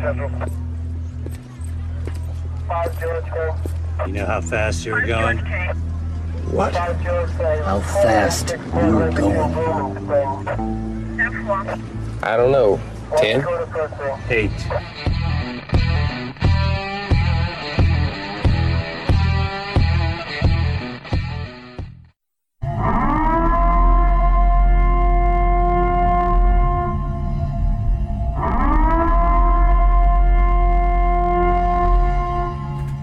You know how fast you were going? What? How fast you were going? I don't know. Ten? Eight.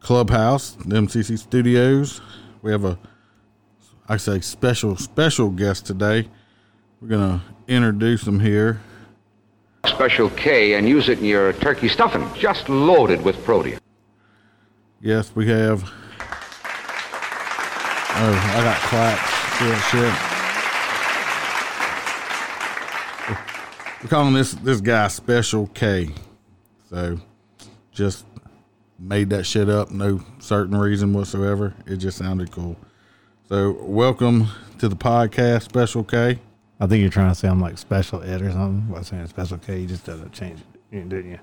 clubhouse, the MCC studios. We have a, I say, special, special guest today. We're going to introduce him here. Special K and use it in your turkey stuffing. Just loaded with protein. Yes, we have. Oh, I got claps. Shit, shit. We're calling this this guy Special K. So, just made that shit up. No certain reason whatsoever. It just sounded cool. So, welcome to the podcast, Special K. I think you're trying to say I'm like special ed or something. By saying special K, you just doesn't change it, didn't you?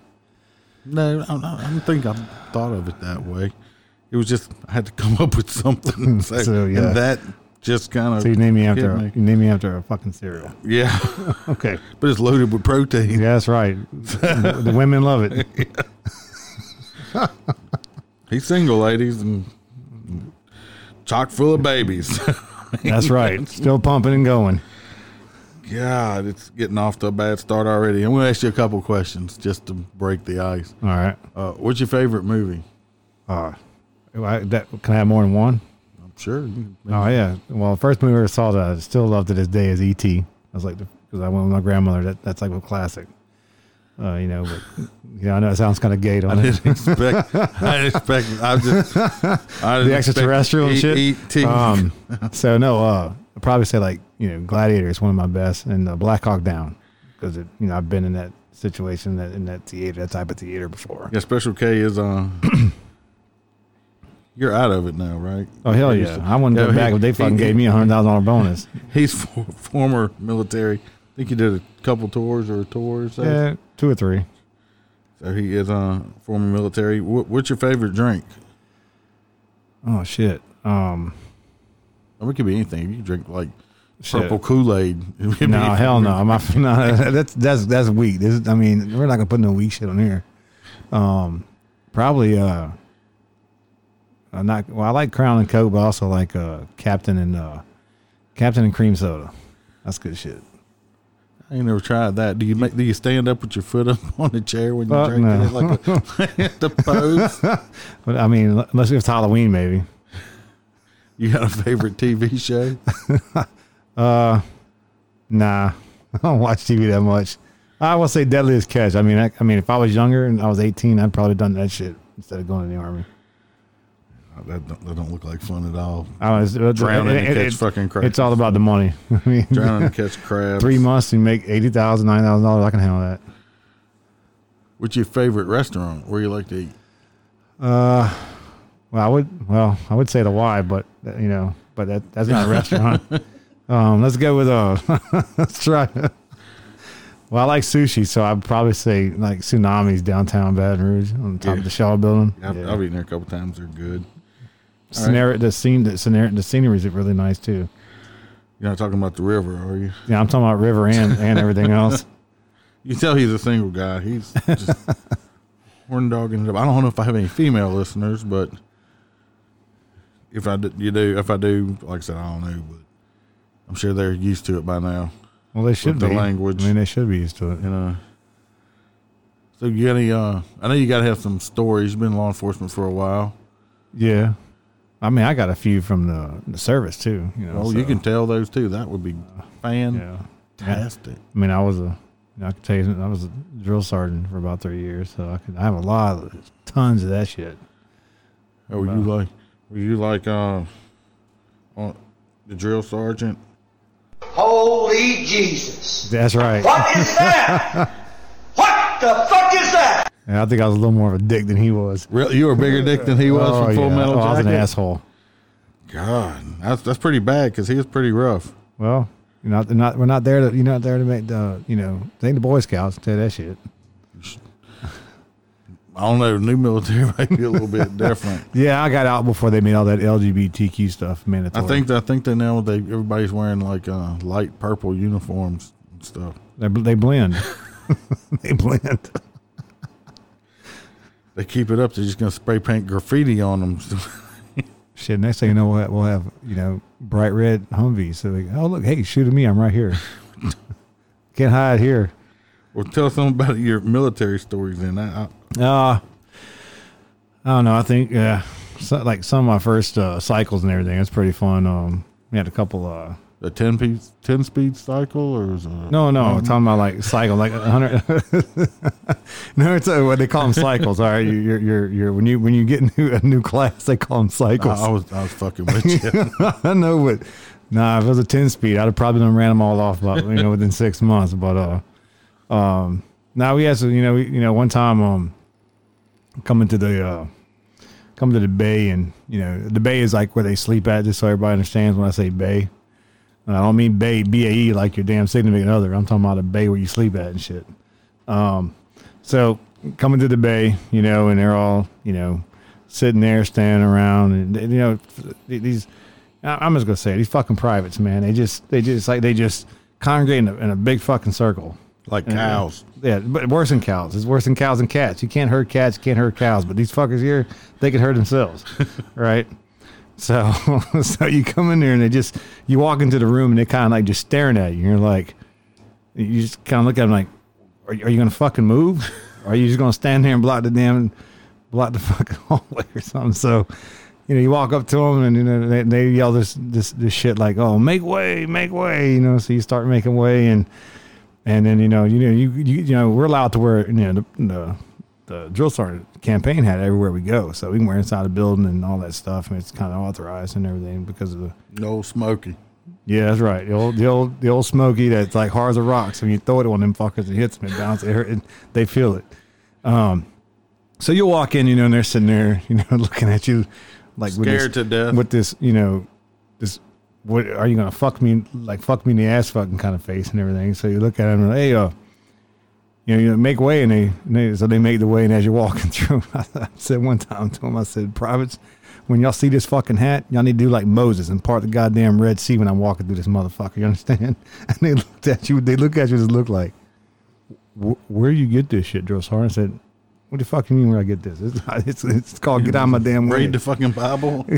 No, I don't, I don't think I thought of it that way. It was just I had to come up with something. So, So, yeah. and that just kind of So you name me after hit you name me after a fucking cereal. Yeah, Okay, but it's loaded with protein. yeah, that's right. the women love it. He's single, ladies, and chock full of babies. That's right. Still pumping and going. God, it's getting off to a bad start already. I'm going to ask you a couple questions just to break the ice. All right. Uh, what's your favorite movie? Uh, I, that, can I have more than one? I'm sure. Oh yeah. Well, the first movie I ever saw that I still love to this day is E.T. I was like, because I went with my grandmother. That that's like a classic. Uh, you know, but yeah, I know it sounds kind of gay, I don't it? didn't expect. I didn't expect. I just. I didn't the extraterrestrial and shit. E- E.T. Um, so no, uh, I'd probably say like you know, Gladiator is one of my best, and uh, Black Hawk Down because it, you know, I've been in that situation, that in that theater, that type of theater before. yeah, Special K is uh You're out of it now, right? Oh hell yeah! I wouldn't go Yeah, back he- if they fucking he- gave me a hundred thousand dollar bonus. He's for, former military. Think he did a couple tours or tours. Yeah, two or three. So he is uh, former military. What, what's your favorite drink? Oh shit. Um, I mean, it could be anything. You can drink like Shit. purple Kool Aid. no, hell no. My, no, that's that's that's weak. This, is- I mean, we're not gonna put no weak shit on here. Um, probably uh, I'm not. Well, I like Crown and Coke, but I also like uh Captain and uh, Captain and Cream Soda. That's good shit. I ain't never tried that. Do you make? Do you stand up with your foot up on the chair when you Fuck drinking? no. it? Like a, the pose. But I mean, unless it's Halloween, maybe. You got a favorite TV show? Uh, nah, I don't watch TV that much. I will say Deadliest Catch. I mean, I, I mean, if I was younger and I was 18, I'd probably done that shit instead of going to the army. That, don't, that don't look like fun at all. I was uh, Drowning it- to catch it- fucking crabs. It's all about the money. I mean, Drowning to catch crabs. three months and make eighty thousand, nine thousand dollars. I can handle that. What's your favorite restaurant? Where you like to eat? Uh, well, I would, well, I would say the Y, but you know, but that that's not a restaurant. um, let's go with uh, let's try. Well, I like sushi, so I'd probably say like Tsunamis downtown Baton Rouge on top Yeah. of the Shaw Building. I've, Yeah. I've eaten there a couple times. They're good. Scenario, the scene, the scenario, the scenery is really nice too. You're not talking about the river, are you? Yeah, I'm talking about river and and everything else. You tell he's a single guy. He's just horn dogging it up. I don't know if I have any female listeners, but if I do, you do, if I do, like I said, I don't know, but I'm sure they're used to it by now. Well, they should the be. language. I mean, they should be used to it. You know. so you got any? Uh, I know you got to have some stories. You've been in law enforcement for a while. Yeah. I mean, I got a few from the, the service too. You know, Well, you can tell those too. That would be Yeah. fantastic. I mean, I was a You know, I can tell you, I was a drill sergeant for about three years, so I could I have a lot, of, tons of that shit. Oh, were you like, were you like, uh, on the drill sergeant? Holy Jesus. That's right. What is that? what the fuck is that? And I think I was a little more of a dick than he was. Really, you were a bigger dick than he was oh, from Full yeah. Metal Oh, I was an asshole. God, that's that's pretty bad because he was pretty rough. Well, you're not, not, we're not there to, you're not there to make the, you know, they ain't the Boy Scouts, tell you that shit. I don't know. New military might be a little bit different. Yeah, I got out before they made all that LGBTQ stuff I mandatory. think I think that now they everybody's wearing like uh, light purple uniforms and stuff. they, they blend. they blend. They keep it up. They're just gonna spray paint graffiti on them. Shit, next thing you know, we'll have, we'll have you know, bright red Humvees. So, they, oh, look, hey, shoot at me. I'm right here. Can't hide here. or tell some about your military stories. Then I, I, Uh, I don't know. I think, yeah, so, like some of my first uh, cycles and everything, it's pretty fun. Um, we had a couple, uh, a ten piece, ten speed cycle, or is it no, no, I'm talking about like cycle, like hundred. no, it's uh, what they call them cycles. All right, you- you're, you're, you're, when you, when you get new, a new class, they call them cycles. I was I was fucking with you. I know, but nah, if it was a ten speed, I'd have probably done ran them all off about you know within six months. But uh, um, now we had some, you know, we, you know, one time um, coming to the uh, coming to the bay, and you know, the bay is like where they sleep at, just so everybody understands when I say bay. And I don't mean bay B A E like your damn significant other. I'm talking about a bay where you sleep at and shit. Um, so coming to the bay, you know, and they're all, you know, sitting there, standing around, and you know, these. I'm just gonna say it, these fucking privates, man. They just, they just like they just congregate in a, in a big fucking circle. like cows. Yeah, but worse than cows. It's worse than cows and cats. You can't herd cats, you can't herd cows, but these fuckers here, they can herd themselves, right? So, so you come in there and they just, you walk into the room and they kind of like just staring at you. You're like, you just kind of look at them like, are, are you gonna fucking move? Or are you just gonna stand there and block the damn, block the fucking hallway or something? So, you know, you walk up to them and you know they, they yell this this this shit like, "Oh, make way, make way!" You know, so you start making way and and then you know you know you you, you know we're allowed to wear you know the the, the drill sergeant campaign hat everywhere we go, so we can wear inside the building and all that stuff, and it's kind of authorized and everything because of the No smoky. yeah, that's right. The old, the old, the old Smoky that's like hard as a rock. So when you throw it on them fuckers, it hits them, it bounces, it hurt, and they feel it. Um, so you walk in, you know, and they're sitting there, you know, looking at you like Scared this, to death. with this, you know, this. What are you gonna fuck me like fuck me in the ass fucking kind of face and everything? So you look at them and hey, uh, you know, you know, make way and they, and they so they make the way and as you're walking through, I said one time to them, I said, privates, when y'all see this fucking hat, y'all need to do like Moses and part the goddamn Red Sea when I'm walking through this motherfucker. You understand? And they looked at you. They look at you. Just look like, "Wh- where you get this shit, Drill Sergeant? I said, what the fuck you mean where I get this? It's it's, it's called get out of my damn way. Read the fucking Bible. you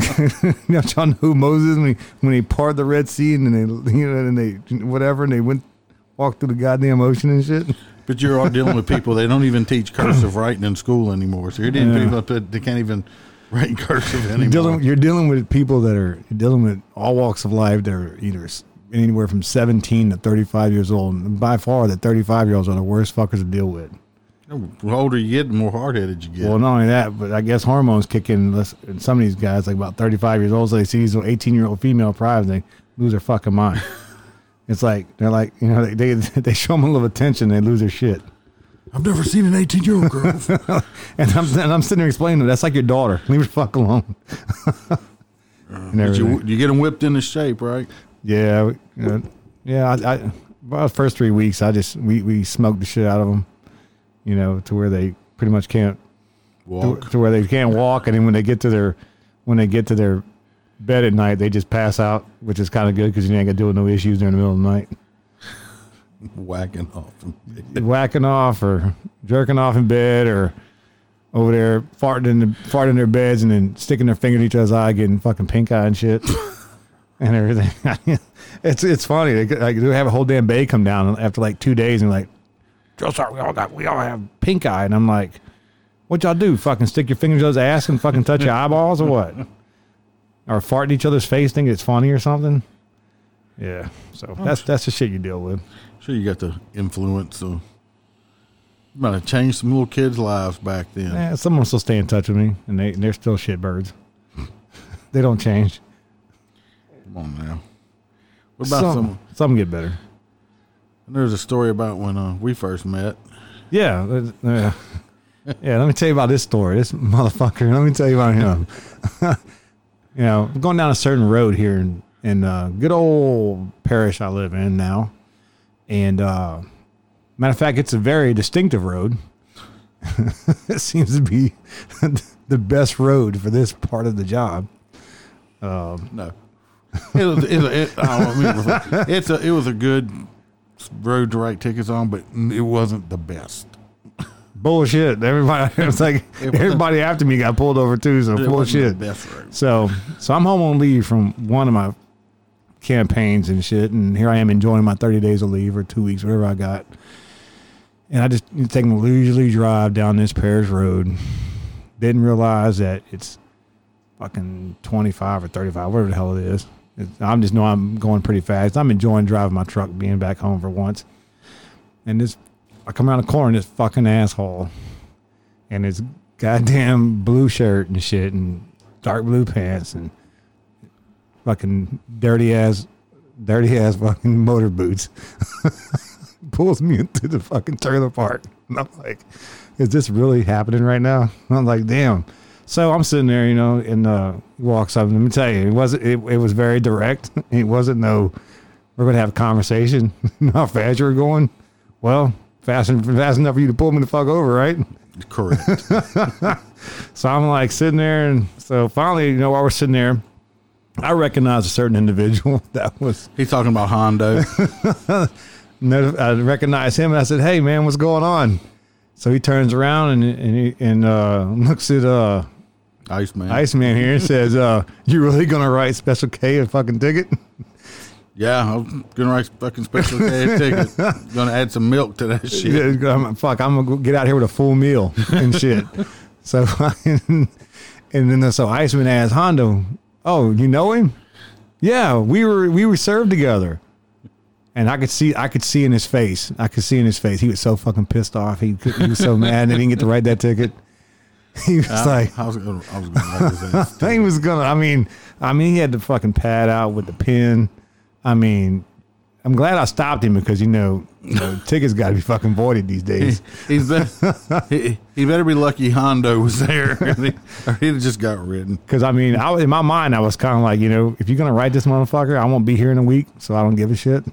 know, y'all know who Moses when he when he parted the Red Sea and then they you know and they whatever and they went walked through the goddamn ocean and shit. But you're all dealing with people. They don't even teach cursive writing in school anymore. So you're dealing with Yeah. people that they can't even write cursive anymore. You're dealing, you're dealing with people that are dealing with all walks of life They're either anywhere from 17 to 35 years old. And by far, the 35 year olds are the worst fuckers to deal with. the older you get, the more hard headed you get. Well, not only that, but I guess hormones kick in. And some of these guys, like about 35 years old, so they see these 18 year old female privates, they lose their fucking mind. it's like, they're like, you know, they, they, they show them a little attention, they lose their shit. I've never seen an 18 year old girl. And I'm, and I'm sitting there explaining to them, that's like your daughter. Leave her the fuck alone. you, you get them whipped into shape, right? Yeah, yeah. I, I about the first three weeks, I just we we smoked the shit out of them, you know, to where they pretty much can't to, Walk. to where they can't walk, and then when they get to their when they get to their bed at night, they just pass out, which is kind of good because you ain't gonna deal with no issues during the middle of the night, Whacking off. whacking off or jerking off in bed or over there farting in the farting in their beds and then sticking their finger in each other's eye, getting fucking pink eye and shit. and everything. it's it's funny. They, like, they have a whole damn bay come down after like two days and like, Drill sorry, we all got we all have pink eye, and I'm like, what y'all do? Fucking stick your fingers in those ass and fucking touch your eyeballs or what? Or fart in each other's face, think it's funny or something? Yeah. So that's that's the shit you deal with. Sure, you got the influence. So you might have changed some little kids' lives back then. Yeah, someone still stay in touch with me, and they they're still shitbirds. they don't change. Come on now. What about some some? some get better. There's a story about when uh, we first met. Yeah, uh, yeah. yeah. Let me tell you about this story. This motherfucker. Let me tell you about him. you know, I'm going down a certain road here in in uh, good old parish I live in now, and uh, matter of fact, it's a very distinctive road. it seems to be the best road for this part of the job. No, it was. It, it, it's a. It was a good road to write tickets on, but it wasn't the best. Bullshit. Everybody, it was like everybody after me got pulled over too. So It bullshit. the best road. So, so I'm home on leave from one of my campaigns and shit, and here I am enjoying my 30 days of leave or two weeks, whatever I got. And I just taking a leisurely drive down this Parish Road. Didn't realize that it's fucking 25 or 35, whatever the hell it is. It's, I'm just know I'm going pretty fast. I'm enjoying driving my truck, being back home for once. And this, I come around the corner, this fucking asshole, and his goddamn blue shirt and shit, and dark blue pants, and fucking dirty ass, dirty ass fucking motor boots, pulls me into the fucking trailer park. And I'm like, is this really happening right now? And I'm like, damn. So I'm sitting there, you know, and uh, walks up. Let me tell you, it wasn't. It, it was very direct. It wasn't no. We're gonna have a conversation. How fast you're going? Well, fast and fast enough for you to pull me the fuck over, right? Correct. So I'm like sitting there, and so finally, you know, while we're sitting there, I recognize a certain individual that was. He's talking about Hondo. I recognize him, and I said, "Hey, man, what's going on?" So he turns around and and he, and uh, looks at uh, Iceman. Iceman here and says, uh, "You really gonna write Special K a fucking ticket?" Yeah, I'm gonna write fucking special K ticket. gonna add some milk to that shit. Yeah, I'm- fuck, I'm gonna get out here with a full meal and shit. so, and then so Iceman asked Hondo, "Oh, you know him? Yeah, we were we were served together." And I could see I could see in his face. I could see in his face. He was so fucking pissed off. He he was so mad that he didn't get to write that ticket. He was like, I was gonna, I was gonna write his ass. he was gonna. I mean, I mean, he had the fucking pad out with the pen. I mean, I'm glad I stopped him because you know, you know tickets got to be fucking voided these days. He's been, he, he better be lucky Hondo was there, or he, or he'd have just got ridden. Because I mean, I, in my mind, I was kind of like, you know, if you're gonna write this motherfucker, I won't be here in a week, so I don't give a shit,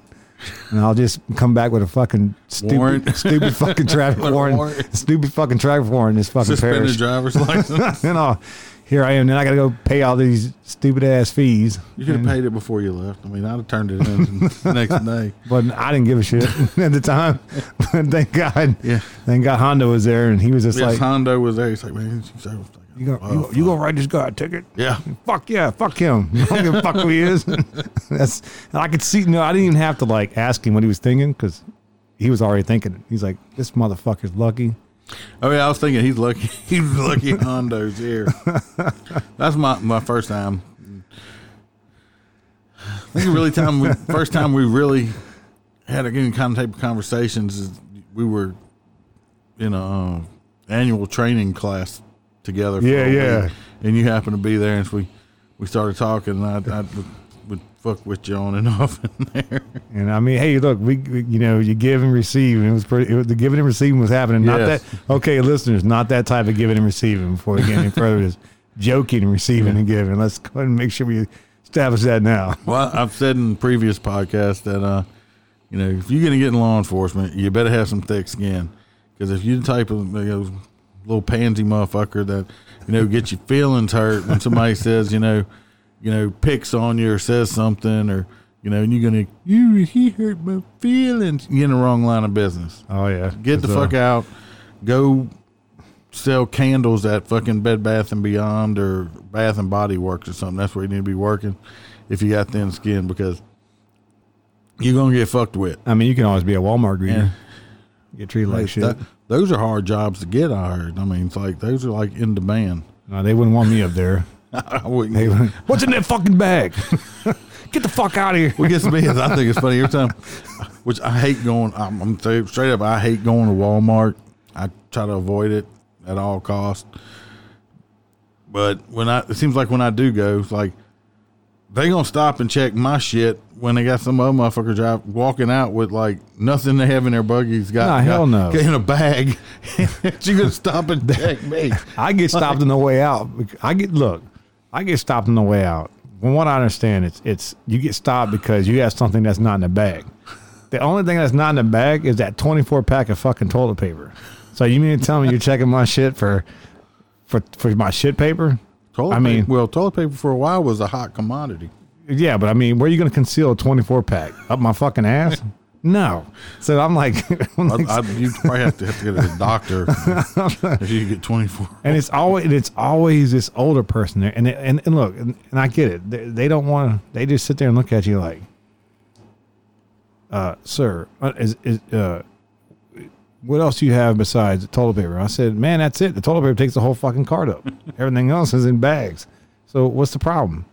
and I'll just come back with a fucking stupid, Warrant. stupid fucking traffic warrant, warrant. stupid fucking traffic warrant. in This fucking Suspended parish. driver's license. you know, here I am. Then I got to go pay all these stupid ass fees. You could have paid it before you left. I mean, I'd have turned it in the next day. But I didn't give a shit at the time. But thank God. Yeah. Thank God Hondo was there and he was just Yes, like, Hondo was there. He's like, man, he's you gonna, you, you gonna write this guy a ticket? yeah. Fuck yeah, fuck him. I don't give a fuck who he is. That's and I could see. No, I didn't even have to like ask him what he was thinking because he was already thinking. He's like, this motherfucker's lucky. Oh yeah, I was thinking he's lucky. He's lucky Hondo's here. That's my my first time. I think the really time we first time we really had any kind of type of conversations is we were in a uh, annual training class together. for Yeah, yeah. week, and you happened to be there, and so we we started talking, and I, I fuck with you on and off in there. And I mean, hey, look, we, we you know, you give and receive, and it was pretty. It was, the giving and receiving was happening. Not Yes. that okay, listeners, not that type of giving and receiving. Before we get any further, just joking and receiving and giving. Let's go ahead and make sure we establish that now. Well, I've said in previous podcasts that uh, you know, if you're gonna get in law enforcement, you better have some thick skin. Because if you're the type of you know, little pansy motherfucker that you know gets your feelings hurt when somebody says you know, you know, picks on you or says something or you know, and you're gonna you he hurt my feelings. You're in the wrong line of business. Oh yeah, Get the uh, fuck out. Go sell candles at fucking Bed Bath and Beyond or Bath and Body Works or something. That's where you need to be working if you got thin skin because you're gonna get fucked with. I mean, you can always be a Walmart greeter. Yeah. Get treated like shit. That- those are hard jobs to get. I heard. I mean, it's like those are like in demand. no, they wouldn't want me up there. I wouldn't. What's in that fucking bag? Get the fuck out of here. What gets me is I think it's funny every time, which I hate going. I'm, I'm straight straight up. I hate going to Walmart. I try to avoid it at all costs. But when I, it seems like when I do go, it's like they gonna stop and check my shit when they got some other motherfucker drive walking out with like nothing they have in their buggies. Got Nah, hell got- no. in a bag. you gonna stop and check me? I get stopped on the way out. I get look, I get stopped on the way out. From what I understand, it's it's you get stopped because you have something that's not in the bag. The only thing that's not in the bag is that twenty four pack of fucking toilet paper. So you mean to tell me you're checking my shit for for for my shit paper? Toilet I mean- paper, well, toilet paper for a while was a hot commodity. Yeah, but I mean, where are you going to conceal a twenty four pack up my fucking ass? No. So I'm like, I'm like I, you probably have to have to go to the doctor if you get twenty four. and it's always it's always this older person there. And and, and look and, and i get it. They, they don't want to they just sit there and look at you like uh sir uh, is, is uh what else do you have besides toilet paper? I said man that's it. The toilet paper takes the whole fucking cart up. Everything else is in bags. So what's the problem?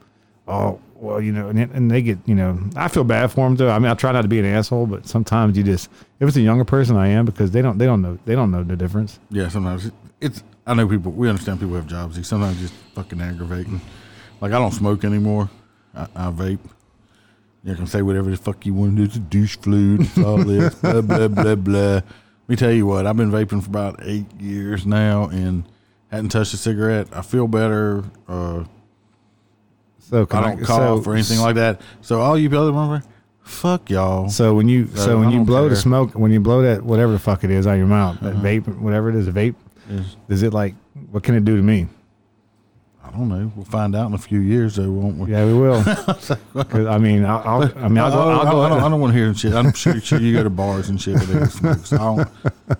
Oh well you know and, and they get you know i feel bad for them too i mean i try not to be an asshole but sometimes you just if it's a younger person i am because they don't they don't know they don't know the difference Yeah, sometimes it's. I know people. We understand people have jobs. Sometimes just fucking aggravating. Like I don't smoke anymore. I, I vape. You can say whatever the fuck you want to do. It's a douche flute. It's all this. blah blah blah blah. Let me tell you what. I've been vaping for about eight years now, and hadn't touched a cigarette. I feel better. Uh, so I don't cough so- or anything like that. So all you other motherfuckers, fuck y'all. So when you so I when you blow the smoke when you blow that whatever the fuck it is out of your mouth that Uh-huh. vape whatever it is a vape Yes. does it like what can it do to me? I don't know. We'll find out in a few years, though, won't we? Yeah, we will. I mean, I'll, I'll I mean I'll go. I, I'll go I, don't, I don't want to hear shit. I'm sure, sure you go to bars and shit they smoke. So I don't,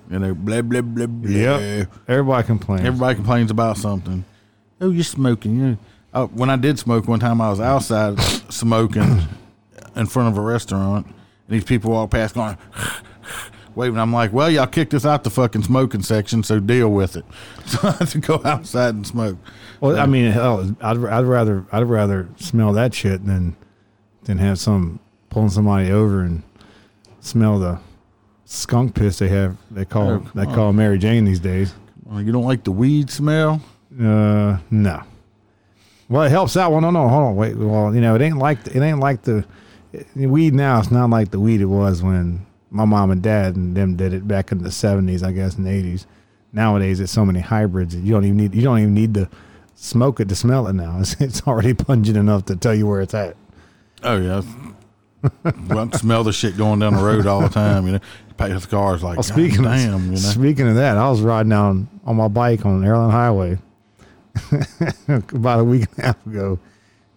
you know, blah blah blah blah. Yep. Everybody complains. Everybody complains about something. Oh, you're smoking. You. When I did smoke one time, I was outside smoking in front of a restaurant, and these people walk past going. Waving, I'm like, well, y'all kicked us out the fucking smoking section, so deal with it. So I had to go outside and smoke. Well, I mean, hell, I'd, I'd rather I'd rather smell that shit than than have some pulling somebody over and smell the skunk piss they have they call Oh, they on. call Mary Jane these days. You don't like the weed smell? Uh, no. Well, it helps out. Well, no, no, hold on, wait. Well, you know, it ain't like it ain't like the weed now. It's not like the weed it was when my mom and dad and them did it back in the seventies, I guess, and eighties. Nowadays, it's so many hybrids. that You don't even need you don't even need to smoke it to smell it now. It's, it's already pungent enough to tell you where it's at. Oh yeah. well, I smell the shit going down the road all the time. You know, pass cars like, Well, speaking "God of, you know. speaking of that, I was riding down on my bike on an Airline Highway about a week and a half ago,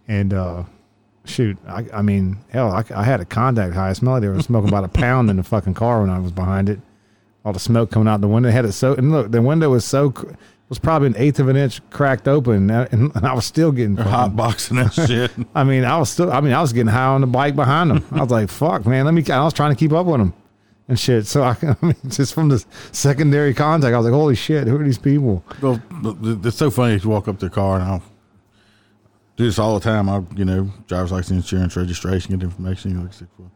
and uh, shoot, I, I mean, hell, I, I had a contact high. I smelled like they were smoking about a pound in the fucking car when I was behind it. All the smoke coming out the window. It had it so, and look, the window was so was probably an eighth of an inch cracked open, and, I- and I was still getting hot boxing that shit. I mean, I was still. I mean, I was getting high on the bike behind them. I was like, "Fuck, man, let me." I was trying to keep up with them and shit. So I, I mean, just from the secondary contact, I was like, "Holy shit, who are these people?" Well, it's so funny you walk up to the car and I'll do this all the time. I, you know, driver's license, insurance, registration, get information. You're like, well,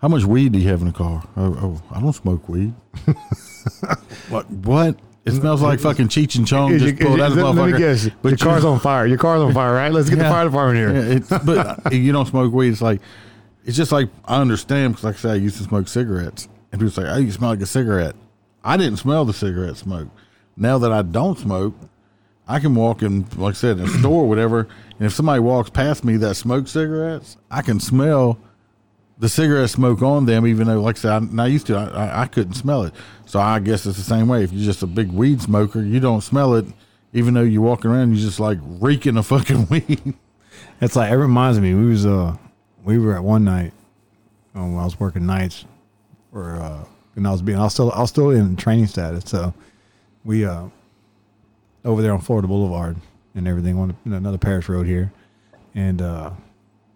how much weed do you have in the car? Oh, oh I don't smoke weed. what? What? It smells like fucking Cheech and Chong just pulled out of the let me motherfucker. guess. But your you- car's on fire. Your car's on fire, right? Let's get the fire department here. Yeah, it's, but uh, you don't smoke weed. It's like it's just like I understand because, like I said, I used to smoke cigarettes, and people say, "Oh, you smell like a cigarette." I didn't smell the cigarette smoke. Now that I don't smoke, I can walk in, like I said, in a store or whatever, and if somebody walks past me that smokes cigarettes, I can smell the cigarette smoke on them, even though, like I said, I, and I used to, I, I, I couldn't smell it. So I guess it's the same way. If you're just a big weed smoker, you don't smell it, even though you're walking around, you're just like reeking of fucking weed. It's like it reminds me. We was uh we were at one night um, when I was working nights, or uh, and I was being I was still I was still in training status. So we uh over there on Florida Boulevard and everything on another parish road here, and uh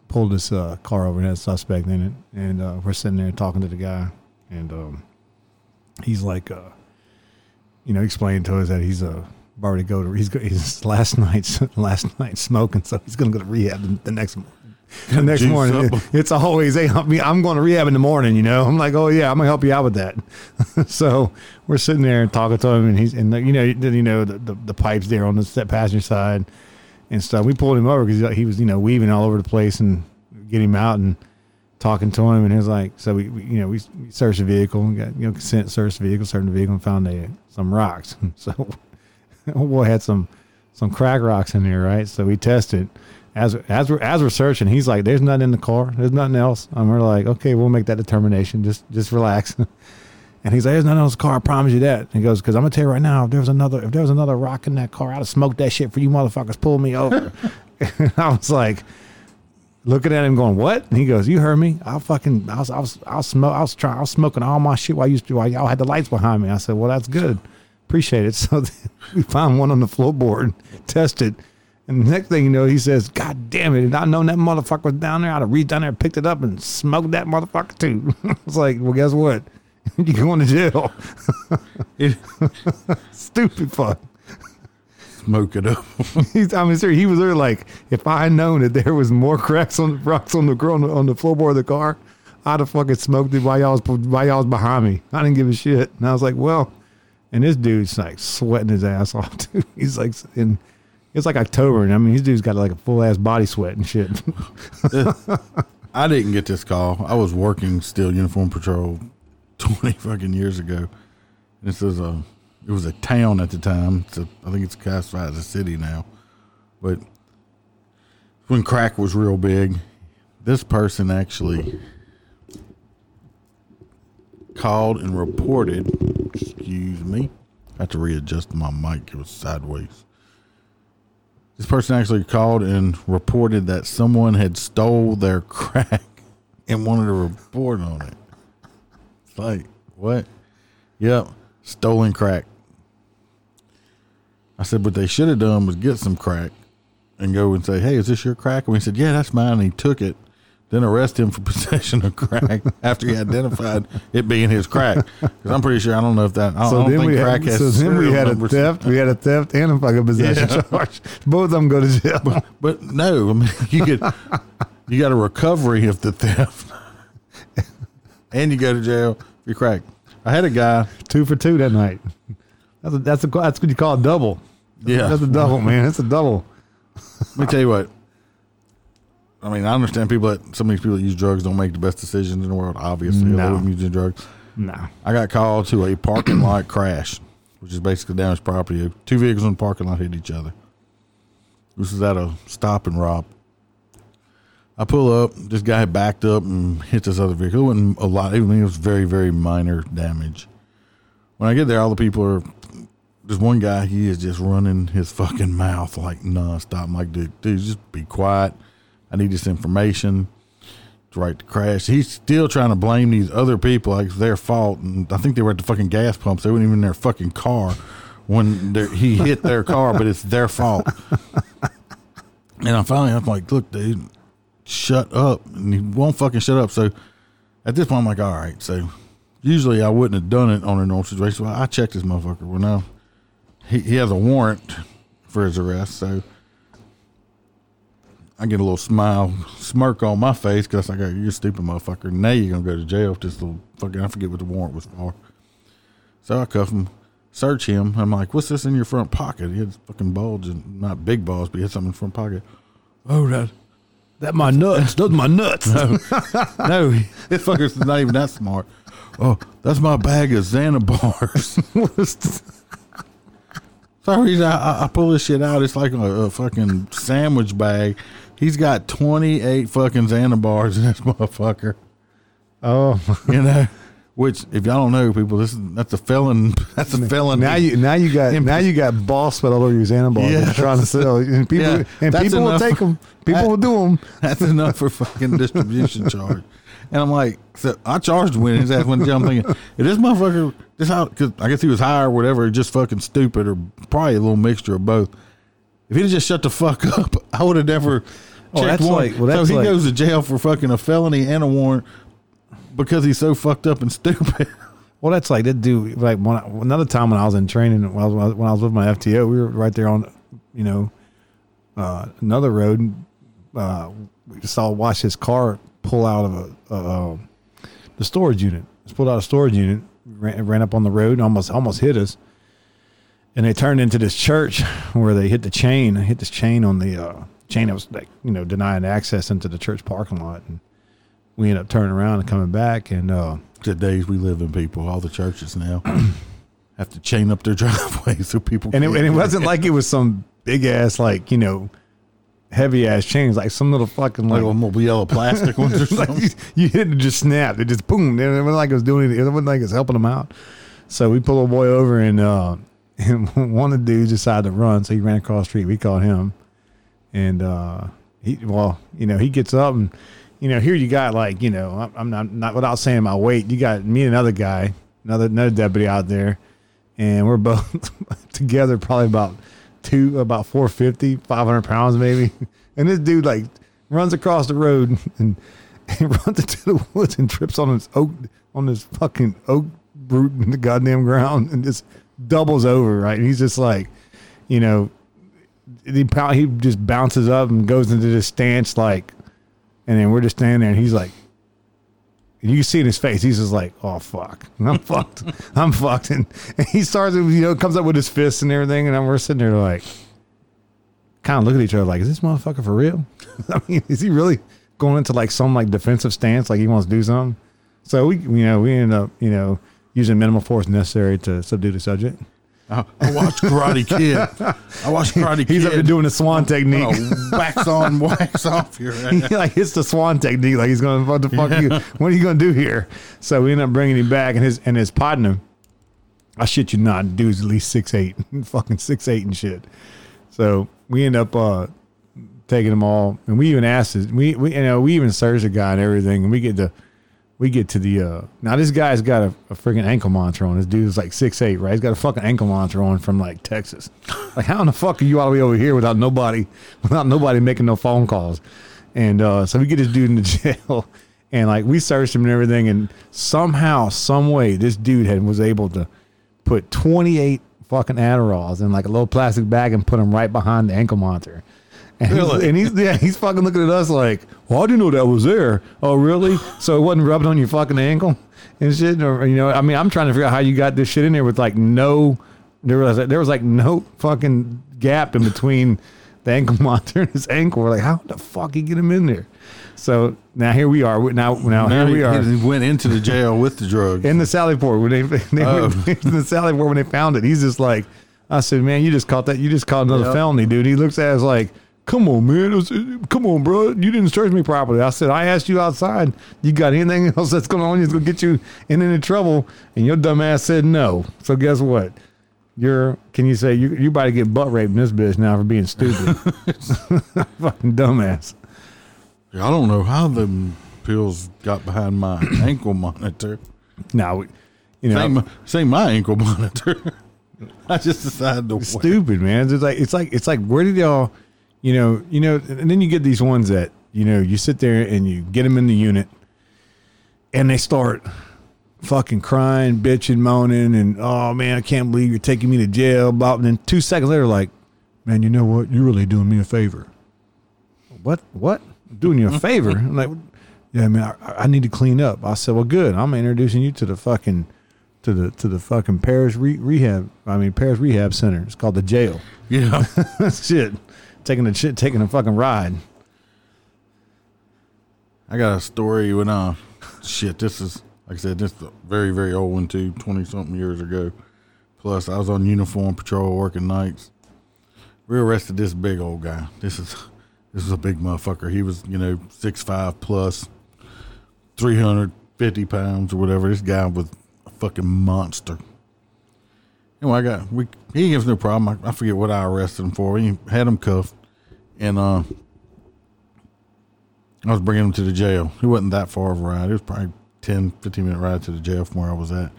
pulled this uh car over and had a suspect in it, and uh, we're sitting there talking to the guy, and um he's like uh you know explaining to us that he's uh about to go to he's he's last night's last night smoking, so he's gonna go to rehab the, the next the next Juice morning, up. it's always, hey, I'm, I'm going to rehab in the morning. You know, I'm like, oh yeah, I'm gonna help you out with that. so we're sitting there and talking to him, and he's and you know, you know the, the, the pipes there on the passenger side and stuff. We pulled him over because he was you know weaving all over the place and get him out and talking to him, and he was like, so we, we you know we, we searched the vehicle, and got you know consent searched the vehicle, searched the vehicle, and found a, some rocks. so boy had some some crack rocks in there, right? So we tested. As as we're as we're searching, he's like, "There's nothing in the car. There's nothing else." And we're like, "Okay, we'll make that determination. Just just relax." and he's like, "There's nothing else in the car. I promise you that." And he goes, "Because I'm gonna tell you right now, if there was another if there was another rock in that car, I'd have smoked that shit for you motherfuckers. Pull me over." and I was like, looking at him, going, "What?" And he goes, "You heard me. I'll fucking I was I was I was smoke I was trying I was smoking all my shit while you while y'all had the lights behind me." I said, "Well, that's good. Appreciate it." So we found one on the floorboard, tested. And the next thing you know, he says, God damn it. If I'd known that motherfucker was down there, I'd have reached down there and picked it up and smoked that motherfucker too. I was like, well, guess what? You're going to jail. Stupid fuck. smoke it up. He's, I mean, sir, he was there like, if I had known that there was more cracks on rocks on the on the, floorboard of the car, I'd have fucking smoked it while y'all was while y'all was behind me. I didn't give a shit. And I was like, well, and this dude's like sweating his ass off too. He's like, in it's like October, and I mean, this dude's got like a full ass body sweat and shit. I didn't get this call. I was working still uniform patrol twenty fucking years ago. This is a it was a town at the time. I think it's classified as a city now. But when crack was real big, this person actually called and reported excuse me. I had to readjust my mic, it was sideways. This person actually called and reported that someone had stole their crack and wanted to report on it. It's like, what? Yep, stolen crack. I said, what they should have done was get some crack and go and say, hey, is this your crack? And he said, yeah, that's mine. And he took it. Then arrest him for possession of crack after he identified it being his crack. Because I'm pretty sure I don't know if that. I, I don't think we crack had, so then we had a theft. We had a theft and a fucking possession Yeah. charge. Both of them go to jail. But no, I mean, you get you got a recovery of the theft, and you go to jail for your crack. I had a guy. two for two that night. That's a, that's a, that's what you call a double. Yeah, That's a double, man. That's a double. Let me tell you what. I mean, I understand people that some of these people that use drugs don't make the best decisions in the world. Obviously, No. I'm using drugs. No. I got called to a parking lot crash, which is basically damaged property. Two vehicles in the parking lot hit each other. This is at a stop and rob. I pull up. This guy had backed up and hit this other vehicle. It wasn't a lot. I mean, it was very, very minor damage. When I get there, all the people are. There's one guy. He is just running his fucking mouth like nonstop. I'm like, dude, dude, just be quiet. I need this information. Right to crash. He's still trying to blame these other people like it's their fault. And I think they were at the fucking gas pumps. They weren't even in their fucking car when he hit their car, but it's their fault. And I finally, I'm like, look, dude, shut up. And he won't fucking shut up. So at this point, I'm like, all right. So usually I wouldn't have done it on a normal situation. Well, I checked this motherfucker. Well, no, he, he has a warrant for his arrest. So I get a little smile, smirk on my face because I go, you're stupid motherfucker. Now you're going to go to jail for this little fucking, I forget what the warrant was for. So I cuff him, search him. I'm like, what's this in your front pocket? He had fucking bulge, and not big balls, but he had something in the front pocket. Oh, that. That my nuts. Those my nuts. No, no, this fucker's not even that smart. Oh, that's my bag of Xana bars. So he's, I, I pull this shit out. It's like a, a fucking sandwich bag. He's got 28 fucking Xana bars in this motherfucker. oh, You know? Which, if y'all don't know, people, this is that's a felon. That's a felon. now you now you got now you got ball sweat all over your Xanabar. Yeah. Yeah, trying to sell. And people Yeah, and people will take them. People will do them. That's enough for fucking distribution charge. And I'm like, so I charged when his ass went to jail. I'm thinking, if this motherfucker, this how, cause I guess he was high or whatever, just fucking stupid, or probably a little mixture of both. If he'd just shut the fuck up, I would have never checked Oh, that's warrant. like- well, that's so he like- goes to jail for fucking a felony and a warrant because he's so fucked up and stupid. Well, that's like that dude. Like one, another time when I was in training, when I was when I was with my FTO, we were right there on, you know, uh, another road. Uh, we saw watch his car pull out of a, the storage unit. Just pulled out a storage unit, ran, ran up on the road, and almost almost hit us. And they turned into this church where they hit the chain, hit this chain on the uh, chain that was like you know denying access into the church parking lot. And we ended up turning around and coming back, and uh, The days we live in, people, all the churches now have to chain up their driveways so people. and it, can't and it wasn't like it was some big ass like you know heavy ass chains, like some little fucking like like. little mobile yellow plastic ones or like you, you hit it, just snapped. It just boom. It wasn't like it was doing anything. It wasn't like it was helping them out. So we pulled a boy over, and uh, and one of the dudes decided to run. So he ran across the street. We caught him, and uh, he well, you know, he gets up, and you know, here you got like you know, I'm- not not without saying my weight. You got me and another guy, another another deputy out there, and we're both together, probably about two, about 450, 500 pounds maybe. And this dude like runs across the road and, and runs into the woods and trips on his oak, on this fucking oak root in the goddamn ground and just doubles over, right? And he's just like, you know, he, he just bounces up and goes into this stance like, and then we're just standing there and he's like, and you see in his face, he's just like, "Oh fuck, I'm fucked, I'm fucked," and, and he starts, you know, comes up with his fists and everything, and we're sitting there like, kind of look at each other like, "Is this motherfucker for real? I mean, is he really going into like some like defensive stance, like he wants to do something?" So we, you know, we end up, you know, using minimal force necessary to subdue the subject. I, watched Karate Kid. I watched Karate Kid. He's up there doing the swan technique. Oh, wax on, wax off your he like hits the swan technique, like he's going, "What the fuck? You, what are you going to do here?" So we end up bringing him back, and his and his partner, I shit you not, dude's at least six eight, fucking six eight and shit. So we end up uh taking them all, and we even asked, his, we we you know we even searched the guy and everything, and we get to we get to the uh now this guy's got a, a freaking ankle monitor on. This dude's like six eight, right? He's got a fucking ankle monitor on from like Texas. Like how in the fuck are you all the way over here without nobody without nobody making no phone calls? And uh so we get this dude in the jail and like we searched him and everything and somehow, some way this dude had was able to put twenty eight fucking Adderalls in like a little plastic bag and put them right behind the ankle monitor. And he's, and he's yeah, he's fucking looking at us like, well, I didn't know that was there. Oh, really? So it wasn't rubbing on your fucking ankle and shit, or you know? I mean, I'm trying to figure out how you got this shit in there with like no, there was there was like no fucking gap in between the ankle monitor and his ankle. We're like, how the fuck he get him in there? So now here we are. Now now Now here we are he went into the jail with the drugs. in the Sally Port when they, they Oh. were in the Sally Port when they found it. He's just like, I said, man, you just caught that. You just caught another Yep. felony, dude. He looks at us like, come on, man. It was- come on, bro. You didn't search me properly. I said, I asked you outside. You got anything else that's going on? That's going to get you in any trouble? And your dumb ass said no. So guess what? You're, can you say, you, you about to get butt raped in this bitch now for being stupid? Fucking dumbass. I don't know how the pills got behind my ankle monitor. Now, you know, Same, same my ankle monitor. I just decided to stupid, man. It's like it's like it's like where did y'all, you know, you know, and then you get these ones that you know you sit there and you get them in the unit, and they start fucking crying, bitching, moaning, and oh man, I can't believe you're taking me to jail. Blah, and then two seconds later, like, man, you know what? You're really doing me a favor. What? What? Doing you a mm-hmm. favor? I'm like, yeah, man, I, I need to clean up. I said, well, good. I'm introducing you to the fucking to the to the fucking Paris re- rehab. I mean Paris rehab center. It's called the jail. Yeah. shit, taking a shit, taking a fucking ride. I got a story when uh shit, this is like I said, this is a very, very old one too, twenty something years ago. Plus I was on uniform patrol working nights. We arrested this big old guy. This is this is a big motherfucker. He was, you know, six five plus three hundred fifty pounds or whatever. This guy was a fucking monster. Anyway, I got we he gives no problem. I, I forget what I arrested him for. He had him cuffed and uh I was bringing him to the jail. It wasn't that far of a ride. It was probably 10, 15 minute ride to the jail from where I was at.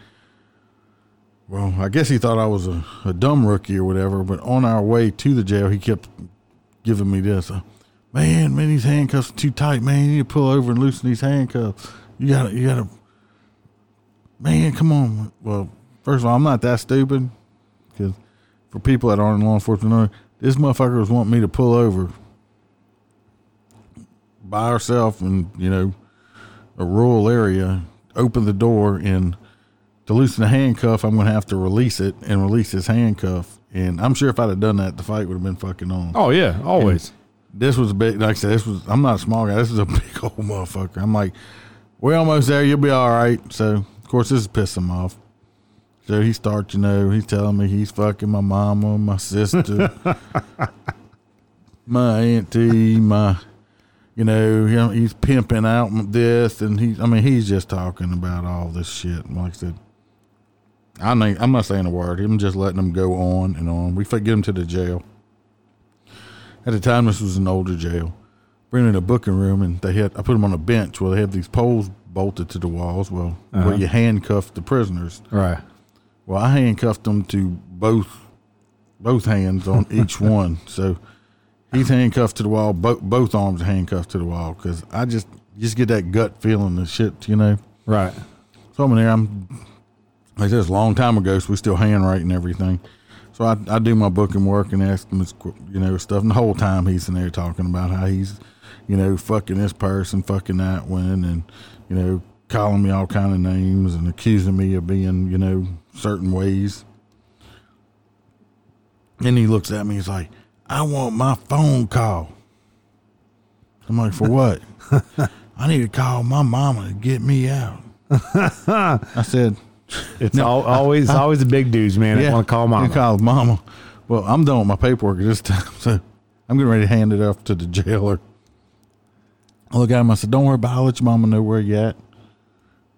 Well, I guess he thought I was a, a dumb rookie or whatever, but on our way to the jail, he kept giving me this. Uh, man, man, these handcuffs are too tight, man. You need to pull over and loosen these handcuffs. You gotta, you gotta, man, come on. Well, first of all, I'm not that stupid because for people that aren't in law enforcement, this motherfucker was wanting me to pull over by herself in you know a rural area. Open the door and to loosen the handcuff, I'm going to have to release it and release his handcuff. And I'm sure if I'd have done that, the fight would have been fucking on. Oh yeah, always. This was a big, like I said, this was, I'm not a small guy. This is a big old motherfucker. I'm like, we're almost there. You'll be all right. So, of course, this is pissing him off. So he starts, you know, he's telling me he's fucking my mama, my sister, my auntie, my, you know, he's pimping out this, and he's, I mean, he's just talking about all this shit. Like I said, I mean, I'm not saying a word. I'm just letting him go on and on. We get him to the jail. At the time, this was an older jail. Bring him in a booking room, and they had I put him on a bench where they have these poles bolted to the walls. Well, Uh-huh. where you handcuff the prisoners. Right. Well, I handcuffed them to both both hands on each one. So he's handcuffed to the wall. Both both arms are handcuffed to the wall because I just just get that gut feeling of shit, you know. Right. So I'm in there. I'm like this a long time ago, so we still handwriting everything. So I, I do my booking work and ask him, his, you know, stuff. And the whole time he's in there talking about how he's, you know, fucking this person, fucking that one, and you know, calling me all kind of names and accusing me of being, you know, certain ways. And he looks at me. He's like, "I want my phone call." I'm like, "For what?" I need to call my mama to get me out. I said, It's al- always always the big dudes, man. that want to call mama. Call mama. Well, I'm done with my paperwork this time, so I'm getting ready to hand it off to the jailer. I look at him. I said, "Don't worry about. it. I'll let your mama know where you at."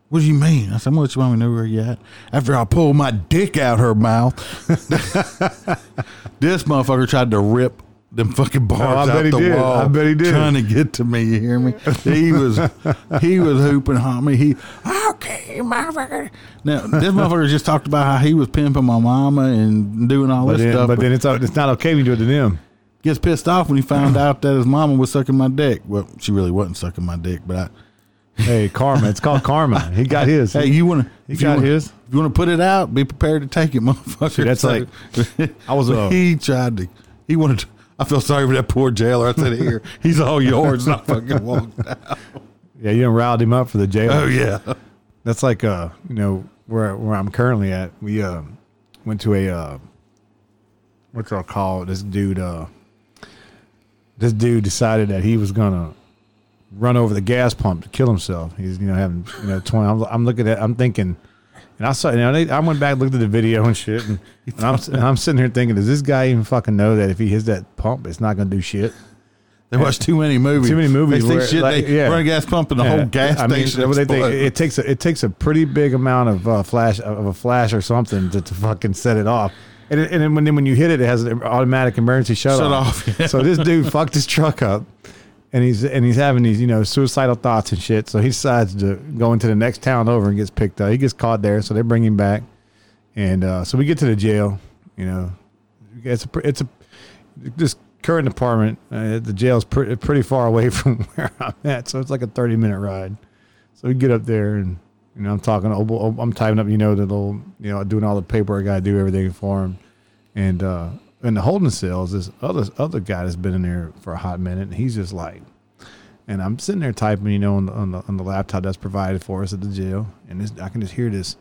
What do you mean? I said, "I'm gonna let your mama know where you at." After I pulled my dick out her mouth, this motherfucker tried to rip them fucking bars Oh, out he the did. wall. I bet he did. Trying to get to me. You hear me? He was he was hooping on me. He okay, motherfucker. Now this motherfucker just talked about how he was pimping my mama and doing all but this then, stuff. but then it's it's not okay when you do it to them. gets pissed off when he found out that his mama was sucking my dick. Well, she really wasn't sucking my dick, but I. Hey, karma. It's called karma. He got his. Hey, you want to? He got his. If you want to put it out, be prepared to take it, motherfucker. See, that's like- I was, uh, he tried to. He wanted. To, I feel sorry for that poor jailer. I said, "Here, he's all yours." And I fucking walked out. Yeah, you done riled him up for the jail. Oh yeah. That's like uh, you know, where where I'm currently at. We uh went to a uh what's it called? This dude uh this dude decided that he was gonna run over the gas pump to kill himself. He's you know having you know twenty. I'm, I'm looking at I'm thinking, and I saw you know they, I went back looked at the video and shit, and, and I'm and I'm sitting here thinking, does this guy even fucking know that if he hits that pump, it's not gonna do shit? They watch too many movies. Too many movies They think shit. like, they yeah. run a gas pump and the Yeah. whole gas I mean, station. they think, it takes a, it takes a it takes a pretty big amount of uh, flash of a flash or something to, to fucking set it off. And, it, and then when then when you hit it, it has an automatic emergency shut, Shut off. off, yeah. So this dude fucked his truck up, and he's and he's having these you know suicidal thoughts and shit. So he decides to go into the next town over and gets picked up. He gets caught there, so they bring him back, and uh, so we get to the jail. You know, it's a it's a this current apartment. Uh, the jail's pre- pretty far away from where I'm at, so it's like a 30 minute ride. So we get up there, and you know, I'm talking. oh, I'm typing up, you know, the little, you know, doing all the paperwork. I do everything for him, and uh, in the holding cells, this other other guy that's been in there for a hot minute, and he's just like, and I'm sitting there typing, you know, on the on the, on the laptop that's provided for us at the jail, and this, I can just hear this.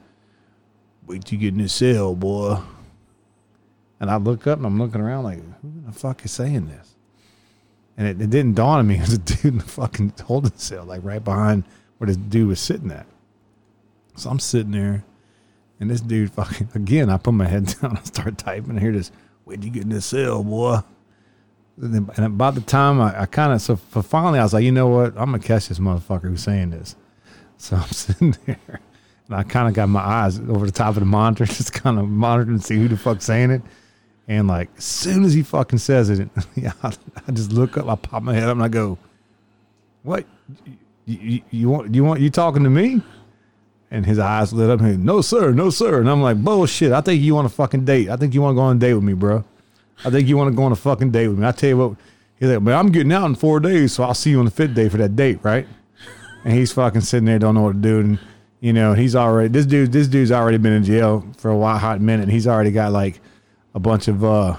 Wait till you get in this cell, boy. And I look up and I'm looking around like, who the fuck is saying this? And it, it didn't dawn on me It was a dude in the fucking holding cell, like right behind where this dude was sitting at. So I'm sitting there, and this dude fucking again. I put my head down, I start typing. I hear this. Where'd you get in this cell, boy? And, about the time I, I kind of so finally I was like, you know what? I'm gonna catch this motherfucker who's saying this. So I'm sitting there, and I kind of got my eyes over the top of the monitor, just kind of monitoring to see who the fuck's saying it. And like, as soon as he fucking says it, yeah, I, I just look up, I pop my head up, and I go, "What? You, you, you want? You want? You talking to me?" And his eyes lit up. And he, no sir, no sir. And I'm like, bullshit. I think you want a fucking date. I think you want to go on a date with me, bro. I think you want to go on a fucking date with me. I tell you what. He's like, man, I'm getting out in four days, so I'll see you on the fifth day for that date, right? And he's fucking sitting there, don't know what to do, and you know, he's already this dude. This dude's already been in jail for a while, hot minute. And he's already got like a bunch of uh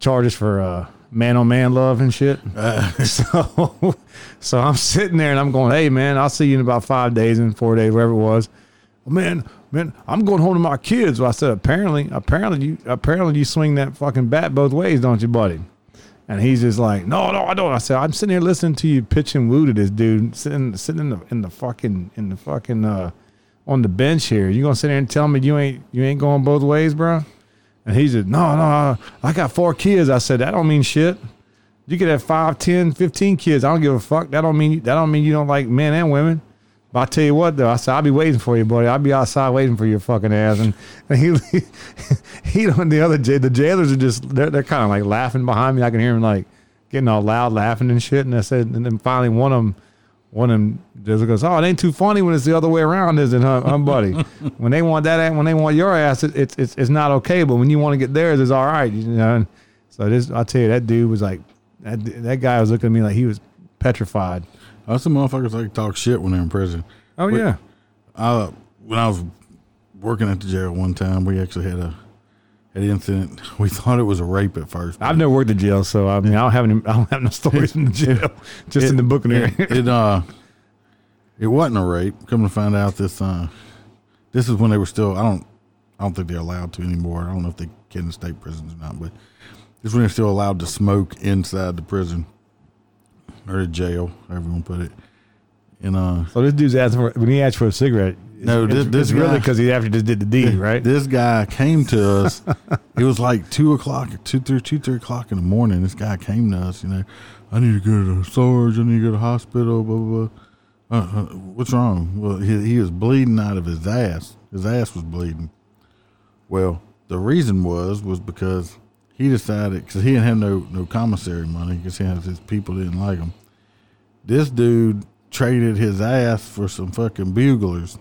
charges for uh man on man love and shit. so, so I'm sitting there and I'm going, hey man, I'll see you in about five days and four days, wherever it was. "Oh, man, man, I'm going home to my kids. Well, I said, apparently, apparently you, apparently you swing that fucking bat both ways, don't you, buddy? And he's just like, no, no, I don't. I said, I'm sitting here listening to you pitch and woo to this dude, sitting, sitting in the, in the fucking, in the fucking, uh, on the bench here. You gonna sit there and tell me you ain't, you ain't going both ways, bro? And he said, no, no, I got four kids. I said, that don't mean shit. You could have five, 10, 15 kids. I don't give a fuck. That don't mean, that don't mean you don't like men and women. But I tell you what, though, I said I'll be waiting for you, buddy. I'll be outside waiting for your fucking ass. And, and he, he, on the other the jailers are just they're they're kind of like laughing behind me. I can hear them like getting all loud, laughing and shit. And I said, and then finally one of them, one of them just goes, "Oh, it ain't too funny when it's the other way around, is it, huh, huh buddy? when they want that, when they want your ass, it, it's it's it's not okay. But when you want to get theirs, it's all right, you know." And so this, I tell you, that dude was like, that that guy was looking at me like he was petrified. Us some motherfuckers like talk shit when they're in prison. Oh We- yeah. I, when I was working at the jail one time, we actually had a an incident. We thought it was a rape at first. I've never worked at jail, so I mean, I don't have any. I don't have no stories from the jail, just in the book in there. it, it uh it wasn't a rape. Come to find out this uh this is when they were still I don't I don't think they're allowed to anymore. I don't know if they can in state prisons or not, but this is when they're still allowed to smoke inside the prison or the jail, however you want to put it. And uh so this dude's asking for when he asked for a cigarette. No, it's, this- it's this really because he after just did the deed, right? This guy came to us. it was like two o'clock, two, three, two, three o'clock in the morning. This guy came to us. You know, I need to go to the Sarge. I need to go to the hospital. Blah blah. blah. Uh, uh, what's wrong? Well, he, he was bleeding out of his ass. His ass was bleeding. Well, the reason was was because he decided because he didn't have no no commissary money because his people didn't like him. This dude traded his ass for some fucking buglers.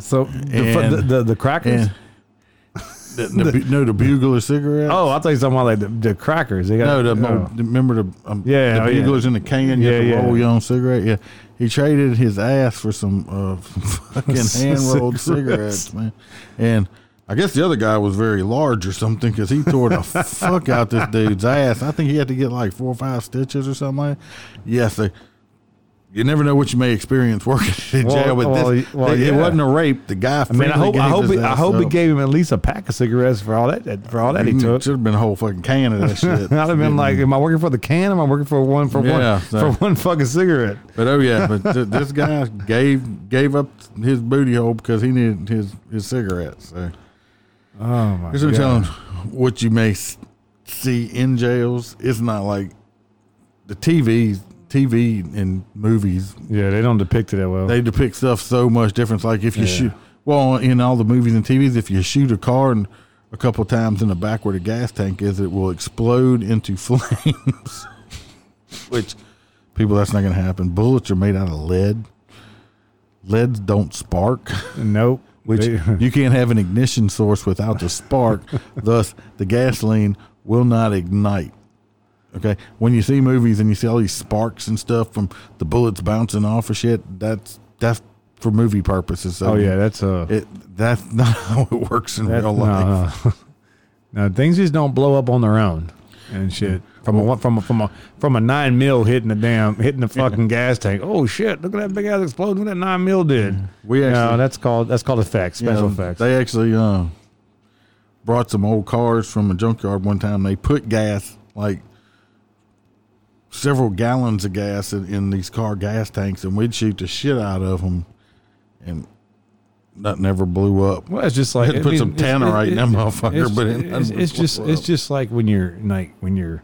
So the, And- the, the the crackers. And the, the, bu- no, the bugler cigarette. oh, I thought you were talking about like the, the crackers. They got no, the oh. remember the um, Yeah, the oh, yeah. buglers in the can. You Yeah, have to yeah. roll your own cigarette. Yeah, he traded his ass for some uh, fucking hand rolled Cigarettes. cigarettes, man. And I guess the other guy was very large or something because he tore the fuck out this dude's ass. I think he had to get like four or five stitches or something like. That. Yes, they. You never know what you may experience working in Well, jail. But well, this, well, it yeah. wasn't a rape. The guy. I mean, I hope I hope he, I hope he gave. him at least a pack of cigarettes for all that for all that he mm, took. It should have been a whole fucking can of that shit. I'd have been like, am I working for the can? Am I working for one for Yeah, one so- for one fucking cigarette? But oh yeah, but th- this guy gave gave up his booty hole because he needed his his cigarettes. So Oh my here's what I'm god! telling what you may see in jails. It's not like the TV TV and movies. Yeah, they don't depict it that well. They depict stuff so much different. Like if you Yeah. shoot well in all the movies and TVs, if you shoot a car and a couple times in the back where the gas tank is, it will explode into flames. Which people, that's not going to happen. Bullets are made out of lead. Leads don't spark, nope. which They- you can't have an ignition source without the spark. Thus, the gasoline will not ignite. Okay, when you see movies and you see all these sparks and stuff from the bullets bouncing off of shit, that's that's for movie purposes. So oh yeah, that's uh, it that's not how it works in real life. no. no, things just don't blow up on their own and shit. From a from a from a from a nine mil hitting the damn hitting the fucking gas tank. Oh shit! Look at that big ass explosion. What that nine mil did. We no, that's called that's called effects, special effects. They actually uh, brought some old cars from a junkyard one time. They put gas like several gallons of gas in, in these car gas tanks, and we'd shoot the shit out of them, and that never blew up. Well, it's just like Had to put some tannerite in that motherfucker, it's- but it it's, it's just it's just like when you're like when you're,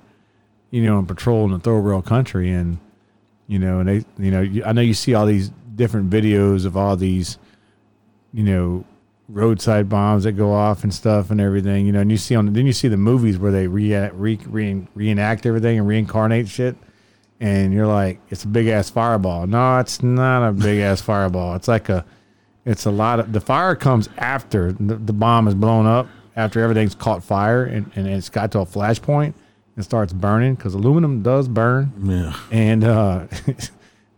you know, on patrol in the world country, and you know, and they, you know, I know you see all these different videos of all these, you know, roadside bombs that go off and stuff and everything, you know, and you see on then you see the movies where they re, re, re reenact everything and reincarnate shit. And you're like, it's a big ass fireball. No, it's not a big ass fireball. It's like a, it's a lot of the fire comes after the, the bomb is blown up, after everything's caught fire and, and it's got to a flash point and starts burning because aluminum does burn. yeah. And uh,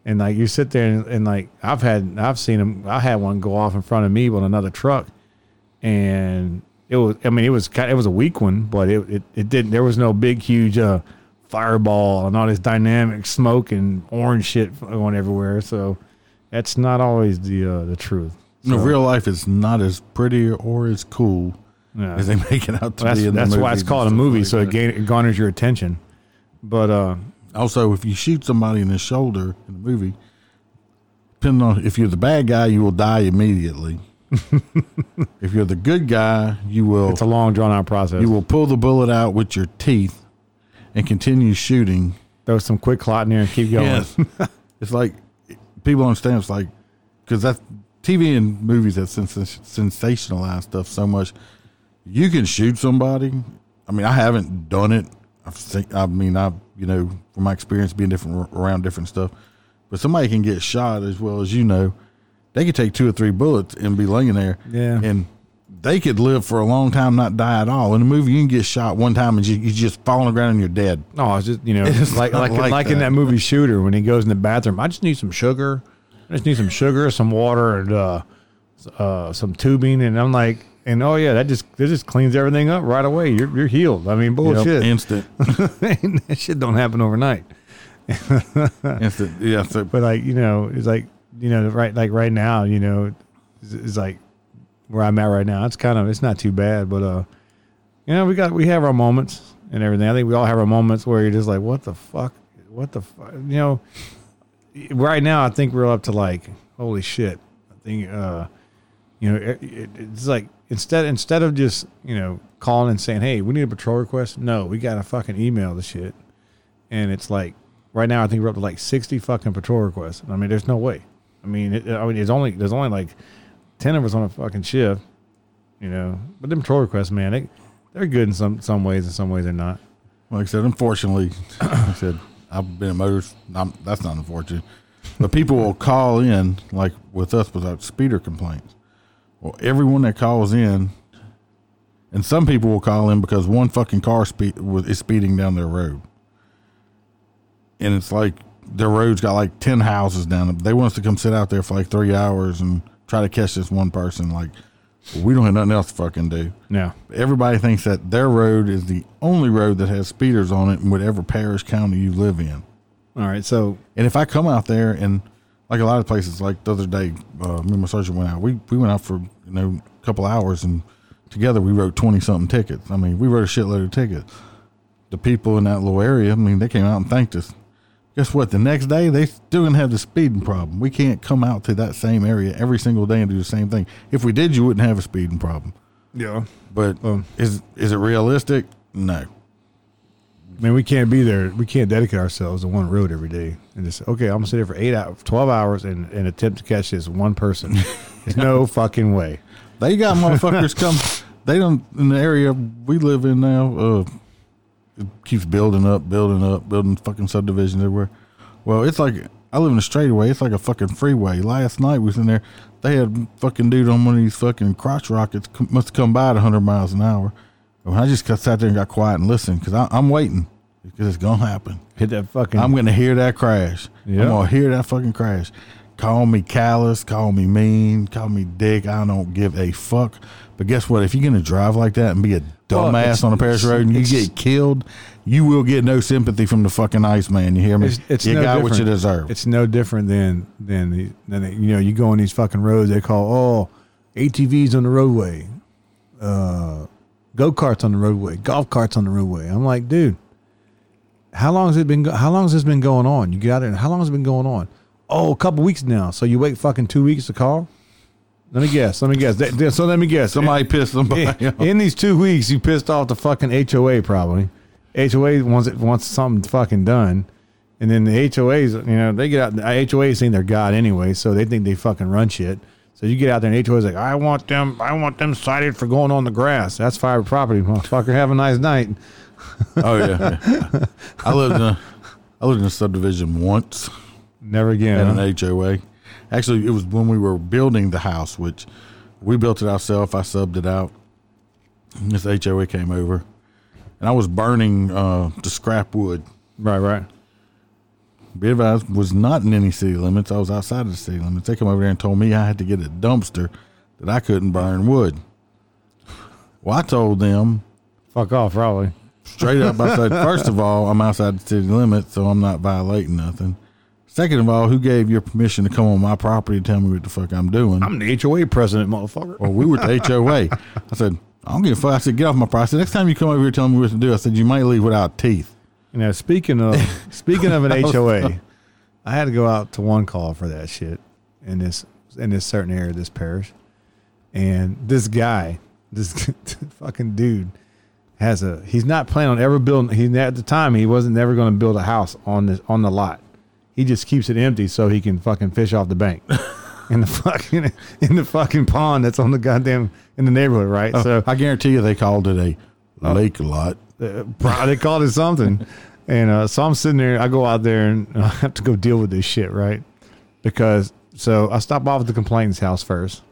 and like you sit there and, and like I've had I've seen them. I had one go off in front of me with another truck, and it was I mean it was it was a weak one, but it it, it didn't. There was no big huge uh fireball and all this dynamic smoke and orange shit going everywhere. So that's not always the uh, the truth. No, real life is not as pretty or as cool Yeah. as they make it out to that's be. In the that's why it's called a movie, like so it, that. it garners your attention. But uh, Also, if you shoot somebody in the shoulder in the movie, depending on if you're the bad guy, you will die immediately. if you're the good guy, you will it's a long drawn out process. you will pull the bullet out with your teeth and continue shooting. throw some QuikClot in there and keep going. Yes. it's like people don't understand. It's like because that TV and movies have sens- sensationalized stuff so much. You can shoot somebody. I mean, I haven't done it. I've seen, I mean, I you know from my experience being different around different stuff, but somebody can get shot as well as you know. They could take two or three bullets and be laying there. Yeah. and they could live for a long time, not die at all. In a movie, you can get shot one time and you, you just fall on the ground and you're dead. No, it's just you know, It's like like like, like in that. that movie Shooter when he goes in the bathroom. I just need some sugar. I just need some sugar, some water, and uh, uh, some tubing. And I'm like, and oh yeah, that just that just cleans everything up right away. You're you're healed. I mean, bullshit. Instant, that shit don't happen overnight. instant. Yeah, so But like you know, it's like you know, right like right now, you know, it's, it's like where I'm at right now. It's kind of it's not too bad, but uh, you know, we got we have our moments and everything. I think we all have our moments where you're just like, what the fuck, what the fuck, you know. Right now, I think we're up to like, holy shit. I think, uh, you know, it, it, it's like instead instead of just you know calling and saying, hey, we need a patrol request. No, we got to fucking email the shit, and it's like right now I think we're up to like sixty fucking patrol requests. I mean, there's no way. I mean, it, I mean, it's only there's only like ten of us on a fucking shift, you know. But them patrol requests, man, they they're good in some some ways, and some ways they're not. like I said, unfortunately, I said I've been a motor. I'm, that's not unfortunate, but people will call in like with us without speeder complaints. Well, everyone that calls in, and some people will call in because one fucking car speed was is speeding down their road, and it's like their road's got like ten houses down it. They want us to come sit out there for like three hours and try to catch this one person. Like we don't have nothing else to fucking do No, everybody thinks that their road is the only road that has speeders on it in whatever parish county you live in. all right. So And if I come out there and like a lot of places, like the other day, uh, me and my sergeant went out. We we went out for you know a couple hours and together we wrote twenty something tickets. I mean, we wrote a shitload of tickets. The people in that little area, I mean, they came out and thanked us. Guess what? The next day they still gonna have the speeding problem. We can't come out to that same area every single day and do the same thing. If we did, you wouldn't have a speeding problem. yeah, But Um, is is it realistic? No. I mean, we can't be there. We can't dedicate ourselves to one road every day and just okay. I'm gonna sit there for eight hours, twelve hours, and, and attempt to catch this one person. There's no fucking way. They got motherfuckers come. They don't in the area we live in now. Uh, it keeps building up, building up, building fucking subdivisions everywhere. Well, it's like I live in a straightaway. It's like a fucking freeway. Last night we was in there. They had fucking dude on one of these fucking crotch rockets. Must have come by at 100 miles an hour. And I just sat there and got quiet and listened because I'm waiting because it's gonna happen. Hit that fucking. I'm gonna hear that crash. Yeah. I'm gonna hear that fucking crash. Call me callous, call me mean, call me dick. I don't give a fuck. But guess what? If you're gonna drive like that and be a dumbass it's- on a parish road and you get killed, you will get no sympathy from the fucking ice man. You hear me? It's, it's you no got what you deserve. It's no different than than the, than the, you know you go on these fucking roads. They call oh ATVs on the roadway, uh, go karts on the roadway, golf carts on the roadway. I'm like, dude, how long has it been? How long has this been going on? You got it. How long has it been going on? Oh, a couple weeks now. So you wait fucking two weeks to call. Let me guess. Let me guess. So let me guess. Somebody pissed somebody in, off. in these two weeks, you pissed off the fucking HOA probably. HOA wants it wants something fucking done, and then the HOAs, you know, they get out. The HOAs think they're God anyway, so they think they fucking run shit. So you get out there and HOA's like, I want them, I want them cited for going on the grass. That's private property, motherfucker. Have a nice night. oh yeah, yeah. I lived in a, I lived in a subdivision once. Never again. at huh? an HOA. Actually, it was when we were building the house, which we built it ourselves. I subbed it out. And This HOA came over, and I was burning uh, the scrap wood. Right, right. Be advised, was not in any city limits. I was outside of the city limits. They come over there and told me I had to get a dumpster that I couldn't burn wood. Well, I told them Fuck off, probably. straight up. I said, first of all, I'm outside the city limits, so I'm not violating nothing. Second of all, who gave you permission to come on my property and tell me what the fuck I'm doing? I'm the HOA president, motherfucker. Well, we were the HOA. I said, I don't give a fuck. I said, get off my property. I said, next time you come over here telling me what to do, I said, you might leave without teeth. Know, speaking of speaking of an HOA, I had to go out to one call for that shit in this in this certain area of this parish, and this guy, this fucking dude, has a. He's not planning on ever building. He at the time he wasn't never going to build a house on this on the lot. He just keeps it empty so he can fucking fish off the bank. In the fucking in the fucking pond that's on the goddamn in the neighborhood, right? so I guarantee you they called it a lake lot. uh, they called it something. And uh, so I'm sitting there. I go out there and I have to go deal with this shit, right? Because so I stop off at the complaints house first.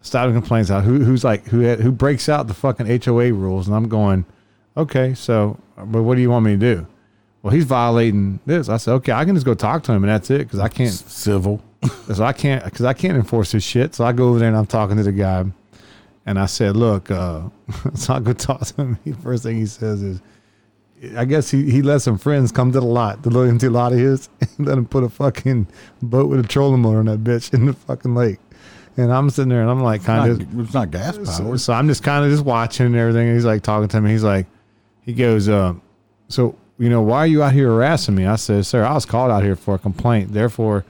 Stop at the complaints house. Who, who's like who had, who breaks out the fucking HOA rules? And I'm going, okay. So, but what do you want me to do? Well, he's violating this. I said, okay, I can just go talk to him, and that's it, because I can't. Civil. So I can't because I can't enforce this shit. So I go over there and I'm talking to the guy, and I said, "Look," uh, so I go talk to him. The first thing he says is, "I guess he, he let some friends come to the lot, the little empty lot of his, and let him put a fucking boat with a trolling motor on that bitch in the fucking lake." And I'm sitting there and I'm like, kind of, It's not gas so, powered. so I'm just kind of just watching and everything. And he's like talking to me. He's like, he goes, uh, so you know, why are you out here harassing me? I said, sir, I was called out here for a complaint. Therefore,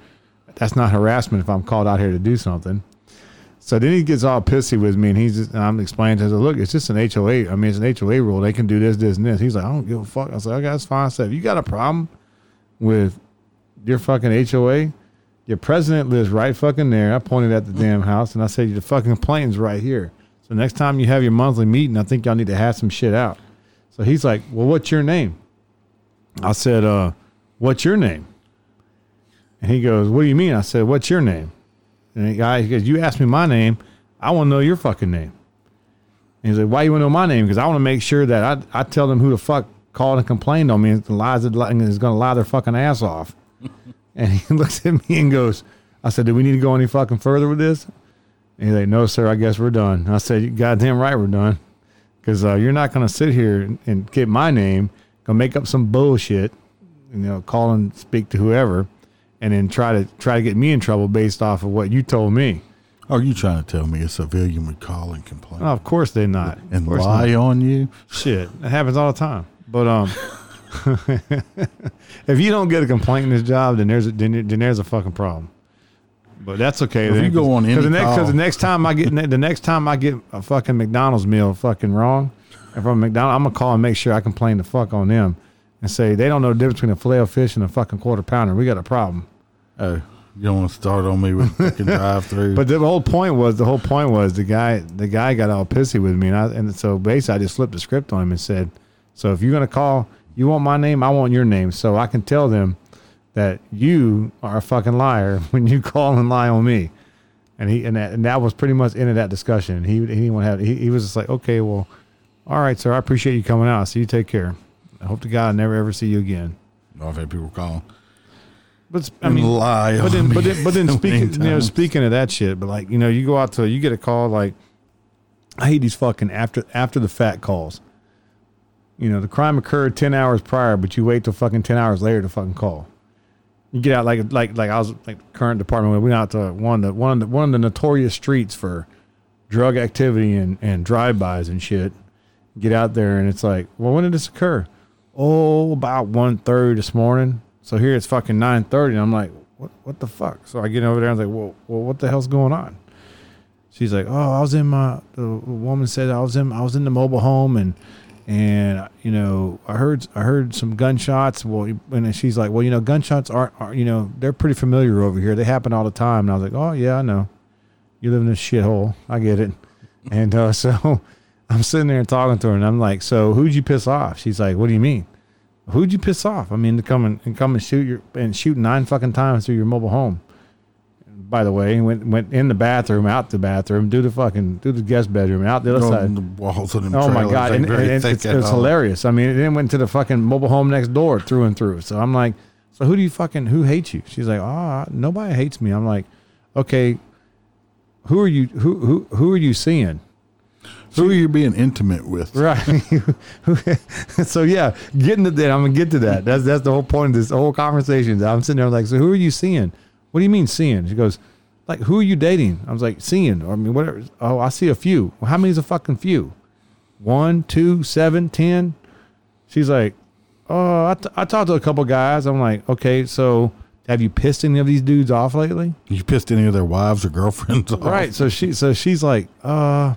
that's not harassment if I'm called out here to do something. So then he gets all pissy with me, and he's just, and I'm explaining to him, look, it's just an HOA. I mean, it's an HOA rule. They can do this, this, and this. He's like, I don't give a fuck. I said, okay, that's fine. I said, if you got a problem with your fucking HOA, your president lives right fucking there. I pointed at the damn house, and I said, your fucking complaint's right here. So next time you have your monthly meeting, I think y'all need to hash some shit out. So he's like, well, what's your name? I said, uh, what's your name? And he goes, what do you mean? I said, what's your name? And the guy he goes, you asked me my name. I want to know your fucking name. And he's like, why you want to know my name? Because I want to make sure that I, I tell them who the fuck called and complained on me and lies and is going to lie their fucking ass off. and he looks at me and goes, I said, do we need to go any fucking further with this? And he's like, no, sir, I guess we're done. I said, you goddamn right we're done. Because uh, you're not going to sit here and, and get my name, going to make up some bullshit, you know, call and speak to whoever, and then try to try to get me in trouble based off of what you told me. Are you trying to tell me a civilian would call and complain Oh, of course they're not. and lie not. on you? Shit, it happens all the time. But um, if you don't get a complaint in this job, then there's a, then, then there's a fucking problem. But that's okay. If then, you go 'cause- on 'cause any the next, 'cause the next time I get the next time I get a fucking McDonald's meal fucking wrong, and from McDonald's, I'm gonna call and make sure I complain the fuck on them and say they don't know the difference between a filet of fish and a fucking quarter pounder. We got a problem. Oh, you don't want to start on me with fucking drive through. But the whole point was the whole point was the guy the guy got all pissy with me and I and so basically I just flipped the script on him and said, so if you're gonna call, you want my name, I want your name, so I can tell them that you are a fucking liar when you call and lie on me. And he and that and that was pretty much into that discussion. He he didn't want to have he, he was just like, okay, well, all right, sir, I appreciate you coming out. So you take care. I hope to God I never ever see you again. I've had people call. But I mean, lie but then, but then, but then so speaking, you know, speaking of that shit, but like, you know, you go out to, you get a call like, I hate these fucking after after the fact calls. You know, the crime occurred ten hours prior, but you wait till fucking ten hours later to fucking call. You get out like like like I was like current department. We went out to one of the one of the one of the notorious streets for drug activity and and drive bys and shit. Get out there and it's like, well, when did this occur? Oh, about one thirty this morning. So here it's fucking nine thirty, and I'm like, what what the fuck? So I get over there and I was like, well, well, what the hell's going on? She's like, oh, I was in my. The woman said I was in I was in the mobile home and and you know I heard I heard some gunshots. Well, and she's like, well, you know, gunshots aren't, are you know they're pretty familiar over here. They happen all the time. And I was like, oh yeah, I know. You live in this shithole. I get it. And uh, so I'm sitting there and talking to her, and I'm like, so who'd you piss off? She's like, what do you mean? Who'd you piss off? I mean, to come and, and come and shoot your and shoot nine fucking times through your mobile home. By the way, went went in the bathroom, out the bathroom, do the fucking do the guest bedroom, out the other Oh, side. the walls of them Oh my god! ain't And, and it's, it's, at it's all. hilarious. I mean, it then went to the fucking mobile home next door through and through. So I'm like, so who do you fucking who hates you? She's like, ah, nobody hates me. I'm like, okay, who are you? Who who who are you seeing? Who are you being intimate with? Right. so yeah, getting to that, I'm gonna get to that. That's that's the whole point of this whole conversation. I'm sitting there like, so who are you seeing? What do you mean seeing? She goes, like, who are you dating? I was like, seeing. Or I mean, whatever. Oh, I see a few. Well, how many's a fucking few? One, two, seven, ten. She's like, oh, I, t- I talked to a couple guys. I'm like, okay, so have you pissed any of these dudes off lately? You pissed any of their wives or girlfriends off? Right. So she so she's like, uh,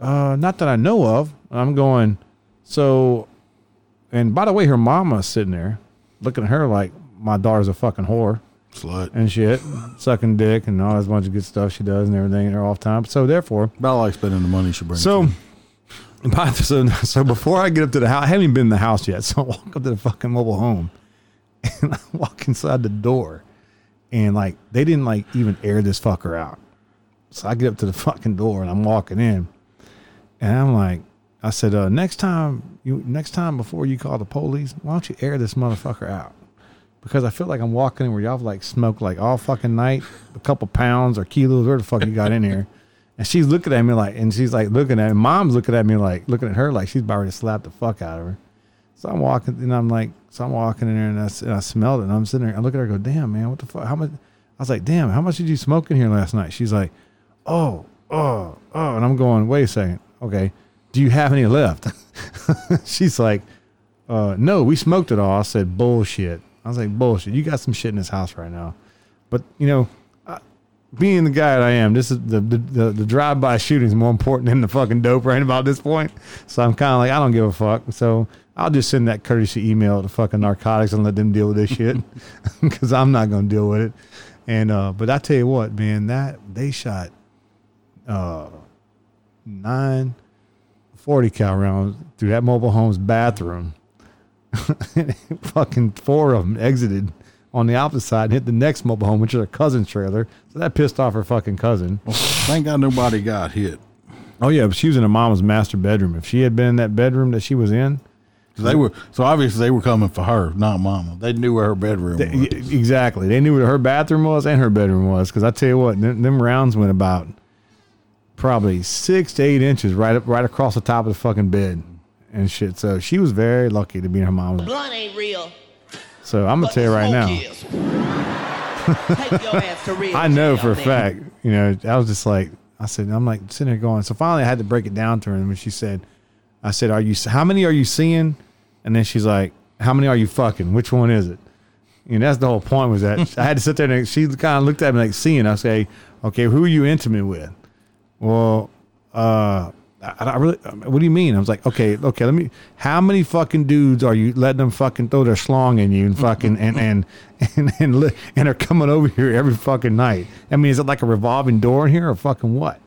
uh, not that I know of. I'm going, so, and by the way, her mama's sitting there looking at her like my daughter's a fucking whore Slut. and shit, sucking dick and all this bunch of good stuff she does and everything in her off time. So therefore, About like spending the money she brings. so, so, so before I get up to the house, I haven't even been in the house yet. So I walk up to the fucking mobile home and I walk inside the door and like, they didn't like even air this fucker out. So I get up to the fucking door and I'm walking in and I'm like, I said, uh, next time you, next time before you call the police, why don't you air this motherfucker out? Because I feel like I'm walking in where y'all like smoked like all fucking night, a couple pounds or kilos, where the fuck you got in here. And she's looking at me like, and she's like looking at, mom's looking at me like, looking at her like she's about to slap the fuck out of her. So I'm walking, and I'm like, so I'm walking in there, and I, and I smelled it, and I'm sitting there, I look at her, and go, damn, man, what the fuck? How much? I was like, damn, how much did you smoke in here last night? She's like, oh, oh, oh, and I'm going, wait a second, okay, do you have any left? she's like, uh, no, we smoked it all. I said, bullshit. I was like, bullshit. You got some shit in this house right now. But, you know, being the guy that I am, this is the, the, the, the drive by shooting is more important than the fucking dope right about this point. So I'm kind of like, I don't give a fuck. So I'll just send that courtesy email to fucking narcotics and let them deal with this shit because I'm not going to deal with it. And, uh, but I tell you what, man, that they shot, uh, nine 40 cal rounds through that mobile home's bathroom. fucking four of them exited on the opposite side and hit the next mobile home, which is her cousin's trailer. So that pissed off her fucking cousin. Thank God nobody got hit. Oh yeah, but she was in her mom's master bedroom. If she had been in that bedroom that she was in, They were so obviously they were coming for her, not mama. They knew where her bedroom they- was. exactly, they knew where her bathroom was and her bedroom was. Because I tell you what, them, them rounds went about probably six to eight inches right up, right across the top of the fucking bed and shit. So she was very lucky to be in her mom's. Blunt ain't real. So I'm gonna tell you right now. smoke is. Take your ass to I know for a fact, you know, I was just like, I said, I'm like sitting there going. So finally, I had to break it down to her, and she said, I said, "Are you? How many are you seeing?" And then she's like, "How many are you fucking? Which one is it?" And that's the whole point was that I had to sit there and she kind of looked at me like seeing. I say, "Okay, who are you intimate with?" Well, uh, I, I really. What do you mean? I was like, okay, okay. Let me. How many fucking dudes are you letting them fucking throw their slong in you and fucking and and and and, and are coming over here every fucking night? I mean, is it like a revolving door in here or fucking what?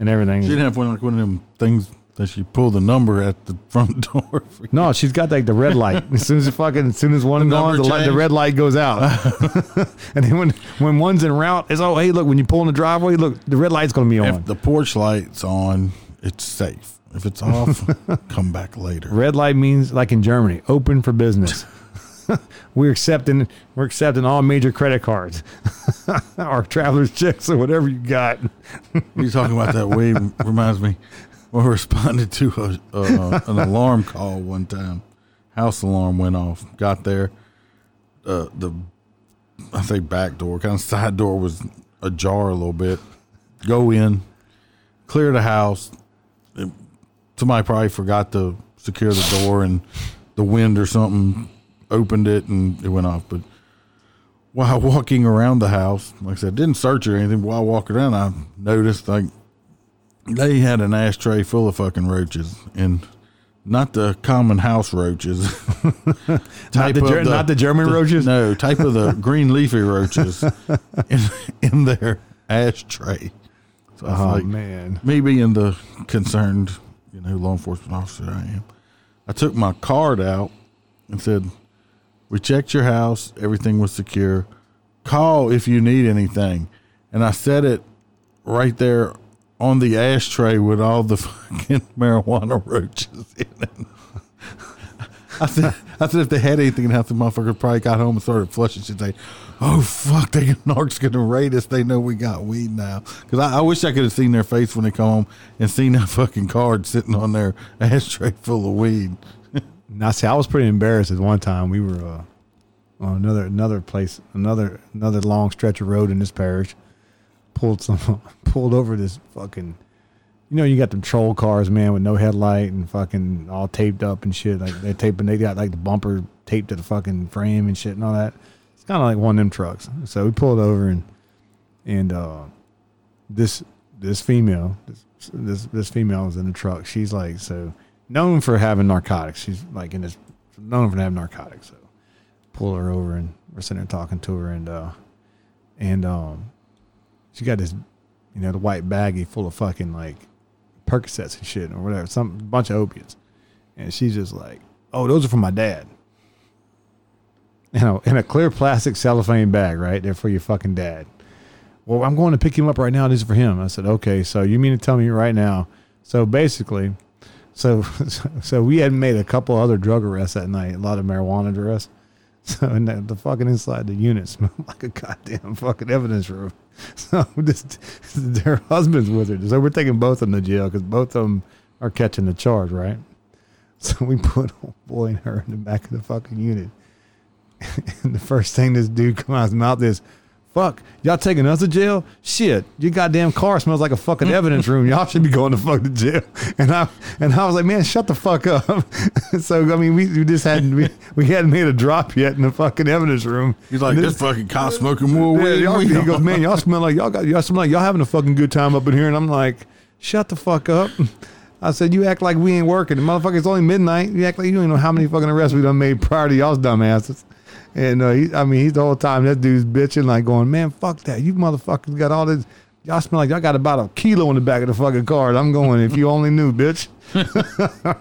And everything. She didn't have one like one of them things that she pulled the number at the front door. No, she's got like the red light. As soon as fucking, as soon as one The goes, the, light, the red light goes out. and then when when one's en route, it's oh hey look when you pull in the driveway, look the red light's gonna be on. If the porch light's on, it's safe. If it's off, come back later. Red light means like in Germany, open for business. we're accepting we're accepting all major credit cards, or travelers checks or whatever you got. You talking about that weed reminds me. We responded to a, uh, an alarm call one time. House alarm went off. Got there. Uh, the I think back door, kind of side door was ajar a little bit. Go in, clear the house. It- somebody probably forgot to secure the door, and the wind or something opened it, and it went off. But while walking around the house, like I said, didn't search or anything. While walking around, I noticed like they had an ashtray full of fucking roaches, and not the common house roaches. Type the of Ger- not the German roaches? No, type of the green leafy roaches in, in their ashtray. So Oh like, man, me being the concerned, you know, law enforcement officer I am, I took my card out and said, "We checked your house; everything was secure. Call if you need anything." And I said it right there on the ashtray with all the fucking marijuana roaches in it. I said, I said if they had anything in the house, the motherfucker probably got home and started flushing shit. Say, oh fuck, they narcs gonna raid us. They know we got weed now. Because I, I wish I could have seen their face when they come home and seen that fucking card sitting on their ashtray full of weed. Now, see, I was pretty embarrassed at one time. We were uh, on another another place, another another long stretch of road in this parish. Pulled some, pulled over this fucking. You know, you got them troll cars, man, with no headlight and fucking all taped up and shit. Like they're taping, they got like the bumper taped to the fucking frame and shit and all that. It's kind of like one of them trucks. So we pulled over and and uh, this this female, this, this this female was in the truck. She's like so known for having narcotics. She's like in this known for having narcotics. So pull her over and we're sitting there talking to her and uh and um she got this you know the white baggie full of fucking like Percocets and shit or whatever, some bunch of opiates, and she's just like, "Oh, those are for my dad." You know, in a clear plastic cellophane bag, right? They're for your fucking dad. Well, I'm going to pick him up right now. These are for him. I said, okay. So you mean to tell me right now? So basically, so so we had made a couple other drug arrests that night, a lot of marijuana arrests. So and the, the fucking inside the unit smelled like a goddamn fucking evidence room. So this their husbands with her. So we're taking both of them to jail because both of them are catching the charge, right? So we put old boy and her in the back of the fucking unit. And the first thing this dude comes out of his mouth is, "Fuck, y'all taking us to jail? Shit, your goddamn car smells like a fucking evidence room. Y'all should be going to fuck to jail." And I and I was like, "Man, shut the fuck up." so I mean, we, we just hadn't we, we hadn't made a drop yet in the fucking evidence room. He's like, And this fucking cop smoking more weed. we he goes, man, y'all smell like y'all got y'all smell like y'all having a fucking good time up in here, and I'm like, shut the fuck up. I said, you act like we ain't working. The motherfucker, it's only midnight. You act like you don't even know how many fucking arrests we done made prior to y'all's dumbasses. And uh, he, I mean, he's the whole time that dude's bitching, like going, man, fuck that. You motherfuckers got all this. Y'all smell like y'all got about a kilo in the back of the fucking car. I'm going, if you only knew, bitch.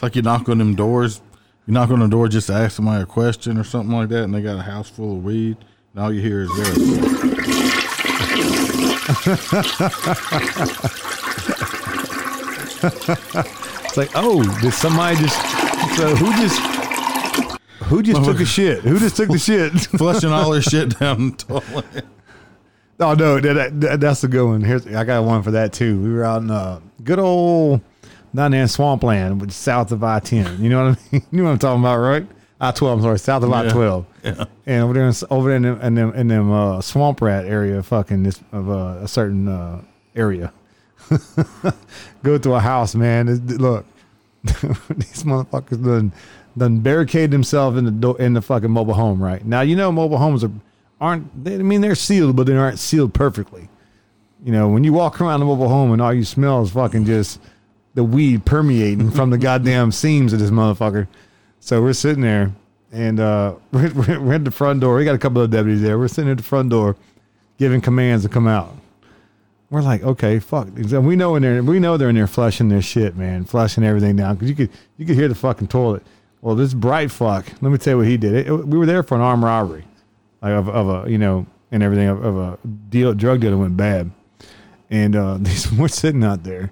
It's like you knock on them doors. You knock on the door just to ask somebody a question or something like that, and they got a house full of weed, and all you hear is this. It's like, oh, did somebody just? So who just? Who just took a shit? Who just took the shit? Flushing all their shit down the toilet. Oh no, that, that, that's a good one. Here's I got one for that too. We were out in uh, good old down there in swampland, which south of I ten. You know what I mean? You know what I'm talking about, right? I twelve. I'm sorry, south of I Yeah. twelve. Yeah. And over there, in, over there in them, in them, in them uh, swamp rat area, fucking this of uh, a certain uh, area. Go to a house, man. Look, these motherfuckers done done barricade themselves in the door in the fucking mobile home. Right now, you know mobile homes are aren't. They, I mean, they're sealed, but they aren't sealed perfectly. You know, when you walk around the mobile home and all you smell is fucking just the weed permeating from the goddamn seams of this motherfucker. So we're sitting there and uh, we're, we're, we're at the front door. We got a couple of deputies there. We're sitting at the front door giving commands to come out. We're like, okay, fuck. And we know in there, we know they're in there flushing their shit, man, flushing everything down because you could you could hear the fucking toilet. Well, this bright fuck. Let me tell you what he did. It, it- we were there for an armed robbery, like of, of a you know and everything of, of a deal drug deal that went bad, and uh, these we're sitting out there,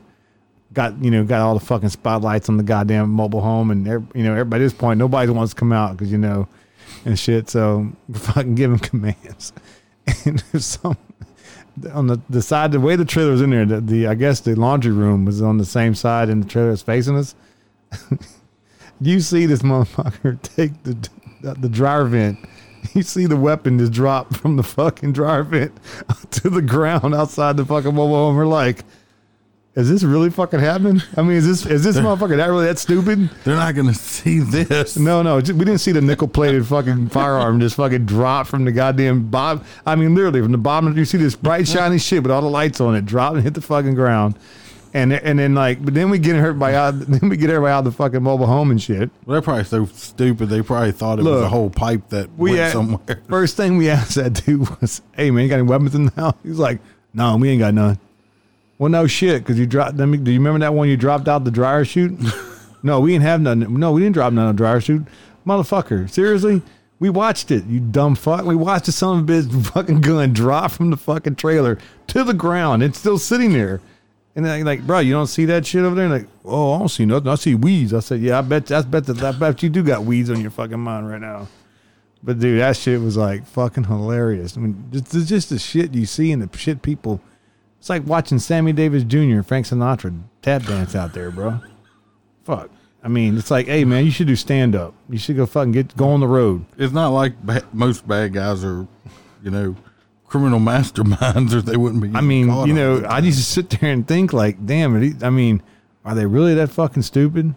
got you know got all the fucking spotlights on the goddamn mobile home, and you know everybody this point nobody wants to come out because you know and shit. So fucking giving commands, and there's some on the, the side the way the trailer was in there the, the I guess the laundry room was on the same side and the trailer was facing us. You see this motherfucker take the uh, the dryer vent. You see the weapon just drop from the fucking dryer vent to the ground outside the fucking mobile home. We're like, is this really fucking happening? I mean, is this is this motherfucker that really that stupid? They're not gonna see this. No, no, we didn't see the nickel plated fucking firearm just fucking drop from the goddamn bottom. I mean, literally from the bottom. You see this bright shiny shit with all the lights on it drop and hit the fucking ground, and and then like, but then we get hurt by out. Then we get everybody out of the fucking mobile home and shit. Well, they're probably so stupid. They probably thought it was a whole pipe that We went had- somewhere. First thing we asked that dude was, "Hey man, you got any weapons in the house?" He's like, "No, we ain't got none." Well, no shit, because you dropped. Let me, do you remember that one you dropped out the dryer chute? no, we didn't have none. No, we didn't drop none on the dryer chute, motherfucker. Seriously, we watched it. You dumb fuck. We watched the son of a bitch fucking gun drop from the fucking trailer to the ground. It's still sitting there. And then like, bro, you don't see that shit over there? Like, oh, I don't see nothing. I see weeds. I said, yeah, I bet, I bet that, I bet you do got weeds on your fucking mind right now. But dude, that shit was like fucking hilarious. I mean, it's just the shit you see and the shit people. It's like watching Sammy Davis Jr. and Frank Sinatra tap dance out there, bro. Fuck. I mean, it's like, hey man, you should do stand up. You should go fucking get go on the road. It's not like ba- most bad guys are, you know, criminal masterminds, or they wouldn't be. I mean, you know. I used to sit there and think like, damn it. I mean, are they really that fucking stupid?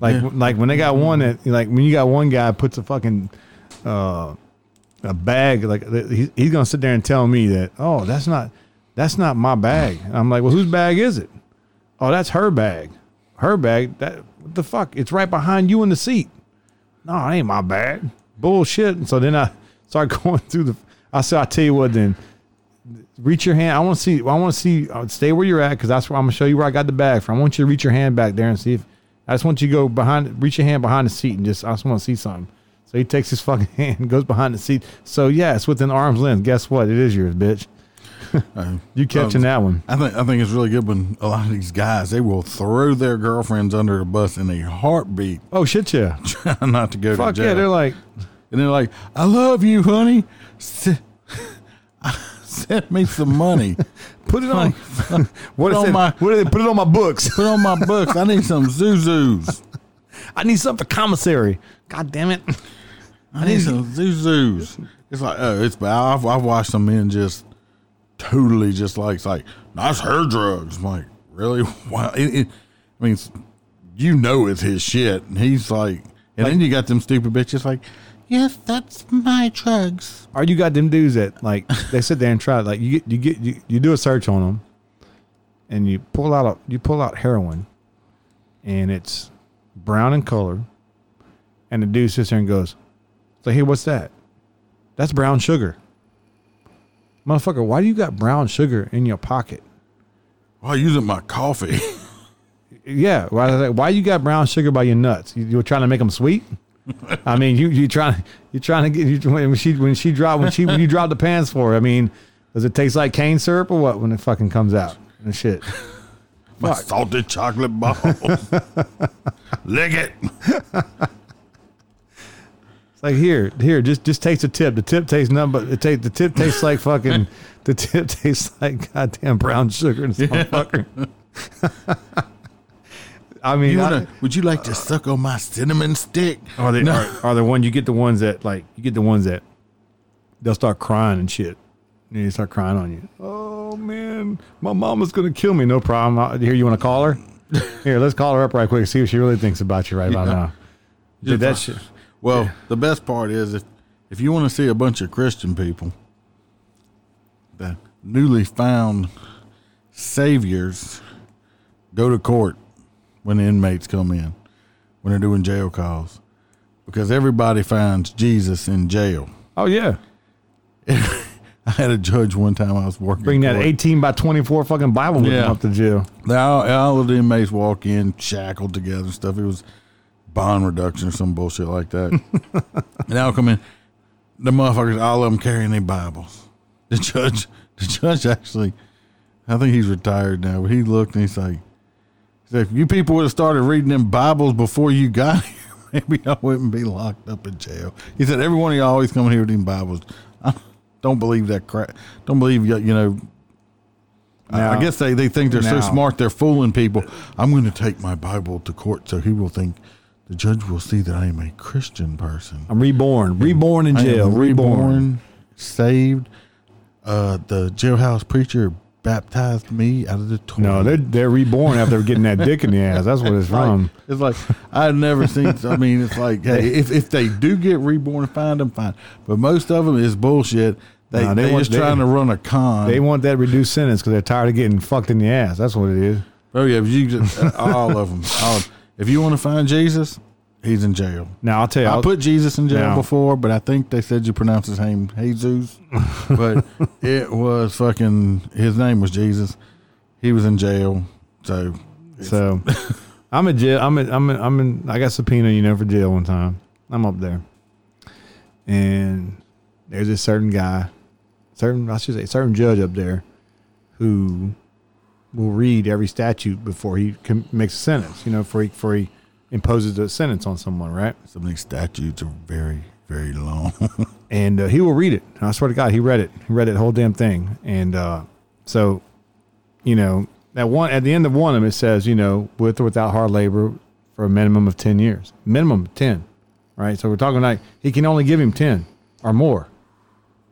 Like, Yeah. like when they got one that, like when you got one guy puts a fucking, uh, a bag, like he, he's gonna sit there and tell me that, oh, that's not, that's not my bag. And I'm like, well, whose bag is it? Oh, that's her bag. Her bag. That what the fuck? It's right behind you in the seat. No, it ain't my bag. Bullshit. And so then I start going through the. I said, I tell you what, then reach your hand. I want to see. I want to see. Uh, stay where you're at because that's where I'm gonna show you where I got the bag from. I want you to reach your hand back there and see if. I just want you to go behind. Reach your hand behind the seat and just. I just want to see something. So he takes his fucking hand and goes behind the seat. So yeah, it's within arm's length. Guess what? It is yours, bitch. Uh, You catching um, that one? I think I think it's really good when a lot of these guys they will throw their girlfriends under the bus in a heartbeat, Oh shit, yeah. trying not to go Fuck to jail. yeah. They're like, and they're like, "I love you, honey. Send me some money. put it on. what Put is on it? my- what is it? Put it on my books. Put on my books. I need some Zuzus. I need something for commissary. God damn it. I need some Zuzus. It's like, oh, it's bad. I've, I've watched some men just totally just like, it's like, that's her drugs. I'm like, really? Wow. It, it, I mean, you know it's his shit. And he's like, and then you got them stupid bitches like, yes, that's my drugs. Or you got them dudes that like they sit there and try like you get you get you, you do a search on them, and you pull out a you pull out heroin, and it's brown in color, and the dude sits there and goes, "So hey, what's that? That's brown sugar." Motherfucker, why do you got brown sugar in your pocket? Well, I use it my coffee. Yeah, why, why you got brown sugar by your nuts? You, you were trying to make them sweet. I mean, you you trying you trying to get you, when she when she drop when she when you drop the pants for her. I mean, does it taste like cane syrup or what when it fucking comes out and shit? my Fuck. salted chocolate balls. Lick it. It's like here here just just taste the tip. The tip tastes nothing but it tastes the tip tastes like fucking the tip tastes like goddamn brown sugar and motherfucker. I mean, You wanna, would you like to suck on my cinnamon stick? Are they No. are, are the one you get the ones that like you get the ones that they'll start crying and shit. And they start crying on you. Oh man, my mama's gonna kill me. No problem. I, here, you want to call her? Here, let's call her up right quick. See what she really thinks about you right about now. Dude, that shit. Well, the best part is if if you want to see a bunch of Christian people, the newly found saviors go to court when the inmates come in when they're doing jail calls because everybody finds Jesus in jail. Oh yeah, I had a judge one time I was working. bring that court. eighteen by twenty four fucking Bible with Yeah. them up to jail. They all, all of the inmates walk in shackled together and stuff. It was bond reduction or some bullshit like that. and I'll come in. The motherfuckers, all of them carrying their Bibles. The judge, the judge actually, I think he's retired now, but he looked and he's like, if you people would have started reading them Bibles before you got here, maybe I wouldn't be locked up in jail. He said, every one of you always coming here with them Bibles. I don't believe that crap. Don't believe, you know, I- I guess they, they think they're so smart they're fooling people. I'm going to take my Bible to court so he will think the judge will see that I am a Christian person. I'm reborn, reborn in jail, reborn. saved. Uh, the jailhouse preacher baptized me out of the toilet. No, they're they're reborn after getting that dick in the ass. That's what it's from. It's like I've never seen. I mean, it's like, hey, if, if they do get reborn, and find them, fine. But most of them is bullshit. They Nah, they want- just they- trying to run a con. They want that reduced sentence because they're tired of getting fucked in the ass. That's what it is. oh yeah, if you just, uh, all of them. All, if you want to find Jesus, he's in jail. Now I'll tell you, I I'll, put Jesus in jail Now- before, but I think they said you pronounce his name Jesus. but it was fucking his name was Jesus. He was in jail. So So I'm in jail. I'm in, I'm in, I'm in, I got subpoena, you know, for jail one time. I'm up there. And there's this certain guy, certain, I should say, certain judge up there who will read every statute before he com- makes a sentence. You know, for he, before he imposes a sentence on someone, right? Some of these statutes are very, very long. and uh, he will read it. And I swear to God, he read it. He read that whole damn thing. And uh, so, you know, at one at the end of one of them, it says, you know, with or without hard labor for a minimum of ten years, minimum ten, right? So we're talking like he can only give him ten or more,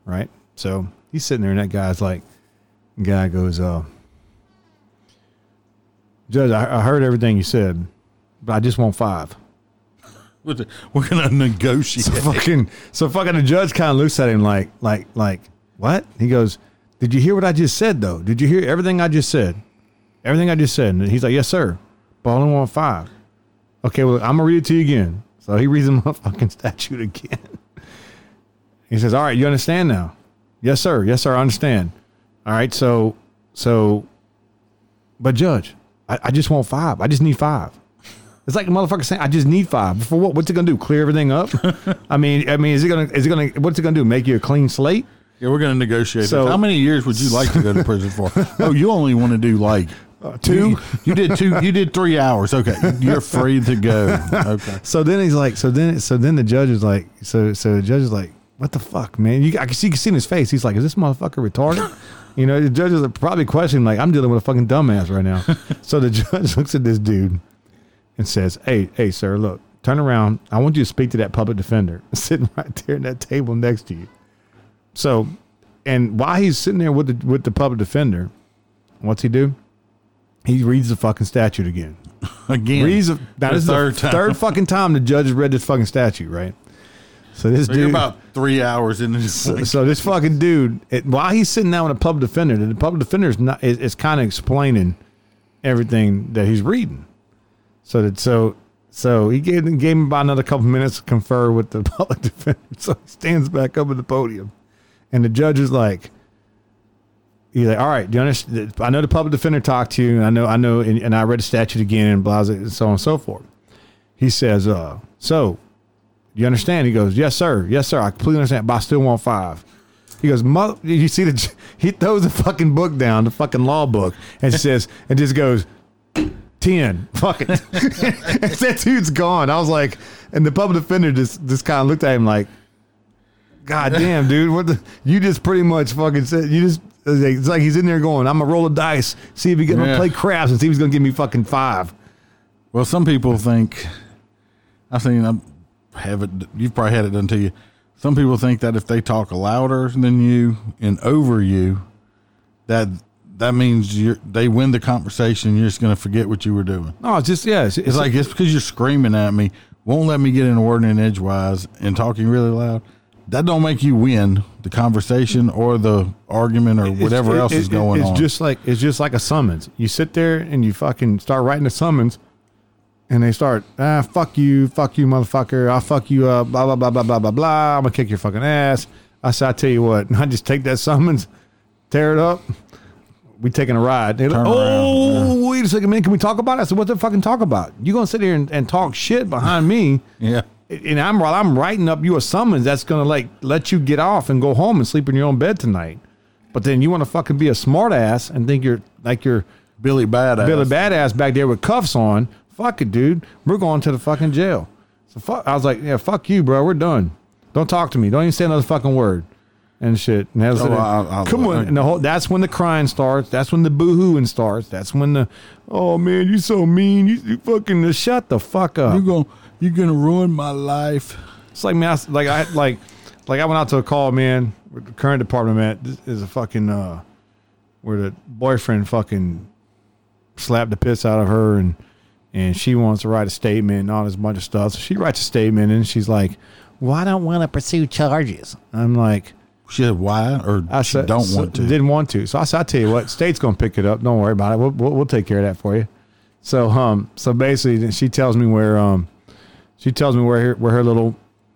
right? So he's sitting there, and that guy's like, guy goes, uh, Judge, I, I heard everything you said, but I just want five. We're gonna negotiate. So fucking, so fucking the judge kind of looks at him like, like, like, what? He goes, "Did you hear what I just said, though? Did you hear everything I just said? Everything I just said?" And he's like, "Yes, sir." But I only want five. Okay, well, I'm gonna read it to you again. So he reads the motherfucking statute again. he says, "All right, you understand now?" Yes, sir. Yes, sir. I understand. All right, so, so, but judge, I, I just want five. I just need five. It's like a motherfucker saying, "I just need five for what? What's it gonna do? Clear everything up? I mean, I mean, is it gonna? Is it gonna? What's it gonna do? Make you a clean slate? Yeah, we're gonna negotiate. So-. How many years would you like to go to prison for? oh, you only want to do like Uh, two? You, you did two. You did three hours. Okay, you're free to go. Okay. So then he's like, so then, so then the judge is like, so, so the judge is like, what the fuck, man? You, I can see, you can see in his face. He's like, is this motherfucker retarded? You know, the judge is probably questioning, like, I'm dealing with a fucking dumbass right now. so the judge looks at this dude and says, hey, hey, sir, look, turn around. I want you to speak to that public defender sitting right there at that table next to you. So, and while he's sitting there with the with the public defender, what's he do? He reads the fucking statute again. Again, Reads a, now the this is third the time. third fucking time the judge has read this fucking statute, right? So this So you're dude, about three hours into this. so, so this fucking dude, it, while he's sitting down with a public defender, the public defender is not is, is kind of explaining everything that he's reading. So that so so he gave gave him about another couple minutes to confer with the public defender. So he stands back up at the podium, and the judge is like. He's like, all right, do you understand? I know the public defender talked to you, and I know, I know, and, and I read the statute again, and blah, blah, and so on and so forth. He says, uh, so you understand? He goes, yes, sir. Yes, sir. I completely understand, but I still want five. He goes, mother, you see the, he throws the fucking book down, the fucking law book, and says, and just goes, 10. Fuck it. that dude's gone. I was like, and the public defender just, just kind of looked at him like, God damn, dude, what the, you just pretty much fucking said, you just, it's like he's in there going, I'm gonna roll the dice, see if he gonna Yeah. play craps and see if he's gonna give me fucking five. Well, some people think. I've seen. I have it. You've probably had it done to you. Some people think that if they talk louder than you and over you, that that means you they win the conversation. You're just going to forget what you were doing. No, it's just, yeah, it's, It's like it's because you're screaming at me, won't let me get in a word in edgewise, and talking really loud. That don't make you win the conversation or the argument or whatever else is going it's on. It's just like it's just like a summons. You sit there and you fucking start writing the summons, and they start ah fuck you, fuck you, motherfucker, I'll fuck you up, blah blah blah blah blah blah blah. I'm gonna kick your fucking ass. I said, I tell you what, I just take that summons, tear it up. We taking a ride. They're like, Turn around, oh, wait a second, man. Can we talk about it? I said, what the fucking talk about? You gonna sit here and, and talk shit behind me? yeah. and I'm while I'm writing up you a summons that's gonna like let you get off and go home and sleep in your own bed tonight. But then you want to fucking be a smart ass and think you're like you're Billy Badass. Billy Badass back there with cuffs on. Fuck it, dude. We're going to the fucking jail. So fuck. I was like, yeah, fuck you, bro. We're done. Don't talk to me. Don't even say another fucking word. And shit. And that's Oh, I'll- I'll- come on. And the whole, that's when the crying starts. That's when the boohooing starts. That's when the, oh man, you so mean. You, you fucking shut the fuck up. You're gonna you're gonna ruin my life. It's like man, I, like I like like I went out to a call, man. With the current department, man, this is a fucking uh, where the boyfriend fucking slapped the piss out of her, and and she wants to write a statement and all this bunch of stuff. So she writes a statement, and she's like, "Well, I don't want to pursue charges." I'm like, She said why or I she said, don't so- want to. Didn't want to. So I said, I'll tell you what, state's gonna pick it up. Don't worry about it. We'll, we'll, we'll take care of that for you. So um, so basically, she tells me where um, she tells me where her, where her little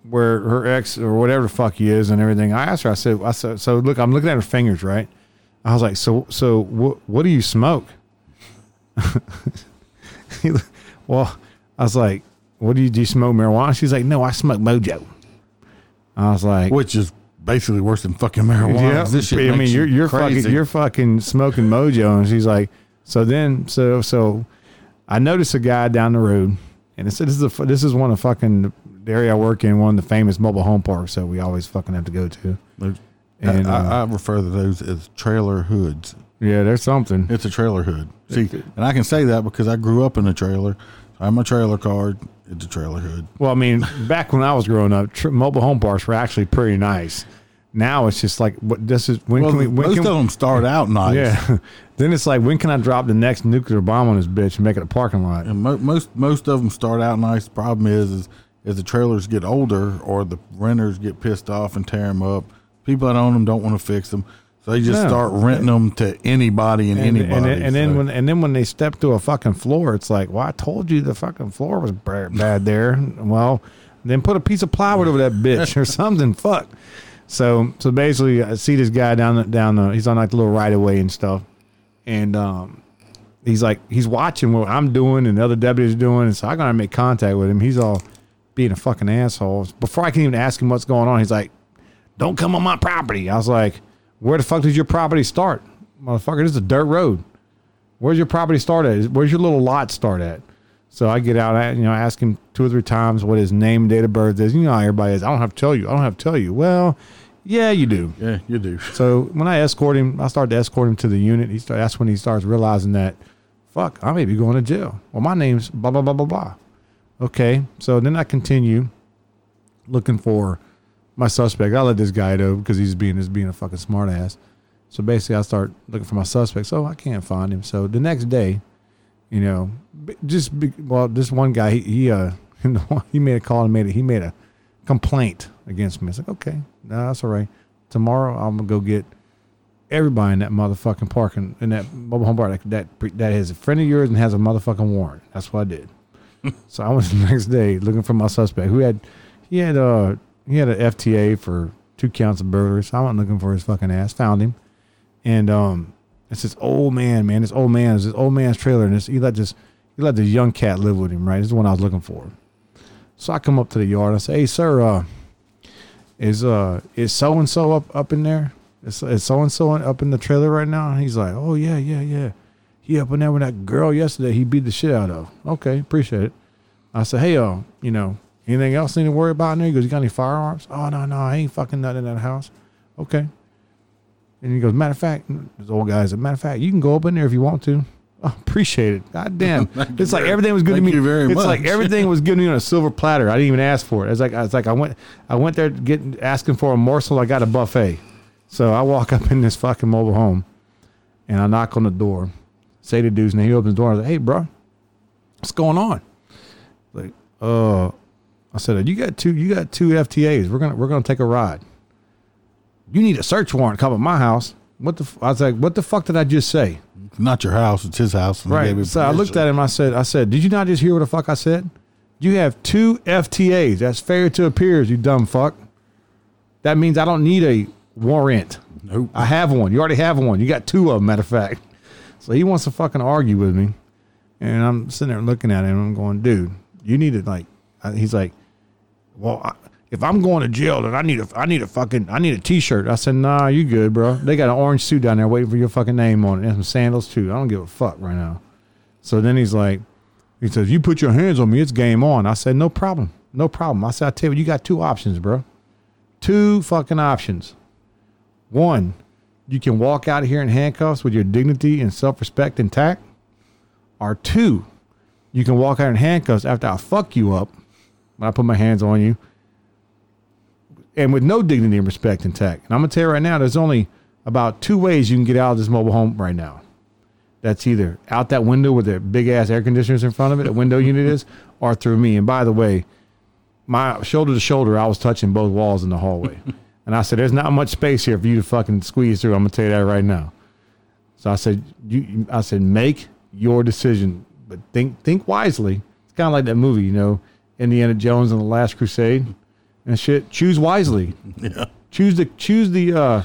where her ex or whatever the fuck he is and everything. I asked her. I said, I said, so look, I'm looking at her fingers, right? I was like, so so what what do you smoke? Well, I was like, what do you do? You smoke marijuana? She's like, no, I smoke Mojo. I was like, which is basically worse than fucking marijuana. yeah, This shit I mean, makes you're you you're crazy. fucking you're fucking smoking mojo, and she's like, So then, so so, I noticed a guy down the road, and this, this is a, this is one of fucking the area I work in, one of the famous mobile home parks that we always fucking have to go to. There's- And, I, uh, I refer to those as trailer hoods. Yeah, there's something. It's a trailer hood. See, and I can say that because I grew up in a trailer. I'm a trailer card. It's a trailer hood. Well, I mean, back when I was growing up, tr- mobile home parks were actually pretty nice. Now it's just like, what this is when Well, can we? When most can, of them start out nice. Yeah. then it's like, when can I drop the next nuclear bomb on this bitch and make it a parking lot? And mo- most most of them start out nice. The problem is, is as the trailers get older or the renters get pissed off and tear them up, people that own them don't want to fix them, so they just No. start renting them to anybody and, And, anybody. and, then- and then so- when and then when they step to a fucking floor, it's like, well, I told you the fucking floor was bad there. Well, then put a piece of plywood over that bitch or something. Fuck. So so basically, I see this guy down the, down the he's on like the little right of way and stuff, and um, he's like he's watching what I'm doing and the other deputies doing, and so I gotta make contact with him. He's all being a fucking asshole. Before I can even ask him what's going on, he's like, "Don't come on my property." I was like, "Where the fuck does your property start, motherfucker? This is a dirt road. Where's your property start at? Where's your little lot start at?" So I get out, I, you know, I ask him two or three times what his name, date of birth is. You know how everybody is. I don't have to tell you. I don't have to tell you. Well, yeah, you do. yeah, you do. So when I escort him, I start to escort him to the unit. He start, that's when he starts realizing that, fuck, I may be going to jail. Well, my name's blah blah blah blah blah. Okay, so then I continue looking for my suspect. I let this guy know because he's being is being a fucking smartass. So basically, I start looking for my suspect. So I can't find him. So the next day, you know, just be, well, this one guy he, he uh he made a call and made it. He made a complaint against me. It's like okay, no, that's all right. Tomorrow I'm gonna go get everybody in that motherfucking parking in that mobile home park that that, that is a friend of yours and has a motherfucking warrant. That's what I did. so I was the next day looking for my suspect who had he had uh he had an FTA for two counts of burglary. So I went looking for his fucking ass. Found him, and um, it's this old man, man. This old man is this old man's trailer, and this, he let this he let this young cat live with him. Right, this is the one I was looking for. So I come up to the yard. I say, "Hey, sir, uh, is uh is so and so up up in there? Is so and so up in the trailer right now?" And he's like, "Oh yeah, yeah, yeah. He up in there with that girl yesterday. He beat the shit out of. Okay, appreciate it." I said, "Hey, uh, you know, anything else need to worry about in there?" He goes, "You got any firearms?" "Oh no, no, I ain't fucking nothing in that house." Okay. And he goes, "Matter of fact, this old guy said, matter of fact, you can go up in there if you want to." Oh, appreciate it. God damn. it's like very- everything was good to thank me. you very it's much. like everything was given to me on a silver platter. I didn't even ask for it. It's like I was like I went I went there getting asking for a morsel. I got a buffet. So I walk up in this fucking mobile home, and I knock on the door. Say the dude's name. He opens the door. I was like, "Hey, bro, what's going on?" Like, uh, I said, "You got two. You got two FTAs. We're gonna we're gonna take a ride. You need a search warrant. Come at my house. What the? f-" I was like, "What the fuck did I just say?" Not your house; it's his house. and he gave you Right. So I looked at him. I said, I said, did you not just hear what the fuck I said? You have two FTAs. That's failure to appears, you dumb fuck. That means I don't need a warrant. Nope. I have one. You already have one. You got two of them, matter of fact. So he wants to fucking argue with me. And I'm sitting there looking at him. I'm going, dude, you need to like, he's like, well, I, if I'm going to jail, then I need a, I need a fucking, I need a t-shirt. I said, nah, you good, bro. They got an orange suit down there waiting for your fucking name on it and some sandals too. I don't give a fuck right now. So then he's like, he says, you put your hands on me, it's game on. I said, no problem. No problem. I said, I tell you, you got two options, bro. Two fucking options. One, you can walk out of here in handcuffs with your dignity and self-respect intact. Or two, you can walk out in handcuffs after I fuck you up when I put my hands on you and with no dignity and respect intact. And I'm gonna tell you right now, there's only about two ways you can get out of this mobile home right now. That's either out that window with the big ass air conditioners in front of it, the window unit is, or through me. And by the way, my shoulder to shoulder, I was touching both walls in the hallway. and I said, There's not much space here for you to fucking squeeze through. I'm gonna tell you that right now. So I said, you I said, make your decision, but think think wisely. It's kind of like that movie, you know, Indiana Jones and the Last Crusade and shit. Choose wisely. Yeah. Choose the choose the uh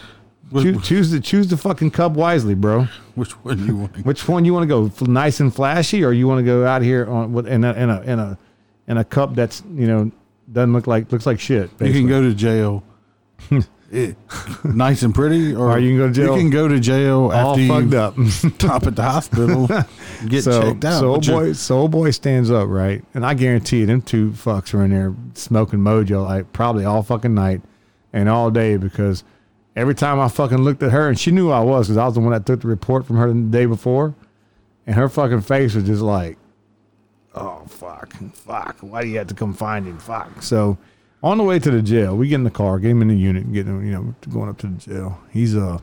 choose, choose the choose the fucking cub wisely, bro. Which one you want? Which one you want to go nice and flashy, or you want to go out here on what in a in a in a in a cup that's you know doesn't look like looks like shit. You can go to jail nice and pretty, or, Or you can go to jail You can go to jail all after fucked you up. top at the hospital, get so, checked out. So old but you're- boy, so old boy stands up, right? And I guarantee you, them two fucks are in there smoking mojo like probably all fucking night and all day because every time I fucking looked at her and she knew who I was because I was the one that took the report from her the day before, and her fucking face was just like, oh fuck, fuck, why do you have to come find him? Fuck. So on the way to the jail, we get in the car, get him in the unit, get him, you know, going up to the jail. He's uh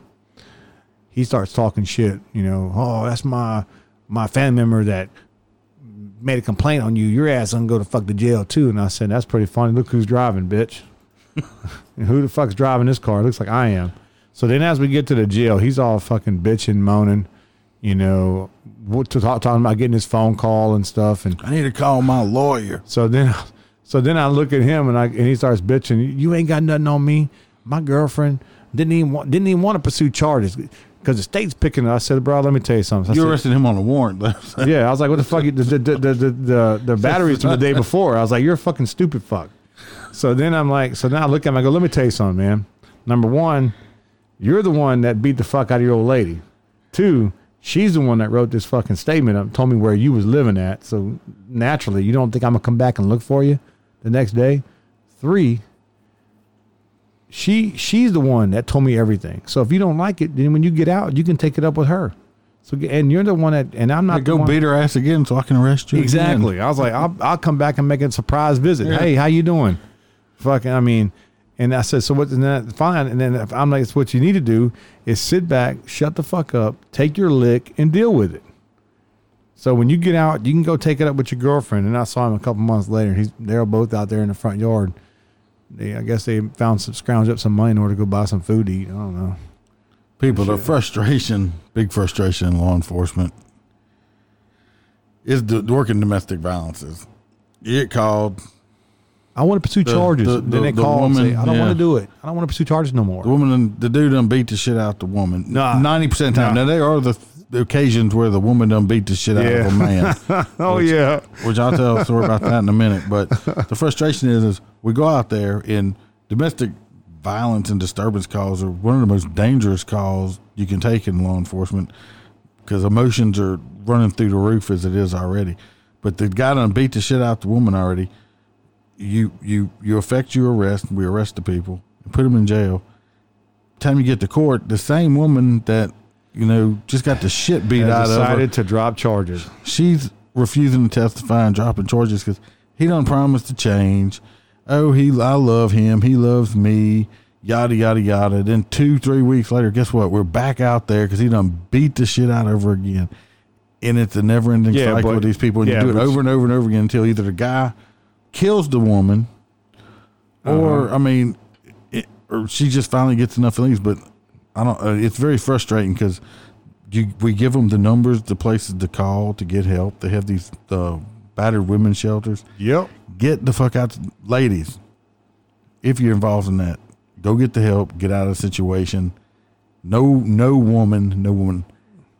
he starts talking shit, you know, oh, that's my my family member that made a complaint on you. Your ass gonna go to fuck the jail too. And I said, That's pretty funny. Look who's driving, bitch. who the fuck's driving this car? It looks like I am. So then as we get to the jail, he's all fucking bitching, moaning, you know, what to talk, talking about getting his phone call and stuff. And I need to call my lawyer. so then, so then I look at him and I and he starts bitching. You ain't got nothing on me. My girlfriend didn't even want, didn't even want to pursue charges because the state's picking. it. I said, bro, let me tell you something. I You said, arrested him on a warrant. yeah, I was like, what the fuck? The the the the, the, the batteries from the day before. I was like, you're a fucking stupid fuck. So then I'm like, so now I look at him. I go, let me tell you something, man. Number one, you're the one that beat the fuck out of your old lady. Two, she's the one that wrote this fucking statement up, told me where you was living at. So naturally, you don't think I'm gonna come back and look for you the next day. Three, she she's the one that told me everything. So if you don't like it, then when you get out, you can take it up with her. So and you're the one that, and I'm not I go beat her ass again so I can arrest you. again. Exactly. I was like, I'll, I'll come back and make a surprise visit. Hey, how you doing? Fucking, I mean, and I said, so what's then fine. And then if I'm like, it's what you need to do is sit back, shut the fuck up, take your lick, and deal with it. So when you get out, you can go take it up with your girlfriend. And I saw him a couple months later. He's they're both out there in the front yard. They, I guess they found some scrounge up some money in order to go buy some food to eat. I don't know. People, the frustration, big frustration in law enforcement is the working domestic violences. You get called, I want to pursue The- charges. the- then they the call and say, I don't want to do it. I don't want to pursue charges no more. the woman, the dude done beat the shit out the woman. Nah. Ninety percent of the time. Nah. Now they are the, the occasions where the woman done beat the shit out Yeah. of a man. oh Which- yeah. which I'll tell a story about that in a minute. But the frustration is, is we go out there and domestic violence and disturbance calls are one of the most dangerous calls you can take in law enforcement because emotions are running through the roof as it is already. But the guy done beat the shit out the woman already. You you you affect your arrest. We arrest the people and put them in jail. Time you get to court, the same woman that you know just got the shit beat out of her decided to drop charges. she's refusing to testify and dropping charges because he done promised to change. Oh, he, I love him. He loves me. Yada yada yada. Then two, three weeks later, guess what? We're back out there because he done beat the shit out of her again. And it's a never-ending Yeah, cycle but- with these people. And yeah, you do it over and over and over again until either the guy kills the woman, Uh-huh. or I mean, it, or she just finally gets enough feelings. But I don't. Uh, it's very frustrating because you we give them the numbers, the places to call to get help. They have these uh, battered women shelters. Yep. Get the fuck out, ladies. If you're involved in that, go get the help. Get out of the situation. No, no woman, no woman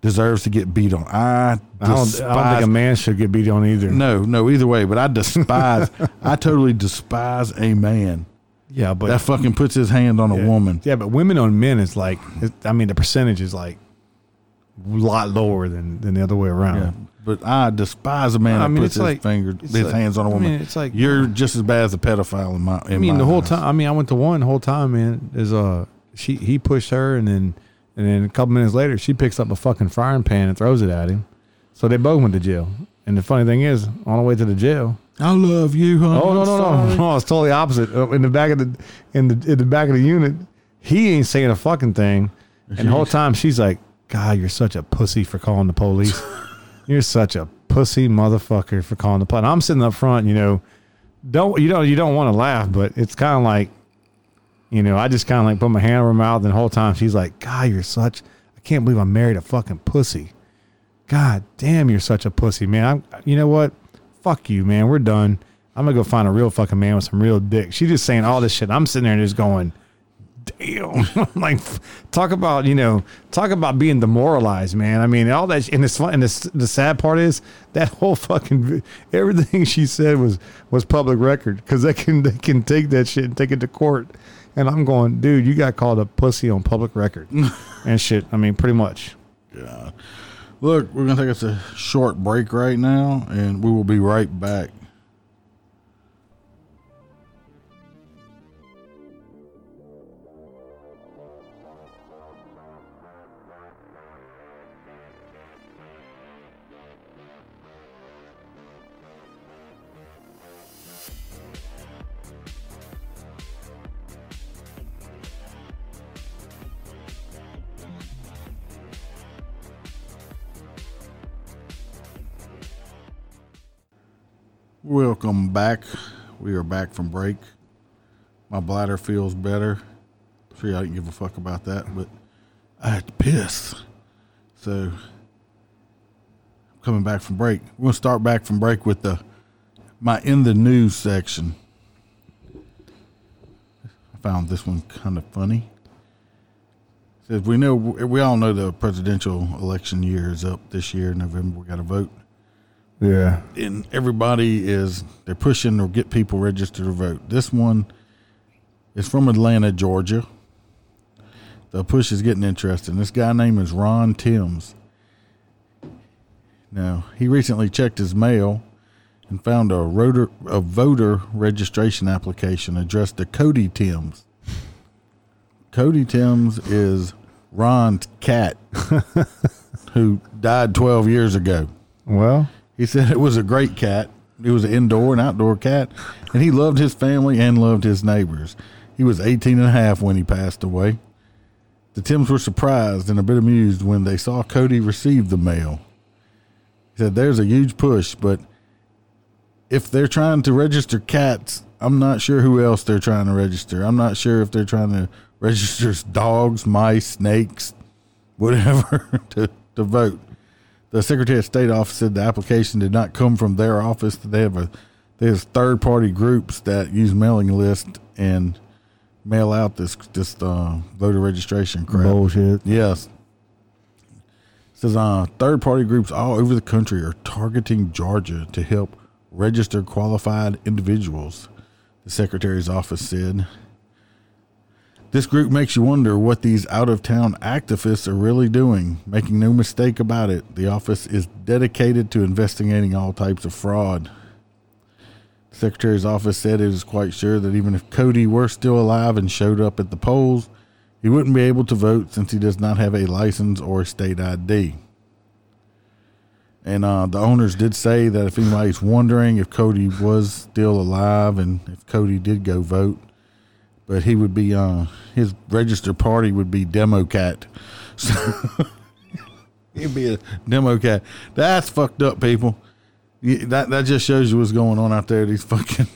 deserves to get beat on. I I don't, despise. I don't think a man should get beat on either. no, no. Either way, but I despise. I totally despise a man Yeah, but that fucking puts his hand on a woman. Yeah, but women on men is like, I mean, the percentage is like a lot lower than, than the other way around. Yeah, but I despise a man I that mean, puts it's his like- finger, his like- hands on a woman. mean, it's like- you're just as bad as a pedophile in my. In I mean, my the whole eyes. time. I mean, I went to one the whole time, man. Is uh, she he pushed her, and then and then a couple minutes later, she picks up a fucking frying pan and throws it at him. So they both went to jail. And the funny thing is, on the way to the jail, I love you, honey. Oh no no no! No, it's totally opposite. Uh, In the back of the in the in the back of the unit, he ain't saying a fucking thing, and the whole time she's like, "God, you're such a pussy for calling the police. you're such a pussy motherfucker for calling the police." And I'm sitting up front, you know, don't you know you don't want to laugh, but it's kind of like, you know, I just kind of like put my hand over my mouth, and the whole time she's like, "God, you're such. I can't believe I married a fucking pussy. God damn, you're such a pussy, man. I'm, you know what? Fuck you, man. We're done. I'm gonna go find a real fucking man with some real dick. She's just saying all this shit. I'm sitting there and just going, damn. like, talk about you know, talk about being demoralized, man. I mean, all that. And it's. And the, the sad part is that whole fucking everything she said was was public record because they can they can take that shit and take it to court And I'm going, dude, you got called a pussy on public record and shit. I mean, pretty much. God. Look, we're gonna take us a short break right now, and we will be right back. Welcome back. We are back from break. My bladder feels better. Sure, I didn't give a fuck about that, but I had to piss. So, I'm coming back from break. We're gonna start back from break with the my in the news section. I found this one kind of funny. Says we know we all know the presidential election year is up this year, November. We got to vote Yeah. and everybody is they're pushing to get people registered to vote. This one is from Atlanta, Georgia. The push is getting interesting. This guy name is Ron Timms. Now he recently checked his mail and found a rotor, a voter registration application addressed to Cody Timms. Cody Timms is Ron's cat, who died 12 years ago. Well, He said it was a great cat. It was an indoor and outdoor cat, and he loved his family and loved his neighbors. He was 18 and a half when he passed away. The Timms were surprised and a bit amused when they saw Cody receive the mail. He said, There's a huge push, but if they're trying to register cats, I'm not sure who else they're trying to register. I'm not sure if they're trying to register dogs, mice, snakes, whatever to, to vote. The Secretary of State office said the application did not come from their office. They have a there's third party groups that use mailing list and mail out this this uh, voter registration crap. bullshit. Yes. It says uh, third party groups all over the country are targeting Georgia to help register qualified individuals, the Secretary's office said. This group makes you wonder what these out of town activists are really doing. Making no mistake about it, the office is dedicated to investigating all types of fraud. The Secretary's office said it is quite sure that even if Cody were still alive and showed up at the polls, he wouldn't be able to vote since he does not have a license or a state ID. And uh, the owners did say that if anybody's wondering if Cody was still alive and if Cody did go vote, but he would be uh, his registered party would be Democrat. So he'd be a Democrat. That's fucked up, people. That that just shows you what's going on out there. These fucking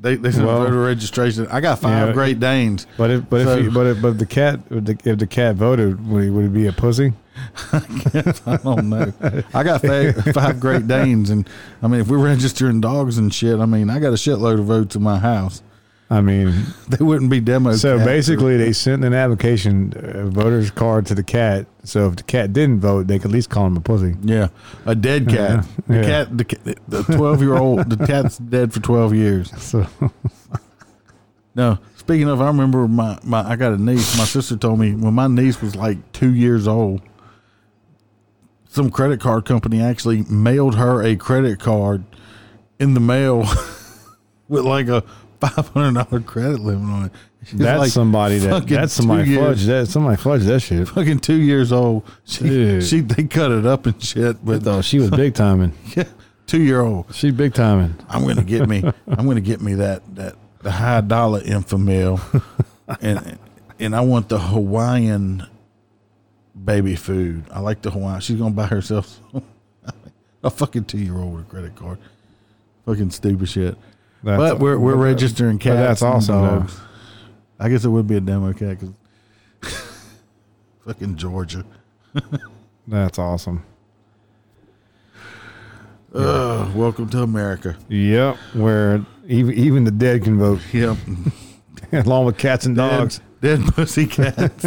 they they said Well- voter registration. I got five Yeah. Great Danes. But if but So- if he, but if, but the cat if the, if the cat voted, would he, would he be a pussy? I don't know. I got five, five Great Danes, and I mean, if we're registering dogs and shit, I mean, I got a shitload of votes in my house. I mean, They wouldn't be demo. so basically, they sent an application, uh, voter's card to the cat. So if the cat didn't vote, they could at least call him a pussy. yeah, a dead cat. Yeah. The cat, the, the twelve year old, the cat's dead for twelve years. So No, speaking of, I remember my, my I got a niece. My sister told me when my niece was like two years old, some credit card company actually mailed her a credit card in the mail with like a five hundred dollar credit limit on it. She's that's like somebody that that's somebody years- fudge that somebody fudge that shit. Fucking two years old. She, Dude. she they cut it up and shit. But thought she was big timing. yeah, two year old. She big timing. I'm gonna get me. I'm gonna get me that that the high dollar Enfamil, and and I want the Hawaiian baby food. I like the Hawaiian. She's gonna buy herself a fucking two year old with a credit card. Fucking stupid shit. That's- but we're we're registering cats. that's and awesome, though. dogs. I guess it would be a demo cat because fucking Georgia. That's awesome. Uh, welcome to America. Yep, where even even the dead can vote, Yep. along with cats and dogs. Dead, dead pussy cats.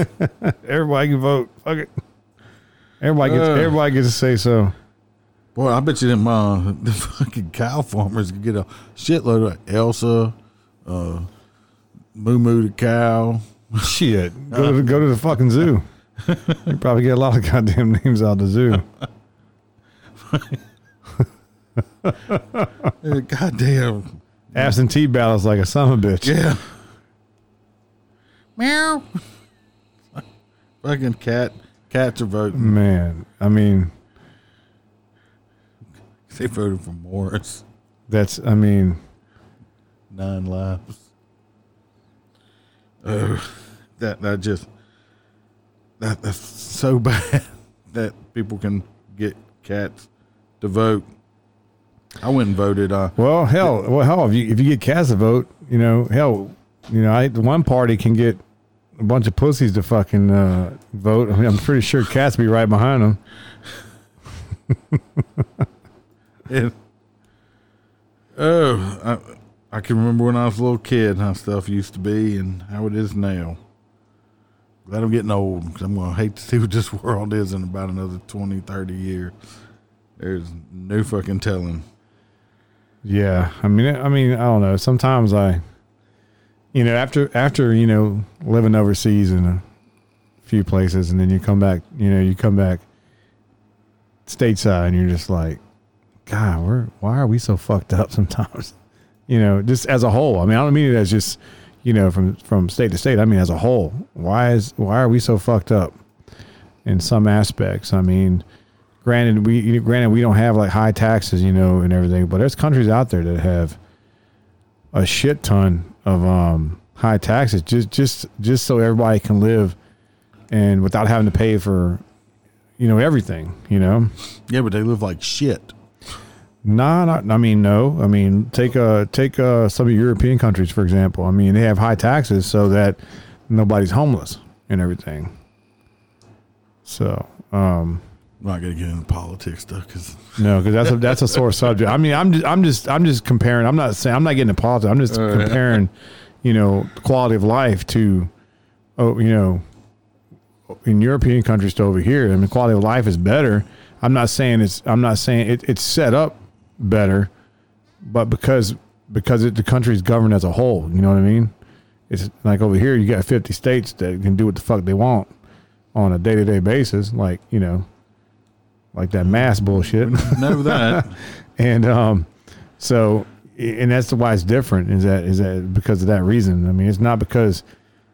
Everybody can vote. Fuck it. Everybody gets Uh. everybody gets to say so. Boy, I bet you them uh, the fucking cow farmers could get a shitload of Elsa, uh, Moo Moo the cow. Shit, go to go to the fucking zoo. You probably get a lot of goddamn names out of the zoo. Goddamn. Absentee ballots like a son of a bitch. Yeah. Meow. Fucking cat. Cats are voting. Man, I mean, They voted for Morris. that's I mean, Nine lives. Oh, that that just that that's so bad that people can get cats to vote. I went and voted. Uh, well, hell, well, hell, if you if you get cats to vote, you know, hell, you know, I one party can get a bunch of pussies to fucking uh, vote. I mean, I'm pretty sure cats be right behind them. and, oh, I, I can remember when I was a little kid how stuff used to be and how it is now. Glad I'm getting old because I'm going to hate to see what this world is in about another 20, 30 years. There's no fucking telling. Yeah, I mean, I mean, I don't know. Sometimes I, you know, after after you know living overseas in a few places, and then you come back, you know, you come back stateside, and you're just like, God, we're why are we so fucked up sometimes? You know, just as a whole. I mean, I don't mean it as just you know from from state to state. I mean as a whole. Why is why are we so fucked up in some aspects? I mean granted we granted we don't have like high taxes you know and everything but there's countries out there that have a shit ton of um high taxes just just just so everybody can live and without having to pay for you know everything you know Yeah, but they live like shit. Nah, not. I mean, no. I mean, take uh take uh some of European countries for example. I mean, they have high taxes so that nobody's homeless and everything. So, um, I'm not going to get into politics stuff because no, because that's a that's a sore subject. I mean, I'm just I'm just I'm just comparing. I'm not saying I'm not getting into politics. I'm just comparing, you know, quality of life to, oh, you know, in European countries to over here. I mean, quality of life is better. I'm not saying it's I'm not saying it, it's set up better, but because because it, the country's governed as a whole. You know what I mean? It's like over here, you got 50 states that can do what the fuck they want on a day to day basis, like you know, like that mass bullshit. know that. and um, so and that's why it's different. Is that is that because of that reason? I mean, it's not because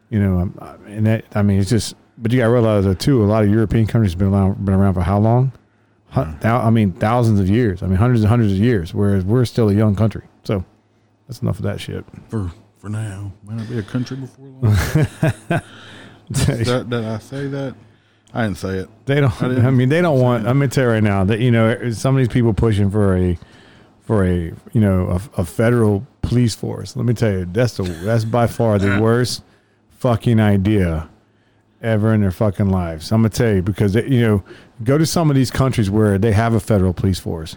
you know, and that I mean, it's just. But you got to realize that too. A lot of European countries have been around, been around for how long? Hmm. Thou- I mean, thousands of years. I mean, hundreds and hundreds of years. Whereas we're still a young country. So that's enough of that shit. for for now. Might not be a country before long. that, did I say that? I didn't say it. They don't. I I, mean, they don't want. I'm gonna tell you right now that you know some of these people pushing for a, for a you know a, a federal police force. Let me tell you, that's the that's by far the worst fucking idea ever in their fucking lives. I'm gonna tell you because they, you know go to some of these countries where they have a federal police force,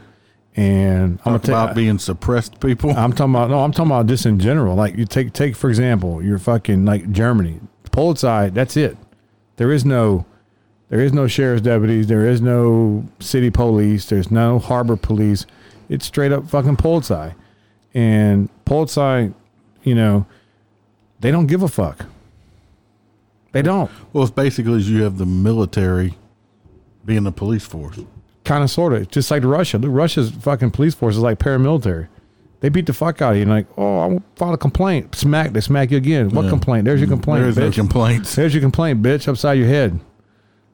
and I'm gonna Talk tell about being suppressed people. I'm talking about no, I'm talking about this in general. Like you take take for example, you're fucking like Germany, Polizei. That's it. There is no, there is no sheriff's deputies. There is no city police. There's no harbor police. It's straight up fucking Polizei, and Polizei, you know, they don't give a fuck. They don't. well, it's basically you have the military being the police force. kind of sort of just like Russia. The Russia's fucking police force is like paramilitary. They beat the fuck out of you. And like, oh, I will file a complaint. Smack. They smack you again. What Yeah. complaint? There's your complaint. There is no bitch. complaints. There's your complaint, bitch, upside your head.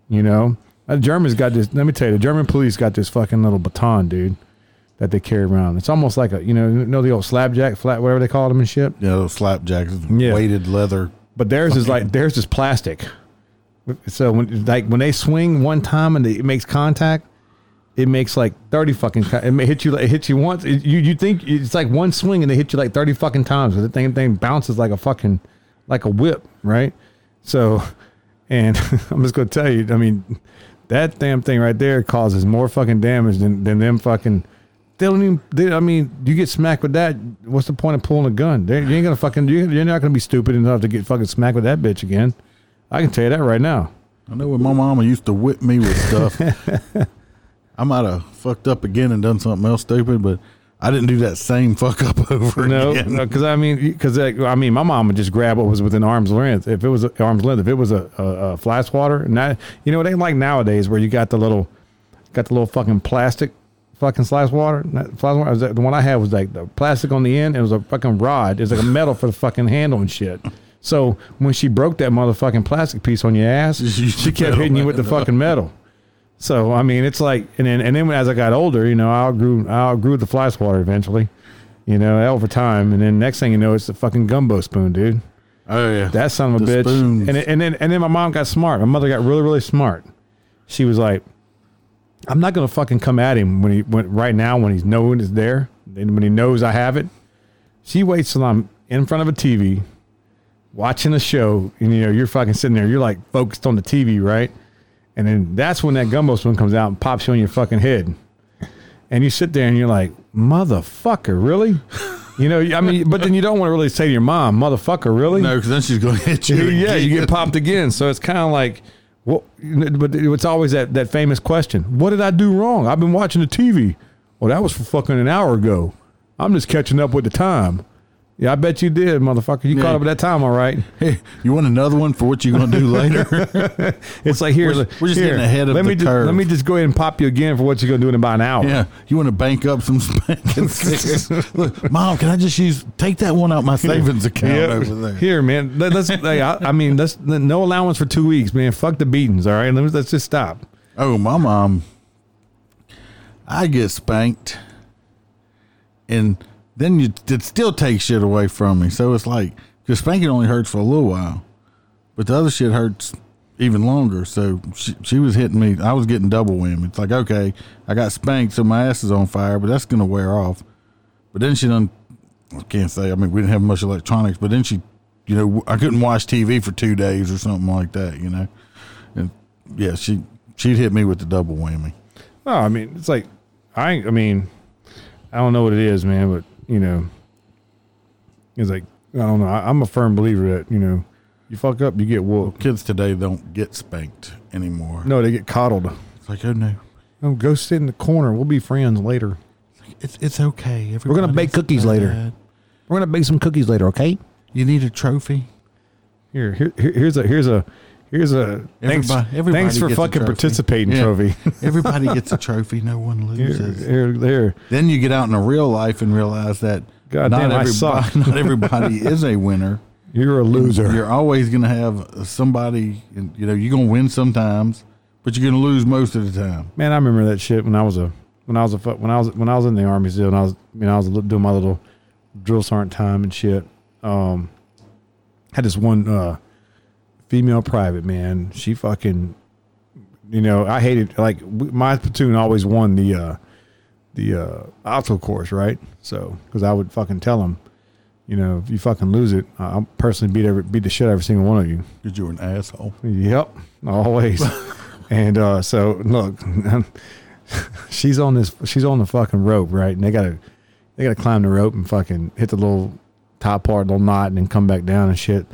You know, the Germans got this. Let me tell you, the German police got this fucking little baton, dude, that they carry around. It's almost like a, you know, you know the old slapjack, flat, whatever they call them and shit. Yeah, those slapjacks, Yeah. weighted leather. But theirs is like theirs is plastic. So when like when they swing one time and it makes contact, it makes like thirty fucking. It may hit you. like It hits you once. It- you you think it's like one swing and they hit you like thirty fucking times. The thing thing bounces like a fucking like a whip, right? So, and I'm just gonna tell you. I mean, that damn thing right there causes more fucking damage than than them fucking. They don't even. They, I mean, you get smacked with that. What's the point of pulling a gun? They, you ain't gonna fucking. you- You're not gonna be stupid enough to get fucking smacked with that bitch again. I can tell you that right now. I know when my mama used to whip me with stuff, I might have fucked up again and done something else stupid, but I didn't do that same fuck up over No, again. because I mean, because I mean, my mom would just grab what was within arm's length. If it was arm's length, if it was a, a, a fly swatter, and that, you know, it ain't like nowadays where you got the little, got the little fucking plastic, fucking slice water. Fly water, the one I had was like the plastic on the end. It was a fucking rod. It's like a metal for the fucking handle and shit. So when she broke that motherfucking plastic piece on your ass, she kept hitting you with the fucking metal. So I mean, it's like, and then and then as I got older, you know, I outgrew I outgrew the fly swatter eventually, you know, over time, and then next thing you know, it's the fucking gumbo spoon, dude. Oh yeah, That son of a The bitch. spoons. And, and then and then my mom got smart. My mother got really really smart. She was like, "I'm not gonna fucking come at him when he when right now when he's knowing it's there, and when he knows I have it." She waits till I'm in front of a TV, watching a show, and you know you're fucking sitting there, you're like focused on the TV, right? And then that's when that gumbo spoon comes out and pops you on your fucking head, and you sit there and you're like, "Motherfucker, really?" You know, I mean, but then you don't want to really say to your mom, "Motherfucker, really?" no, because then she's going to hit you. yeah, you get popped again. So it's kind of like, what? But it's always that that famous question: What did I do wrong? I've been watching the TV. Well, that was for fucking an hour ago. I'm just catching up with the time. Yeah, I bet you did, motherfucker. You Yeah. caught up at that time, all right. Hey, you want another one for what you're going to do later? It's like here, We're- we're just here, getting ahead of let the me just, curve. Let me just go ahead and pop you again for what you're gonna do in about an hour. yeah, you want to bank up some spanking sticks? Look, mom, can I just use take that one out my savings account over there? Here, man. Let, us Hey, I, I mean, let's no allowance for two weeks, man. Fuck the beatings. All right, let's, let's just stop. Oh, my mom, I get spanked, and then you it still takes shit away from me. So it's like because spanking only hurts for a little while, but the other shit hurts even longer. So she, she was hitting me. I was getting double whammy. It's like okay, I got spanked, so my ass is on fire, but that's gonna wear off. But then she done. I can't say. I mean, we didn't have much electronics, but then she, you know, I couldn't watch TV for two days or something like that. You know, and yeah, she she'd hit me with the double whammy. No, I mean it's like I. I mean, I don't know what it is, man, but you know, it's like I don't know. I, I'm a firm believer that you know, you fuck up, you get whooped. Kids today don't get spanked anymore. No, they get coddled. It's like, oh no, Oh, go sit in the corner. We'll be friends later. it's it's okay. We're gonna bake cookies later. We're gonna bake some cookies later, okay? You need a trophy. Here, here- here's a here's a here's a thanks, Everybody- everybody thanks for fucking participating Yeah. trophy. Everybody gets a trophy. No one here, loses. here, there. Then you get out in the real life and realize that God not damn, everybody not everybody is a winner. You're a loser. You're always gonna have somebody. and, You know, you're gonna win sometimes, but you're gonna lose most of the time. Man, I remember that shit when I was a when I was a when I was when I was in the army still, and I was you know I was doing my little drill sergeant time and shit. Um, had this one uh female private man. She fucking, you know, I hated like my platoon always won the uh the uh obstacle course, right? So because I would fucking tell them, you know, if you fucking lose it, I'll personally beat every beat the shit out of every single one of you. Because you're an asshole. Yep, always. and uh, so look, she's on this. She's on the fucking rope, right? And they gotta, they gotta climb the rope and fucking hit the little top part, little knot, and then come back down and shit.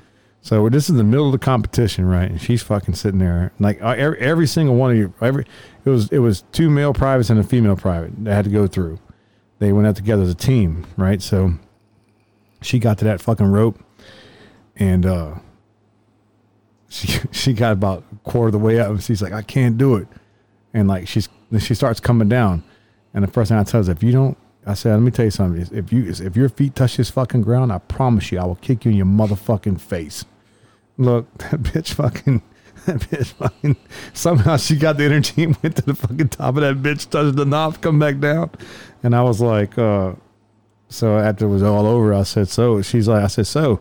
So this is the middle of the competition, right? And she's fucking sitting there, like uh, every, every single one of you. Every it was it was two male privates and a female private that had to go through. They went out together as a team, right? So she got to that fucking rope, and uh, she she got about a quarter of the way up and she's like, I can't do it. And like she's she starts coming down. And the first thing I tell her is if you don't I said, let me tell you something. If you if your feet touch this fucking ground, I promise you I will kick you in your motherfucking face. Look, that bitch fucking that bitch fucking somehow she got the energy and went to the fucking top of that bitch, touched the knob, come back down. And I was like, uh so after it was all over, I said, so she's like, I said, so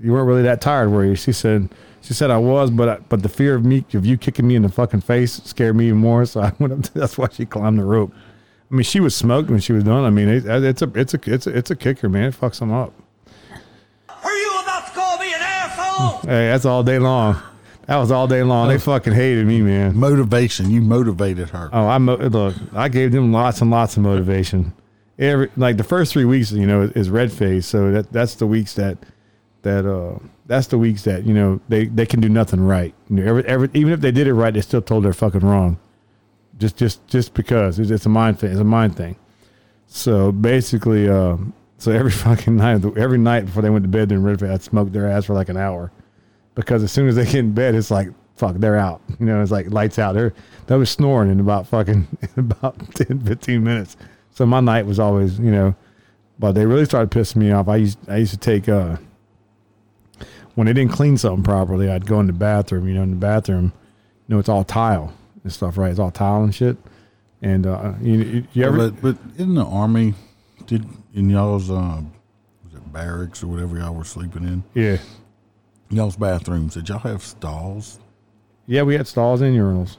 you weren't really that tired, were you? She said, she said I was, but I, but the fear of me of you kicking me in the fucking face scared me even more. So I went up. To, that's why she climbed the rope. I mean, she was smoked when she was done. I mean, it, it's a it's a it's a it's a kicker, man. It fucks them up. Are you about to call me an asshole? Hey, that's all day long. That was all day long. They fucking hated me, man. Motivation. You motivated her. Oh, I mo- look. I gave them lots and lots of motivation. Every like the first three weeks, you know, is red phase. So that that's the weeks that that uh that's the weeks that you know they they can do nothing right. You know, every, every even if they did it right, they still told they're fucking wrong. Just just just because it's, it's a mind thing. It's a mind thing. So basically, uh, so every fucking night, every night before they went to bed in Redford, I'd smoke their ass for like an hour, because as soon as they get in bed, it's like fuck, they're out. You know, it's like lights out. They're they was snoring in about fucking in about 10, 15 minutes. So my night was always, you know, but they really started pissing me off. I used I used to take uh when they didn't clean something properly, I'd go in the bathroom. You know, in the bathroom, you know, it's all tile and stuff, right? It's all tile and shit. And uh, you, you, you ever? but but in the army, did in y'all's was it barracks or whatever y'all were sleeping in? yeah, Y'all's bathrooms, did y'all have stalls? yeah. We had stalls and urinals.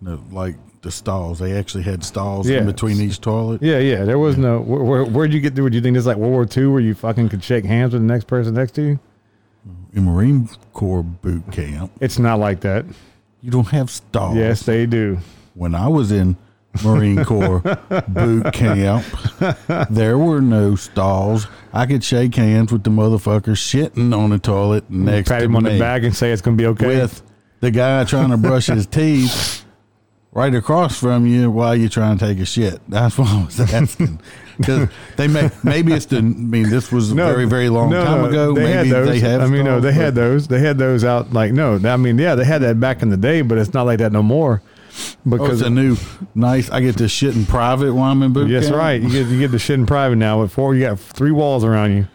No, like the stalls. They actually had stalls Yeah. in between each toilet. Yeah, yeah. There was no. Where, where, where'd you get through? Do you think this is like World War II, where you fucking could shake hands with the next person next to you? In Marine Corps boot camp, It's not like that. You don't have stalls. Yes, they do. When I was in Marine Corps boot camp, there were no stalls. I could shake hands with the motherfucker shitting on the toilet next to me. Pat to him on the back and say it's gonna be okay. with the guy trying to brush his teeth right across from you while you're trying to take a shit. That's what I was asking. Because they may maybe it's the I mean this was a very very long no, time ago. They maybe had those. they have. I mean, no, they had those. They had those out. Like, no, I mean, yeah, they had that back in the day, but it's not like that no more. Oh, Because it's a new nice. I get to shit in private while I'm in boot camp. yes, camp. right. You get you get the shit in private now. With four, you got three walls around you.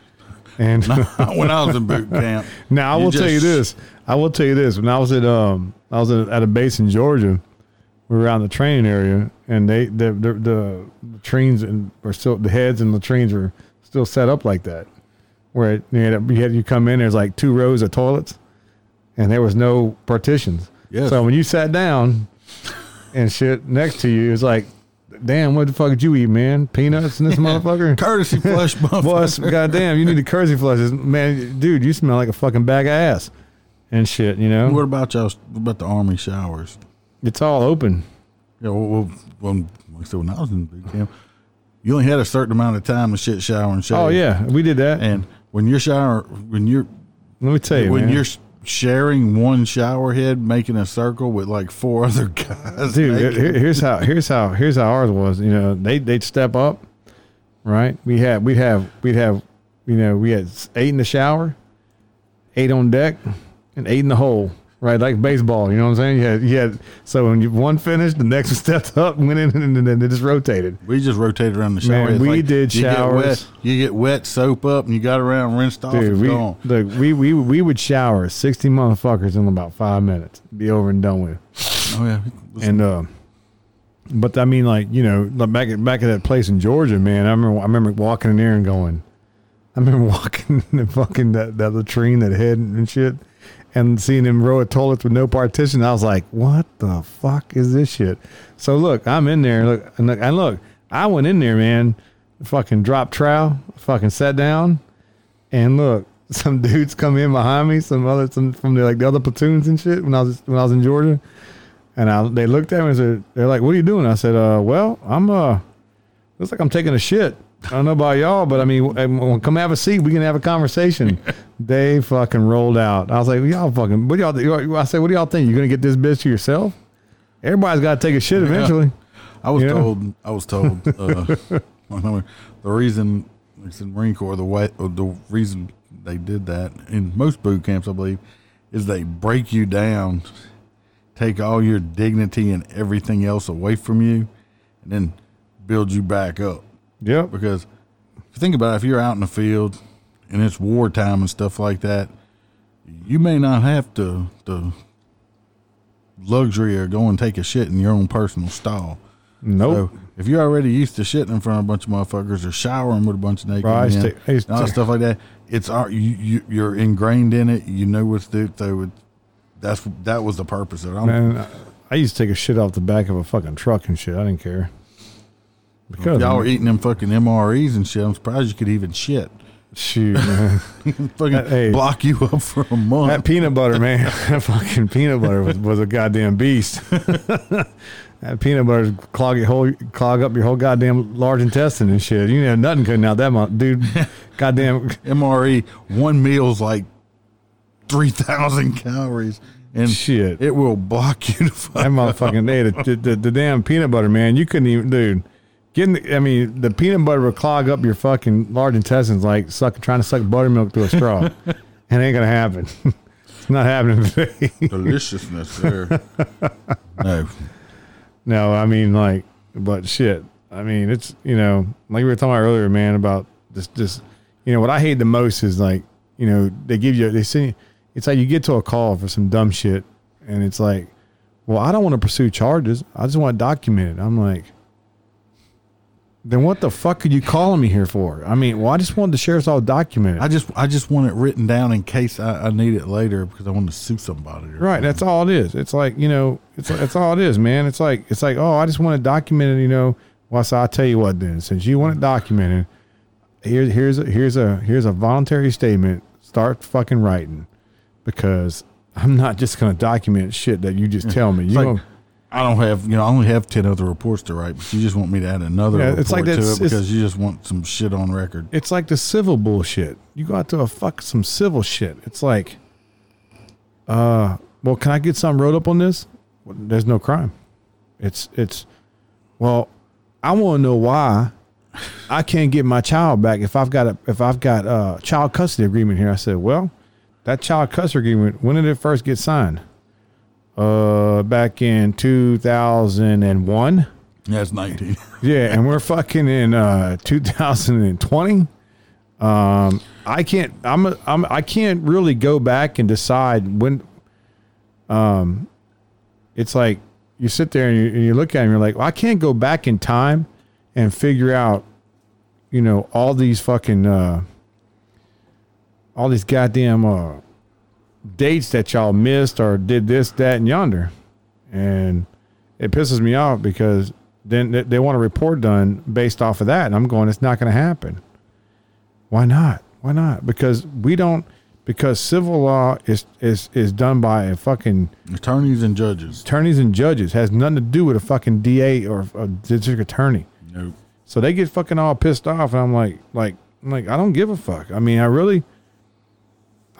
And when I was in boot camp. now I will tell you this. I will tell you this. When I was at um, I was at, at a base in Georgia. We were around the training area, and they the the, the latrines and were still the heads and latrines were still set up like that, where it, you, had, you had you come in. There's like two rows of toilets, and there was no partitions. Yes. So when you sat down and shit next to you, it was like, damn, what the fuck did you eat, man? Peanuts and this motherfucker. Courtesy flush. Boss, goddamn, you need the courtesy flushes, man. Dude, you smell like a fucking bag of ass and shit. You know, What about y'all? What about the army showers? it's all open. Yeah, well, well I said, when I was in boot camp, you only had a certain amount of time to shit, shower, and shave. Oh yeah, we did that. And when you're shower, when you're Let me tell you, when man. you're sharing one shower head, making a circle with like four other guys, dude here's how here's how here's how ours was you know they they'd step up right we had we'd have we'd have you know we had eight in the shower eight on deck and eight in the hole right? Like baseball you know what i'm saying? You had, you had so when you one finished the next one stepped up went in and then it just rotated. We just rotated around the shower. Man, we did you Get showers. wet, you get wet, soap up, and you got around, rinsed off, dude and we gone. look we, we we would shower 60 motherfuckers in about five minutes. Be over and done with. Oh yeah, and uh but I mean like you know like back at back at that place in Georgia man I remember I remember walking in there and going I remember walking in the fucking that, that latrine that head and shit and seeing them row of toilets with no partition I was like what the fuck is this shit so look I'm in there look and look, and look I went in there man fucking drop trowel fucking sat down and look some dudes come in behind me some other some from the like the other platoons and shit when I was when I was in Georgia and I, they looked at me and said, they're like, what are you doing? I said, uh, well, I'm, uh, looks like I'm taking a shit. I don't know about y'all, but I mean, come have a seat. We can have a conversation. they fucking rolled out. I was like, y'all fucking, what do y'all, think? I said, what do y'all think? You're going to get this bitch to yourself? Everybody's got to take a shit eventually. I was Yeah. told. I was told. Uh, the reason it's in Marine Corps. The way, or the reason they did that in most boot camps, I believe, is they break you down, take all your dignity and everything else away from you, and then build you back up. Yep. Because if you think about it, if you're out in the field and it's wartime and stuff like that, you may not have to the luxury of go and take a shit in your own personal stall. Nope. So if you're already used to shitting in front of a bunch of motherfuckers or showering with a bunch of naked used men to- I used and all to- stuff like that, it's ar- you, you you're ingrained in it. You know what's do. So it, that's that was the purpose of it. Man, I used to take a shit off the back of a fucking truck and shit. I didn't care. Because y'all were eating them fucking MREs and shit. I'm surprised you could even shit. shoot, man. Fucking uh, Hey. block you up for a month. That peanut butter, man. that fucking peanut butter was, was a goddamn beast. that peanut butter clog your whole clog up your whole goddamn large intestine and shit. You have nothing cutting out that month, dude. goddamn MRE one meal's like three thousand calories, and Shit. it will block you to fuck. that motherfucking day. The, the, the damn peanut butter, man. You couldn't even, dude. Getting, the, I mean, the peanut butter will clog up your fucking large intestines like sucking, trying to suck buttermilk through a straw. it ain't gonna happen. it's not happening today. Deliciousness there. no. no, I mean, like, but shit. I mean, it's you know, like we were talking about earlier, man, about this, this. You know, what I hate the most is like, you know, they give you, they send. you- It's like you get to a call for some dumb shit, and it's like, well, I don't want to pursue charges. I just want to document it. I'm like, then what the fuck are you calling me here for? I mean, well, I just wanted the sheriff's all documented. I just I just want it written down in case I, I need it later because I want to sue somebody. Or Right, that's all it is. It's like you know, it's that's all it is, man. It's like it's like oh, I just want it documented. You know, well, so I'll tell you what. Then, since you want it documented, here's here's a, here's a here's a voluntary statement. Start fucking writing, because I'm not just gonna document shit that you just tell me. You like, know, I don't have you know I only have ten other reports to write, but you just want me to add another Yeah, report it's like to it it's- because you just want some shit on record. it's like the civil bullshit. You go out to a fuck some civil shit. It's like, uh, well, can I get something wrote up on this? Well, There's no crime. It's it's, well, I want to know why I can't get my child back if I've got a if I've got a child custody agreement here. I said, well, that child custody agreement when did it first get signed? Uh, back in two thousand and one. That's nineteen. Yeah, and we're fucking in uh 2020. Um I can't I'm a, I'm I can't really go back and decide when um it's like you sit there and you, and you look at him. and you're like, well, I can't go back in time and figure out you know all these fucking uh all these goddamn uh dates that y'all missed or did this that and yonder. And it pisses me off because then they, they want a report done based off of that. And I'm going, it's not going to happen. Why not? Why not? Because we don't, because civil law is, is, is done by a fucking Attorneys and judges. attorneys and judges, has nothing to do with a fucking DA or a district attorney. Nope. So they get fucking all pissed off. And I'm like, like, I'm like, I don't give a fuck. I mean, I really,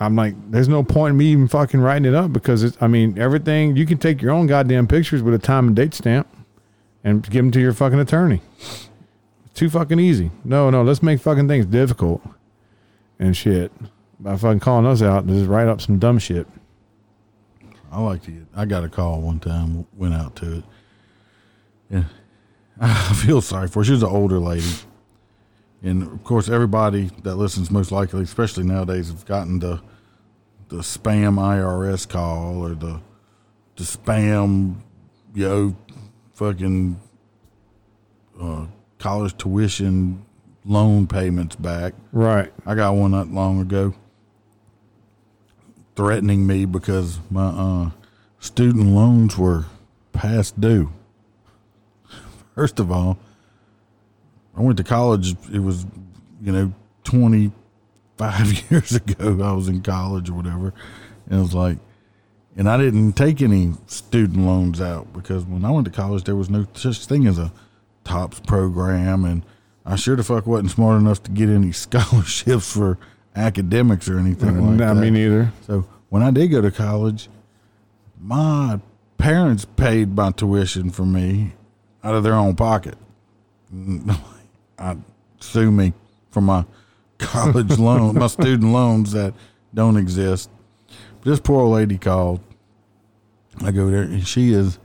I'm like, there's no point in me even fucking writing it up because it's, I mean, everything, you can take your own goddamn pictures with a time and date stamp and give them to your fucking attorney. It's too fucking easy. No, no, let's make fucking things difficult and shit by fucking calling us out and just write up some dumb shit. I like to get. I got a call one time. Went out to it. Yeah, I feel sorry for her. She was an older lady, and of course, everybody that listens, most likely, especially nowadays, have gotten the the spam IRS call or the the spam, you know, fucking uh, college tuition loan payments back. Right. I got one not long ago threatening me because my uh, student loans were past due. First of all, I went to college. It was, you know, 25 years ago. I was in college or whatever. And it was like, and I didn't take any student loans out because when I went to college, there was no such thing as a TOPS program. And I sure the fuck wasn't smart enough to get any scholarships for academics or anything like Not that. me neither. So when I did go to college, my parents paid my tuition for me out of their own pocket. I sue me for my college loan, my student loans that don't exist. This poor old lady called. I go there, and she is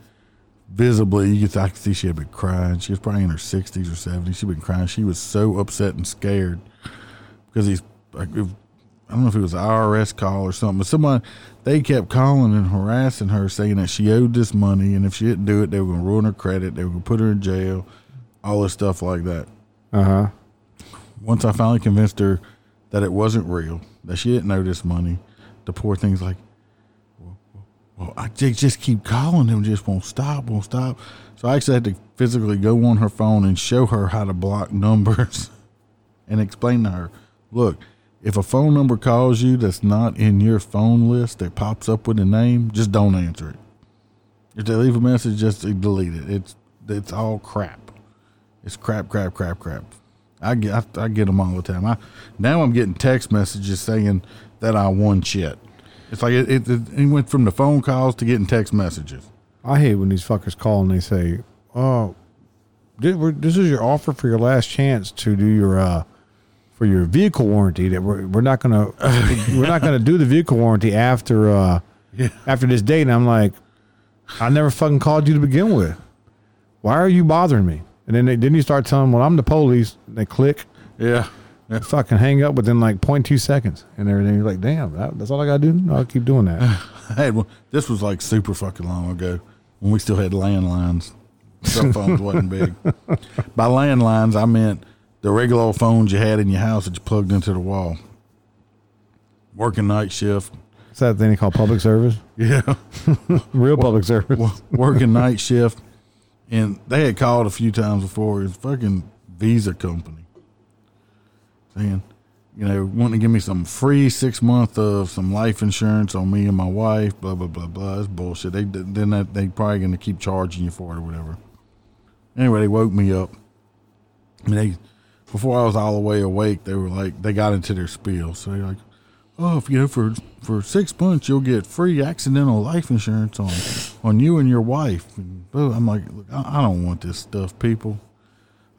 visibly. You can, I can see she had been crying. She was probably in her sixties or seventies. She'd been crying. She was so upset and scared because he's like, if- I don't know if it was an IRS call or something, but someone they kept calling and harassing her, saying that she owed this money, and if she didn't do it, they were going to ruin her credit. They were going to put her in jail, all this stuff like that. Uh huh. Once I finally convinced her that it wasn't real, that she didn't owe this money, the poor thing's like, well, I ju- just keep calling them, just won't stop, won't stop. So I actually had to physically go on her phone and show her how to block numbers and explain to her, look, if a phone number calls you that's not in your phone list that pops up with a name, just don't answer it. If they leave a message, just delete it. It's it's all crap. It's crap, crap, crap, crap. I get I, I get them all the time. I now I'm getting text messages saying that I won shit. It's like it, it, it went from the phone calls to getting text messages. I hate when these fuckers call and they say, "Oh, this is your offer for your last chance to do your uh for your vehicle warranty. That we're we're not gonna we're not gonna do the vehicle warranty after uh Yeah. after this date. And I'm like, I never fucking called you to begin with. Why are you bothering me? And then they, then you start telling them, well, I'm the police. They click, Yeah. they fucking hang up within like 0.2 seconds and everything. You're like, damn, that, that's all I gotta do. I'll keep doing that. I had one. This was like super fucking long ago when we still had landlines. Cell phones wasn't big. By landlines, I meant the regular old phones you had in your house that you plugged into the wall. Working night shift. Is that thing they call public service? Yeah. Real public service. wo- working night shift, and they had called a few times before. It's fucking Visa company saying, you know, wanting to give me some free six month of some life insurance on me and my wife. Blah blah blah blah. It's bullshit. They then that they probably going to keep charging you for it or whatever. Anyway, they woke me up. They before I was all the way awake, they were like they got into their spiel. So they're like, oh, if you know for for six months you'll get free accidental life insurance on on you and your wife. And blah. I'm like, look, I, don't want this stuff, people.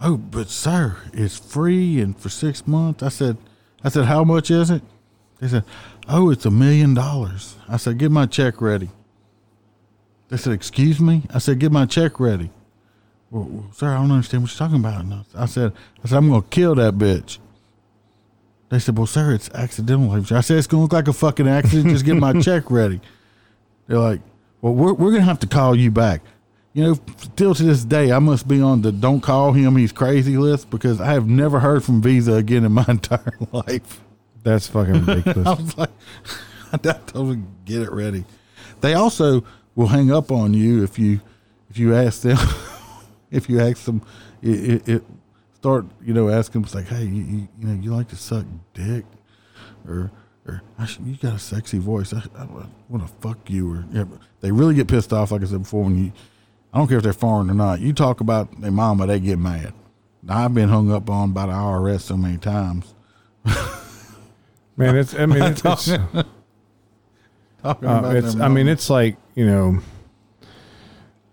Oh, but sir, it's free and for six months. I said, I said, how much is it? They said, oh, it's a million dollars. I said, get my check ready. They said, excuse me. I said, get my check ready. Well, sir, I don't understand what you're talking about. I said, I said, I'm gonna kill that bitch. They said, "Well, sir, it's accidental." I said, "It's gonna look like a fucking accident. Just get my check ready." They're like, "Well, we're we're gonna have to call you back." You know, still to this day, I must be on the "Don't call him, he's crazy" list because I have never heard from Visa again in my entire life. That's fucking ridiculous. I was like, I told them get it ready. They also will hang up on you if you if you ask them if you ask them it, it, it start you know ask them it's like hey you, you, you know you like to suck dick or or I sh- you got a sexy voice I, I, want to fuck you or they really get pissed off like I said before when you I don't care if they're foreign or not you talk about their mama they get mad. Now, I've been hung up on by the IRS so many times. Man, it's I mean it's, it's, Talking uh, about it's I mean it's like you know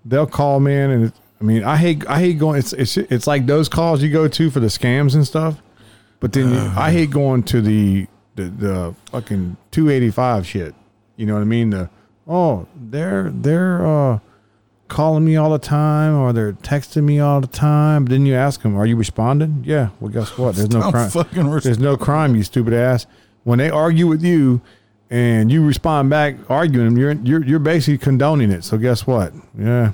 they'll call me in and mean I hate I hate going it's it's it's like those calls you go to for the scams and stuff, but then you, I hate going to the the, the fucking two eighty five shit. You know what I mean? The oh they're they're uh calling me all the time or they're texting me all the time. But then you ask them, are you responding? Yeah. Well, guess what? There's no crime. There's no crime, you stupid ass. When they argue with you and you respond back arguing, you're you're you're basically condoning it. So guess what? Yeah.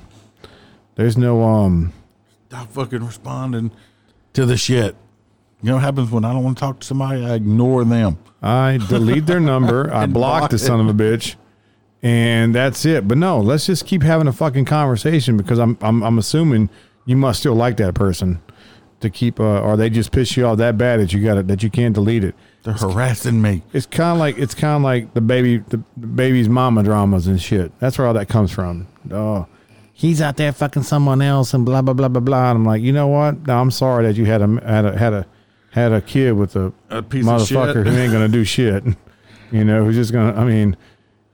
There's no um Stop fucking responding to the shit. You know what happens when I don't want to talk to somebody? I ignore them. I delete their number. I block the son of a bitch, and that's it. But no, let's just keep having a fucking conversation because I'm I'm I'm assuming you must still like that person to keep, uh, or they just piss you off that bad that you got it that you can't delete it. They're harassing me. It's kind of like it's kind of like the baby the, the baby's mama dramas and shit. That's where all that comes from. Oh, he's out there fucking someone else and blah blah blah blah blah. And I'm like, you know what? No, I'm sorry that you had a had a had a had a kid with a, A piece of motherfucker shit. who ain't gonna do shit. You know, who's just gonna. I mean,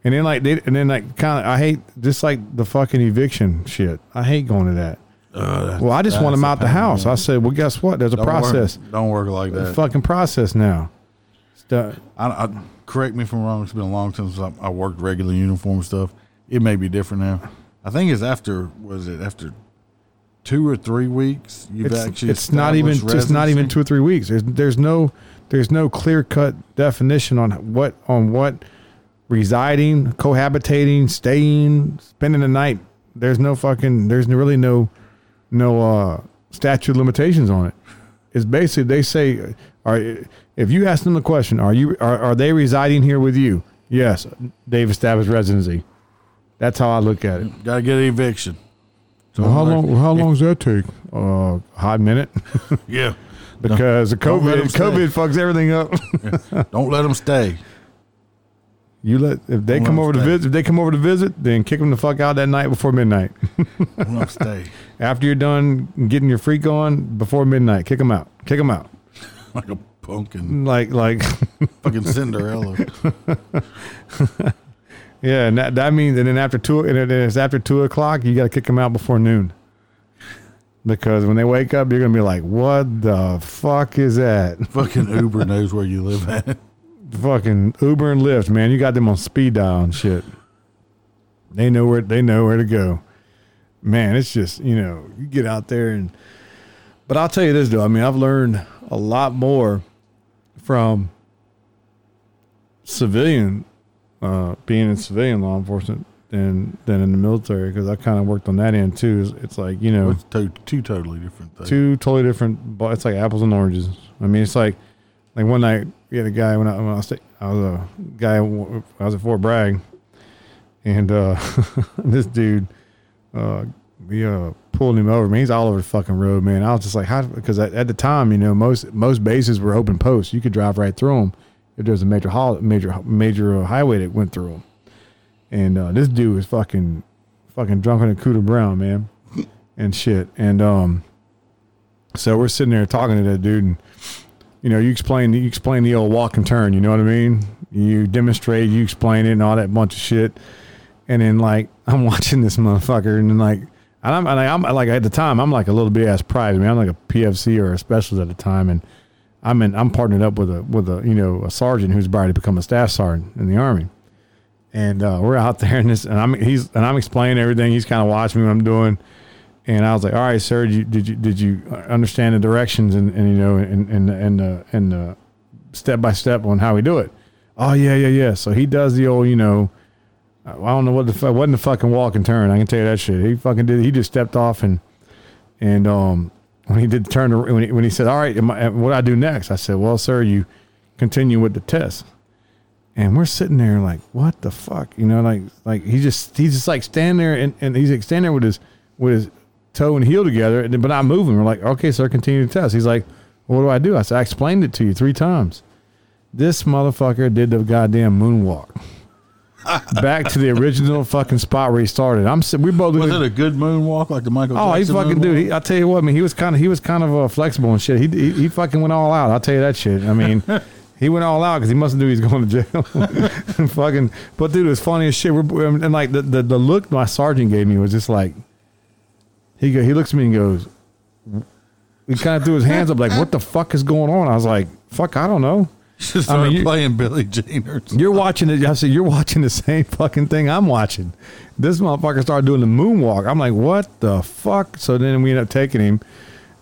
and then like they, and then like kind of I hate just like the fucking eviction shit. I hate going to that. Uh, Well, I just want them out the house. man. I said, well, guess what? There's a Don't process. Work, don't work like A that. fucking process now. I, I, correct me if I'm wrong. It's been a long time since I, I worked regular uniform stuff. It may be different now. I think it's after was it after two or three weeks you've it's, actually it's not even established just not even two or three weeks. There's there's no there's no clear cut definition on what on what residing, cohabitating, staying, spending the night. There's no fucking there's really no no uh statute limitations on it. It's basically they say are if you ask them the question, are you are, are they residing here with you? Yes, they've established residency. That's how I look at it. Gotta get an eviction. So how like, long? How long does that take? Uh, a hot minute. Yeah. because the COVID stay. COVID fucks everything up. Don't let them stay. you let if they Don't come over to visit, if they come over to visit, then kick them the fuck out that night before midnight. Don't let them stay. After you're done getting your freak on before midnight, kick them out. Kick them out. Like a pumpkin. Like like Fucking Cinderella. Yeah, and that, that means and then after two and then it's after two o'clock, you got to kick them out before noon. because when they wake up, you're gonna be like, "What the fuck is that?" Fucking Uber knows where you live at. Fucking Uber and Lyft, man. You got them on speed dial and shit. They know where they know where to go. Man, it's just you know you get out there and. But I'll tell you this though. I mean, I've learned a lot more from civilian, uh, being in civilian law enforcement than than in the military because I kind of worked on that end too. It's, it's like you know It's to, two totally different things. two totally different. But it's like apples and oranges. I mean, it's like like one night we had a guy when I when I was I was a guy I was at Fort Bragg, and uh, this dude, uh, we uh pulled him over. Man, he's all over the fucking road, man. I was just like, how? Because at, at the time, you know, most most bases were open posts. You could drive right through them if there's a major hol- major major uh, highway that went through them. And uh, this dude was fucking fucking drunk on a Cooter Brown, man, and shit. And um, so we're sitting there talking to that dude, and you know, you explain you explain the old walk and turn. You know what I mean? You demonstrate, you explain it, and all that bunch of shit. And then like I'm watching this motherfucker, and then like. And I'm, and I'm like at the time, I'm like a little bit ass private. I mean, I'm like a PFC or a specialist at the time, and I'm in, I'm partnered up with a with a you know a sergeant who's about to become a staff sergeant in the army, and uh, we're out there and this, and I'm he's and I'm explaining everything. He's kind of watching me what I'm doing, and I was like, "All right, sir, did you did you, did you understand the directions and, and you know and and and uh, and step by step on how we do it?" Oh yeah, yeah, yeah. So he does the old, you know, I don't know what the fuck wasn't the fucking walk and turn. I can tell you that shit. He fucking did. He just stepped off and and um when he did turn when he, when he said, "All right, I, what do I do next?" I said, "Well, sir, you continue with the test." And we're sitting there like, "What the fuck?" You know, like like he just he's just like standing there and, and he's like standing there with his with his toe and heel together, and, but not moving. We're like, "Okay, sir, continue the test." He's like, "What do I do?" I said, "I explained it to you three times." This motherfucker did the goddamn moonwalk. Back to the original fucking spot where he started. I'm we both Was it a good moonwalk like the Michael Oh, he fucking moonwalk? dude. He, I tell you what, I mean, he was kind of he was kind of uh, flexible and shit. He, he he fucking went all out. I'll tell you that shit. I mean, he went all out because he mustn't do he's going to jail. fucking, but dude, it was funny as shit. We're, and like the, the the look my sergeant gave me was just like he go, he looks at me and goes. He kind of threw his hands up like, "What the fuck is going on?" I was like, "Fuck, I don't know." Just I mean, started you- playing Billie Jean or something. You're watching it. I said, you're watching the same fucking thing I'm watching. This motherfucker started doing the moonwalk. I'm like, what the fuck? So then we end up taking him,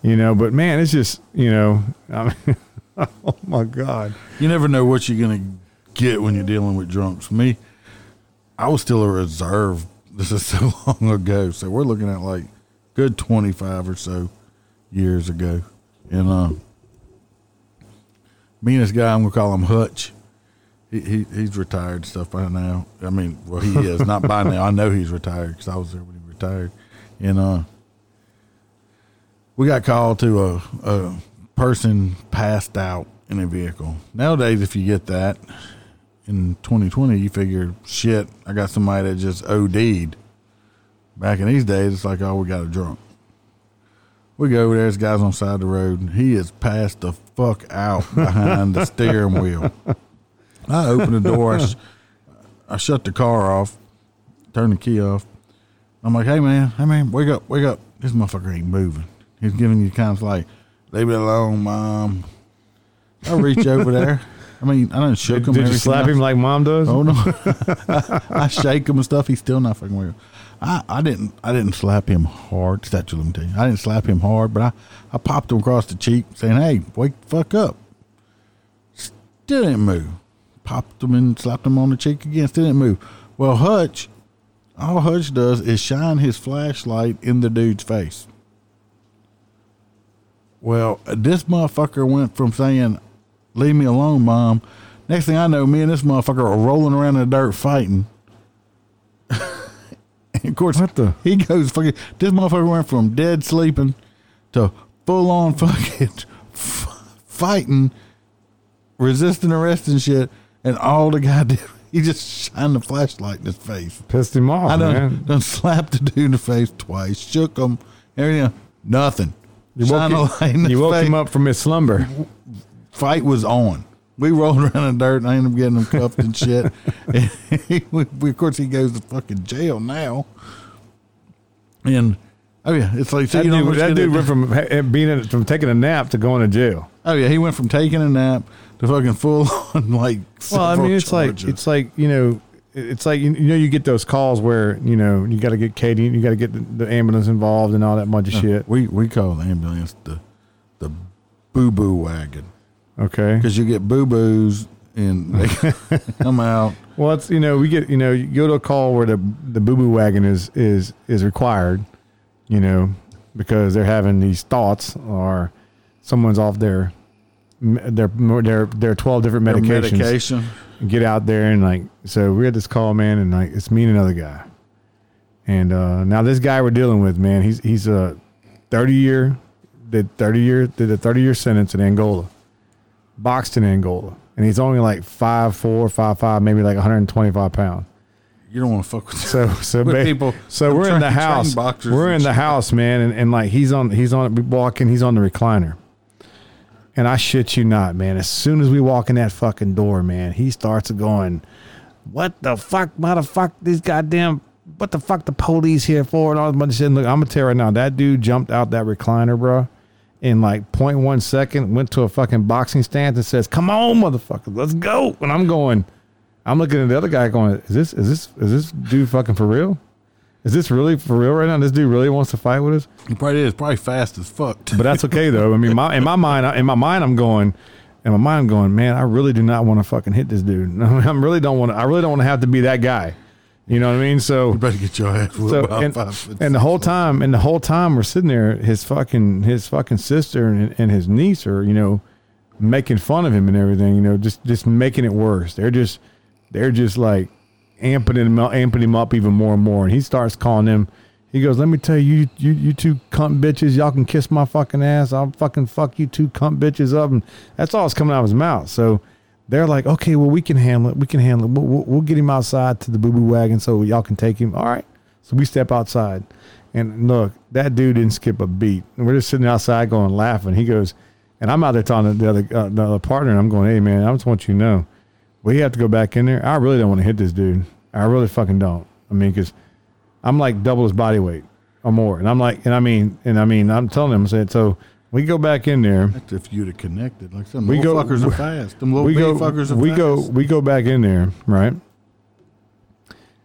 you know. But man, it's just, you know, I mean, oh my god. You never know what you're gonna get when you're dealing with drunks. Me, I was still a reserve. This is so long ago. So we're looking at like good 25 or so years ago, and uh, me and this guy, I'm gonna call him Hutch. He, he he's retired and stuff by now. I mean, well, he is not by now. I know he's retired because I was there when he retired, and uh, we got called to a, a person passed out in a vehicle. Nowadays, if you get that in 2020, you figure, shit, I got somebody that just OD'd. Back in these days, it's like, oh, we got a drunk. We go over there, this guy's on the side of the road, and he is passed the fuck out behind the steering wheel. I open the door, I, sh- I shut the car off, turn the key off. I'm like, hey man, hey man, wake up, wake up. This motherfucker ain't moving. He's giving you kind of like, leave it alone, mom. I reach over there. I mean, I done shook him. did you slap else. him like mom does? Oh no! I shake him and stuff. He's still not fucking with. I, I didn't I didn't slap him hard. Statue limitation. I didn't slap him hard, but I, I popped him across the cheek, saying, "Hey, wake the fuck up." Still didn't move. Popped him and slapped him on the cheek again. Still didn't move. Well, Hutch, all Hutch does is shine his flashlight in the dude's face. Well, this motherfucker went from saying, "Leave me alone, mom." Next thing I know, me and this motherfucker are rolling around in the dirt fighting. of course, What the- he goes fucking. This motherfucker went from dead sleeping to full on fucking f- fighting, resisting arrest and shit. And all the guy did, he just shined the flashlight in his face. Pissed him off, I done, man. done slapped the dude in the face twice, shook him, everything. Nothing. You woke, him, you woke him up from his slumber. fight was on. We rolled around in dirt and I ended up getting him cuffed and shit. and he, we, of course, he goes to fucking jail now. And Oh yeah, it's like so That you don't dude, that dude went from being in, from taking a nap to going to jail. Oh yeah, he went from taking a nap to fucking full on like. Well, I mean, it's like it's like you know, it's like you, know, you get those calls where you know you got to get Katie, you got to get the, the ambulance involved and all that bunch of uh, shit. we we call the ambulance the the boo boo wagon Okay. because you get boo boos and they come out. Well, it's you know we get you know you go to a call where the the boo boo wagon is is is required, you know, because they're having these thoughts or someone's off their their their their twelve different Their medications. medication. get out there and like so we had this call man and like it's me and another guy and uh now this guy we're dealing with man he's he's a 30 year did 30 year did a 30 year sentence in angola boxed in angola and he's only like five four five five maybe like 125 pounds You don't want to fuck with so so With ba- people- so with we're in the house we're in the house man and, and like he's on he's on we walk he's on the recliner and I shit you not, man. As soon as we walk in that fucking door, man, he starts going, "What the fuck, motherfucker? These goddamn, what the fuck, the police here for?" And all this bunch of shit. Look, I'm gonna tell you right now, that dude jumped out that recliner, bro, in like 0.1 second, went to a fucking boxing stance and says, "Come on, motherfucker, let's go." And I'm going, I'm looking at the other guy, going, "Is this, is this, is this dude fucking for real? Is this really for real right now? This dude really wants to fight with us?" He probably is probably fast as fuck. but that's okay though. I mean, my in my mind, in my mind, I'm going, in my mind, I'm going, man, I really do not want to fucking hit this dude. I really don't want. to I really don't want to have to be that guy. You know what I mean? So, you better get your ass so and, and the whole time, and the whole time we're sitting there, his fucking his fucking sister and, and his niece are, you know, making fun of him and everything. You know, just just making it worse. They're just they're just like amping him up, amping him up even more and more. And he starts calling them. He goes, "Let me tell you, you, you, you two cunt bitches, y'all can kiss my fucking ass. I'll fucking fuck you two cunt bitches up." And that's all that's coming out of his mouth. So they're like, "Okay, well, we can handle it. We can handle it. We'll, we'll, we'll get him outside to the boo boo wagon so y'all can take him." All right. So we step outside, and look, that dude didn't skip a beat. And we're just sitting outside going laughing. He goes, and I'm out there talking to the other, uh, the other partner, and I'm going, "Hey man, I just want you to know, we have to go back in there. I really don't want to hit this dude. I really fucking don't. I mean, because I'm like double his body weight or more, and I'm like, and I mean, and I mean, I'm telling him, I said, so we go back in there. That's if you'd have connected. Like some We little go- fuckers are fast. Them little we go, fuckers are we fast. go, we go back in there, right?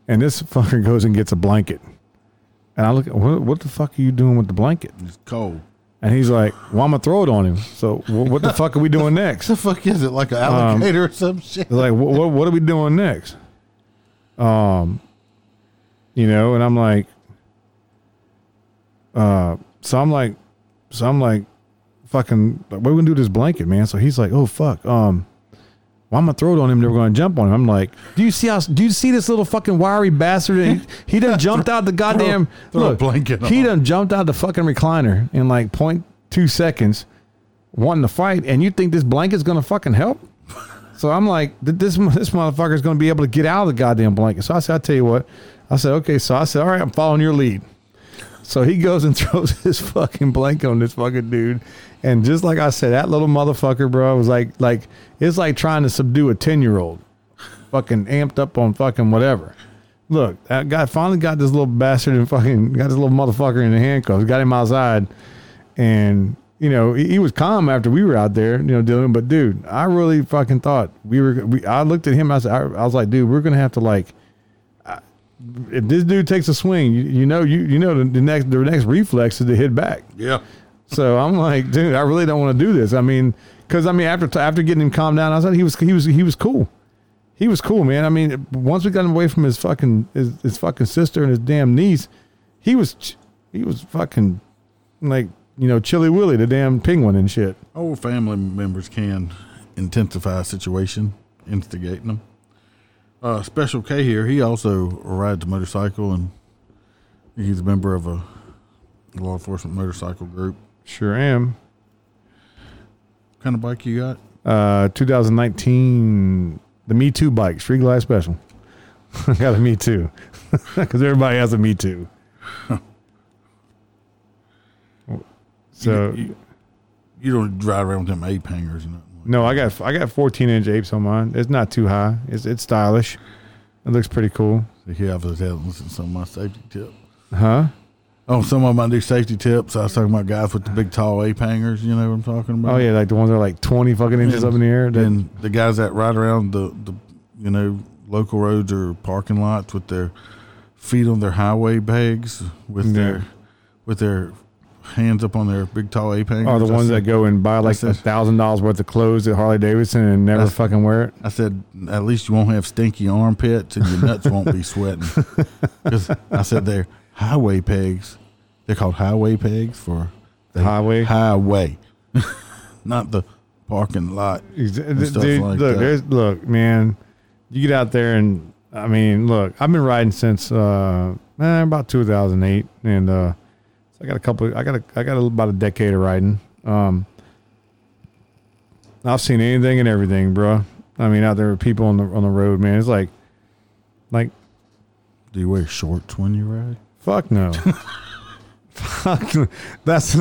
And this fucker goes and gets a blanket, and I look, at what, what the fuck are you doing with the blanket? It's cold. And he's like, well, I'm gonna throw it on him. So wh- what the fuck are we doing next? The fuck is it? Like an Um, alligator or some shit? Like, what, what, what are we doing next? Um, you know, and I'm like, uh, so I'm like, so I'm like, fucking, what are we gonna do with this blanket, man? So he's like, oh fuck, um, well, I'm gonna throw it on him. They're gonna jump on him. I'm like, do you see how? Do you see this little fucking wiry bastard? He, he done jumped out the goddamn throw a look. blanket he on. done jumped out the fucking recliner in like 0.2 seconds, wanting to fight, and you think this blanket's gonna fucking help? So I'm like, this this motherfucker is going to be able to get out of the goddamn blanket. So I said, I tell you what. I said, okay. So I said, all right, I'm following your lead. So he goes and throws his fucking blanket on this fucking dude, and just like I said, that little motherfucker, bro, was like, like it's like trying to subdue a ten year old, fucking amped up on fucking whatever. Look, that guy finally got this little bastard and fucking got this little motherfucker in the handcuffs, got him outside, and you know he, he was calm after we were out there, you know, dealing. But dude, I really fucking thought we were. We, I looked at him. I said, I, I was like, dude, we're gonna have to like. If this dude takes a swing, you, you know, you you know the, the next the next reflex is to hit back. Yeah. So I'm like, dude, I really don't want to do this. I mean, because I mean, after after getting him calmed down, I thought he was he was he was cool. He was cool, man. I mean, once we got him away from his fucking his, his fucking sister and his damn niece, he was he was fucking like you know Chilly Willy, the damn penguin and shit. Old family members can intensify a situation, instigating them. Uh, Special K here, he also rides a motorcycle and he's a member of a law enforcement motorcycle group. Sure am. What kind of bike you got? Uh, 2019, the Me Too bike, Street Glide Special. I got a Me Too because everybody has a Me Too. so. you, you don't drive around with them ape hangers or nothing. No, I got I got 14 inch apes on mine. It's not too high. It's it's stylish. It looks pretty cool. that. He obviously hasn't listened to some of my safety tip. Huh? Oh, some of my new safety tips. I was talking about guys with the big tall ape hangers. You know what I'm talking about? Oh yeah, like the ones that are like twenty fucking inches up in the air. That, and the guys that ride around the, the you know local roads or parking lots with their feet on their highway bags with Yeah. their with their hands up on their big tall ape hangers. are the ones said- that go and buy like a thousand dollars worth of clothes at Harley Davidson and never fucking wear it. I said, at least you won't have stinky armpits and your nuts won't be sweating. Because I said they're highway pegs. They're called highway pegs for the Highway? highway, not the parking lot. Ex- and stuff Dude, like look, look, man. You get out there and I mean, look, I've been riding since uh, eh, about 2008, and uh, I got a couple. I got a, I got a, about a decade of riding. Um, I've seen anything and everything, bro. I mean, out there with people on the on the road, man. It's like, like Do you wear shorts when you ride? Fuck no. Fuck. That's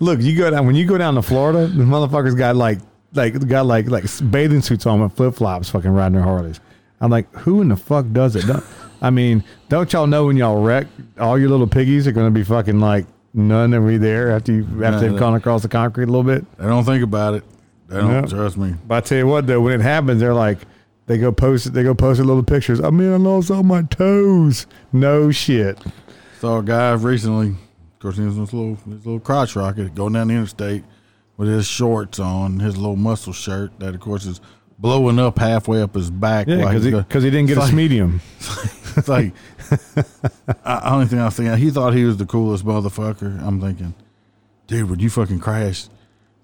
look. You go down when you go down to Florida. The motherfuckers got like like got like like bathing suits on with flip flops, fucking riding their Harleys. I'm like, who in the fuck does it? Don't, I mean, don't y'all know when y'all wreck, all your little piggies are gonna be fucking like none of me there after you after they've gone across the concrete a little bit. They don't think about it. They don't trust me. But I tell you what, though, when it happens, they're like, they go post, it. they go post little pictures. I mean, I lost all my toes. No shit. Saw a guy recently. Of course, he was his little his little crotch rocket going down the interstate with his shorts on, his little muscle shirt that, of course, is blowing up halfway up his back. Yeah, because he, he's go- 'cause he didn't get like- medium. It's like I, only thing I was thinking, he thought he was the coolest motherfucker. I'm thinking, dude, when you fucking crash,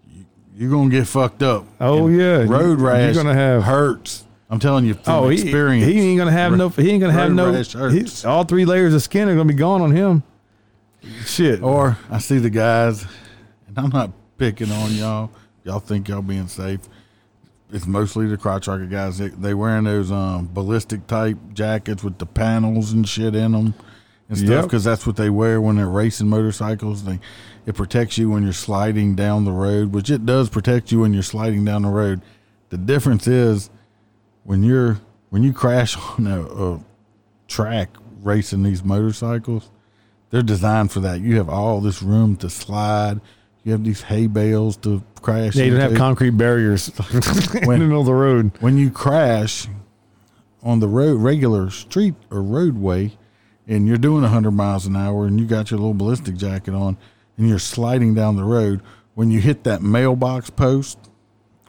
you, you're gonna get fucked up. Oh, And yeah. road You- rash. you're gonna have- hurts. I'm telling you, from Oh, he, experience. he ain't gonna have no. He ain't gonna have no. he- all three layers of skin are gonna be gone on him. Shit. Or I see the guys, and I'm not picking on y'all. Y'all think y'all being safe. It's mostly the crotch rocket guys. They, they wearing those um, ballistic type jackets with the panels and shit in them and stuff Yep. because that's what they wear when they're racing motorcycles. They it protects you when you're sliding down the road, which it does protect you when you're sliding down the road. The difference is when you're when you crash on a, a track racing these motorcycles, they're designed for that. You have all this room to slide. You have these hay bales to crash. yeah, you don't have concrete barriers in the middle of the road. when you crash on the road, regular street or roadway, and you're doing 100 miles an hour, and you got your little ballistic jacket on, and you're sliding down the road. When you hit that mailbox post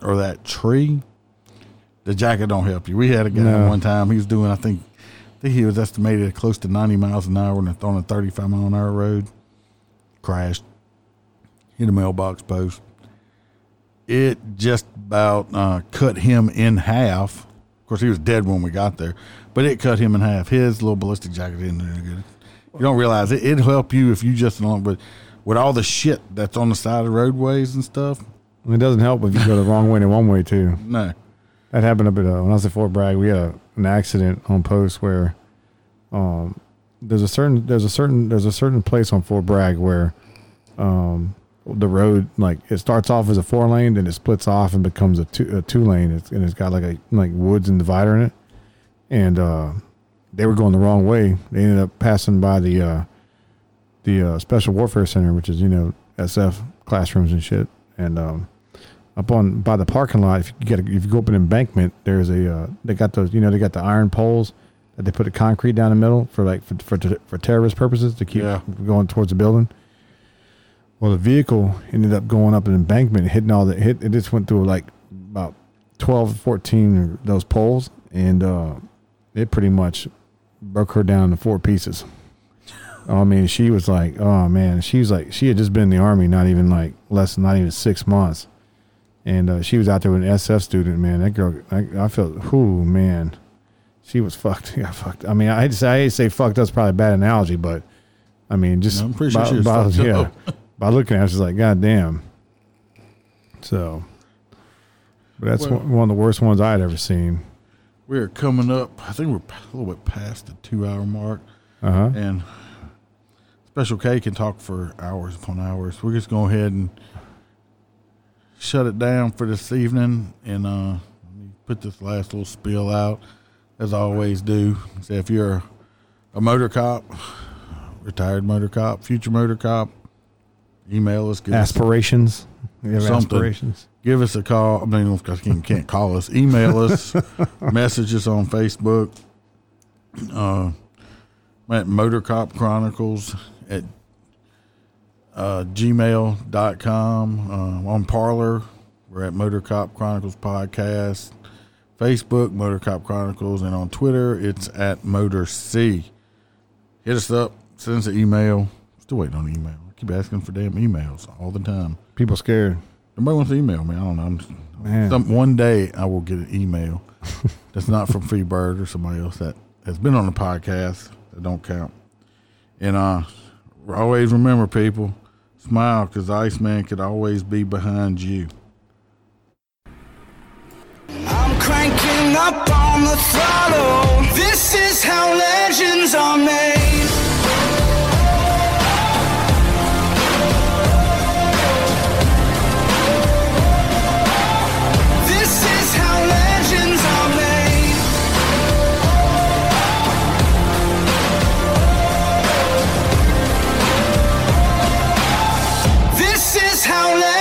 or that tree, the jacket don't help you. We had a guy No. one time. He was doing, I think, I think he was estimated at close to 90 miles an hour on a, on a 35 mile an hour road. Crashed, hit a mailbox post. It just about uh, cut him in half. Of course, he was dead when we got there, but it cut him in half. His little ballistic jacket didn't do good. You don't realize it. It'll help you if you just along, but with all the shit that's on the side of the roadways and stuff, it doesn't help if you go the wrong way and one way too. no. That happened up at uh, when I was at Fort Bragg. We had a, an accident on post where, um, there's a certain there's a certain there's a certain place on Fort Bragg where, um, the road like it starts off as a four lane, then it splits off and becomes a two a two lane. It's, and it's got like a like woods and divider in it, and uh, they were going the wrong way. They ended up passing by the uh, the uh, Special Warfare Center, which is you know SF classrooms and shit, and um, up on by the parking lot. If you get if you go up an embankment, there's a uh, they got those you know they got the iron poles that they put the concrete down the middle for like for for, for terrorist purposes to keep Yeah. going towards the building. Well, the vehicle ended up going up an embankment, hitting all the hit. It just went through like about 12, 14 of those poles, and uh, it pretty much broke her down to four pieces. I mean, she was like, oh man, she was like, she had just been in the army, not even like less than not even six months, and uh, she was out there with an SF student. Man, that girl, I, I felt, whoo, man, she was fucked. Yeah, fucked. I mean, I hate to say, I hate to say fucked. That's probably a bad analogy, but I mean, just No, I'm pretty sure by, she was by- fucked yeah, up. by looking at her, she's like, god damn. So, but that's Well- one, of the worst ones I'd ever seen. We're coming up. I think we're a little bit past the two hour mark, Uh huh. and Special K can talk for hours upon hours. We're just going ahead and shut it down for this evening, and uh, let me put this last little spill out, as I always do. Say if you're a motor cop, retired motor cop, future motor cop. Email us. Give us, Aspirations. Have Something. aspirations. give us a call. I mean, of course, you can't call us. Email us. message us on Facebook. Uh, at Motor Cop Chronicles at uh, gmail.com. Uh, on Parler, we're at Motor Cop Chronicles Podcast. Facebook, Motor Cop Chronicles. And on Twitter, it's at Motor C. Hit us up. Send us an email. Still waiting on email. I keep asking for damn emails all the time. People scared. Nobody wants to email me. I don't know. I'm just, Man. some, one day I will get an email that's not from Freebird or somebody else that has been on the podcast. That don't count. And uh, always remember, people, smile because Iceman could always be behind you. I'm cranking up on the throttle. This how loud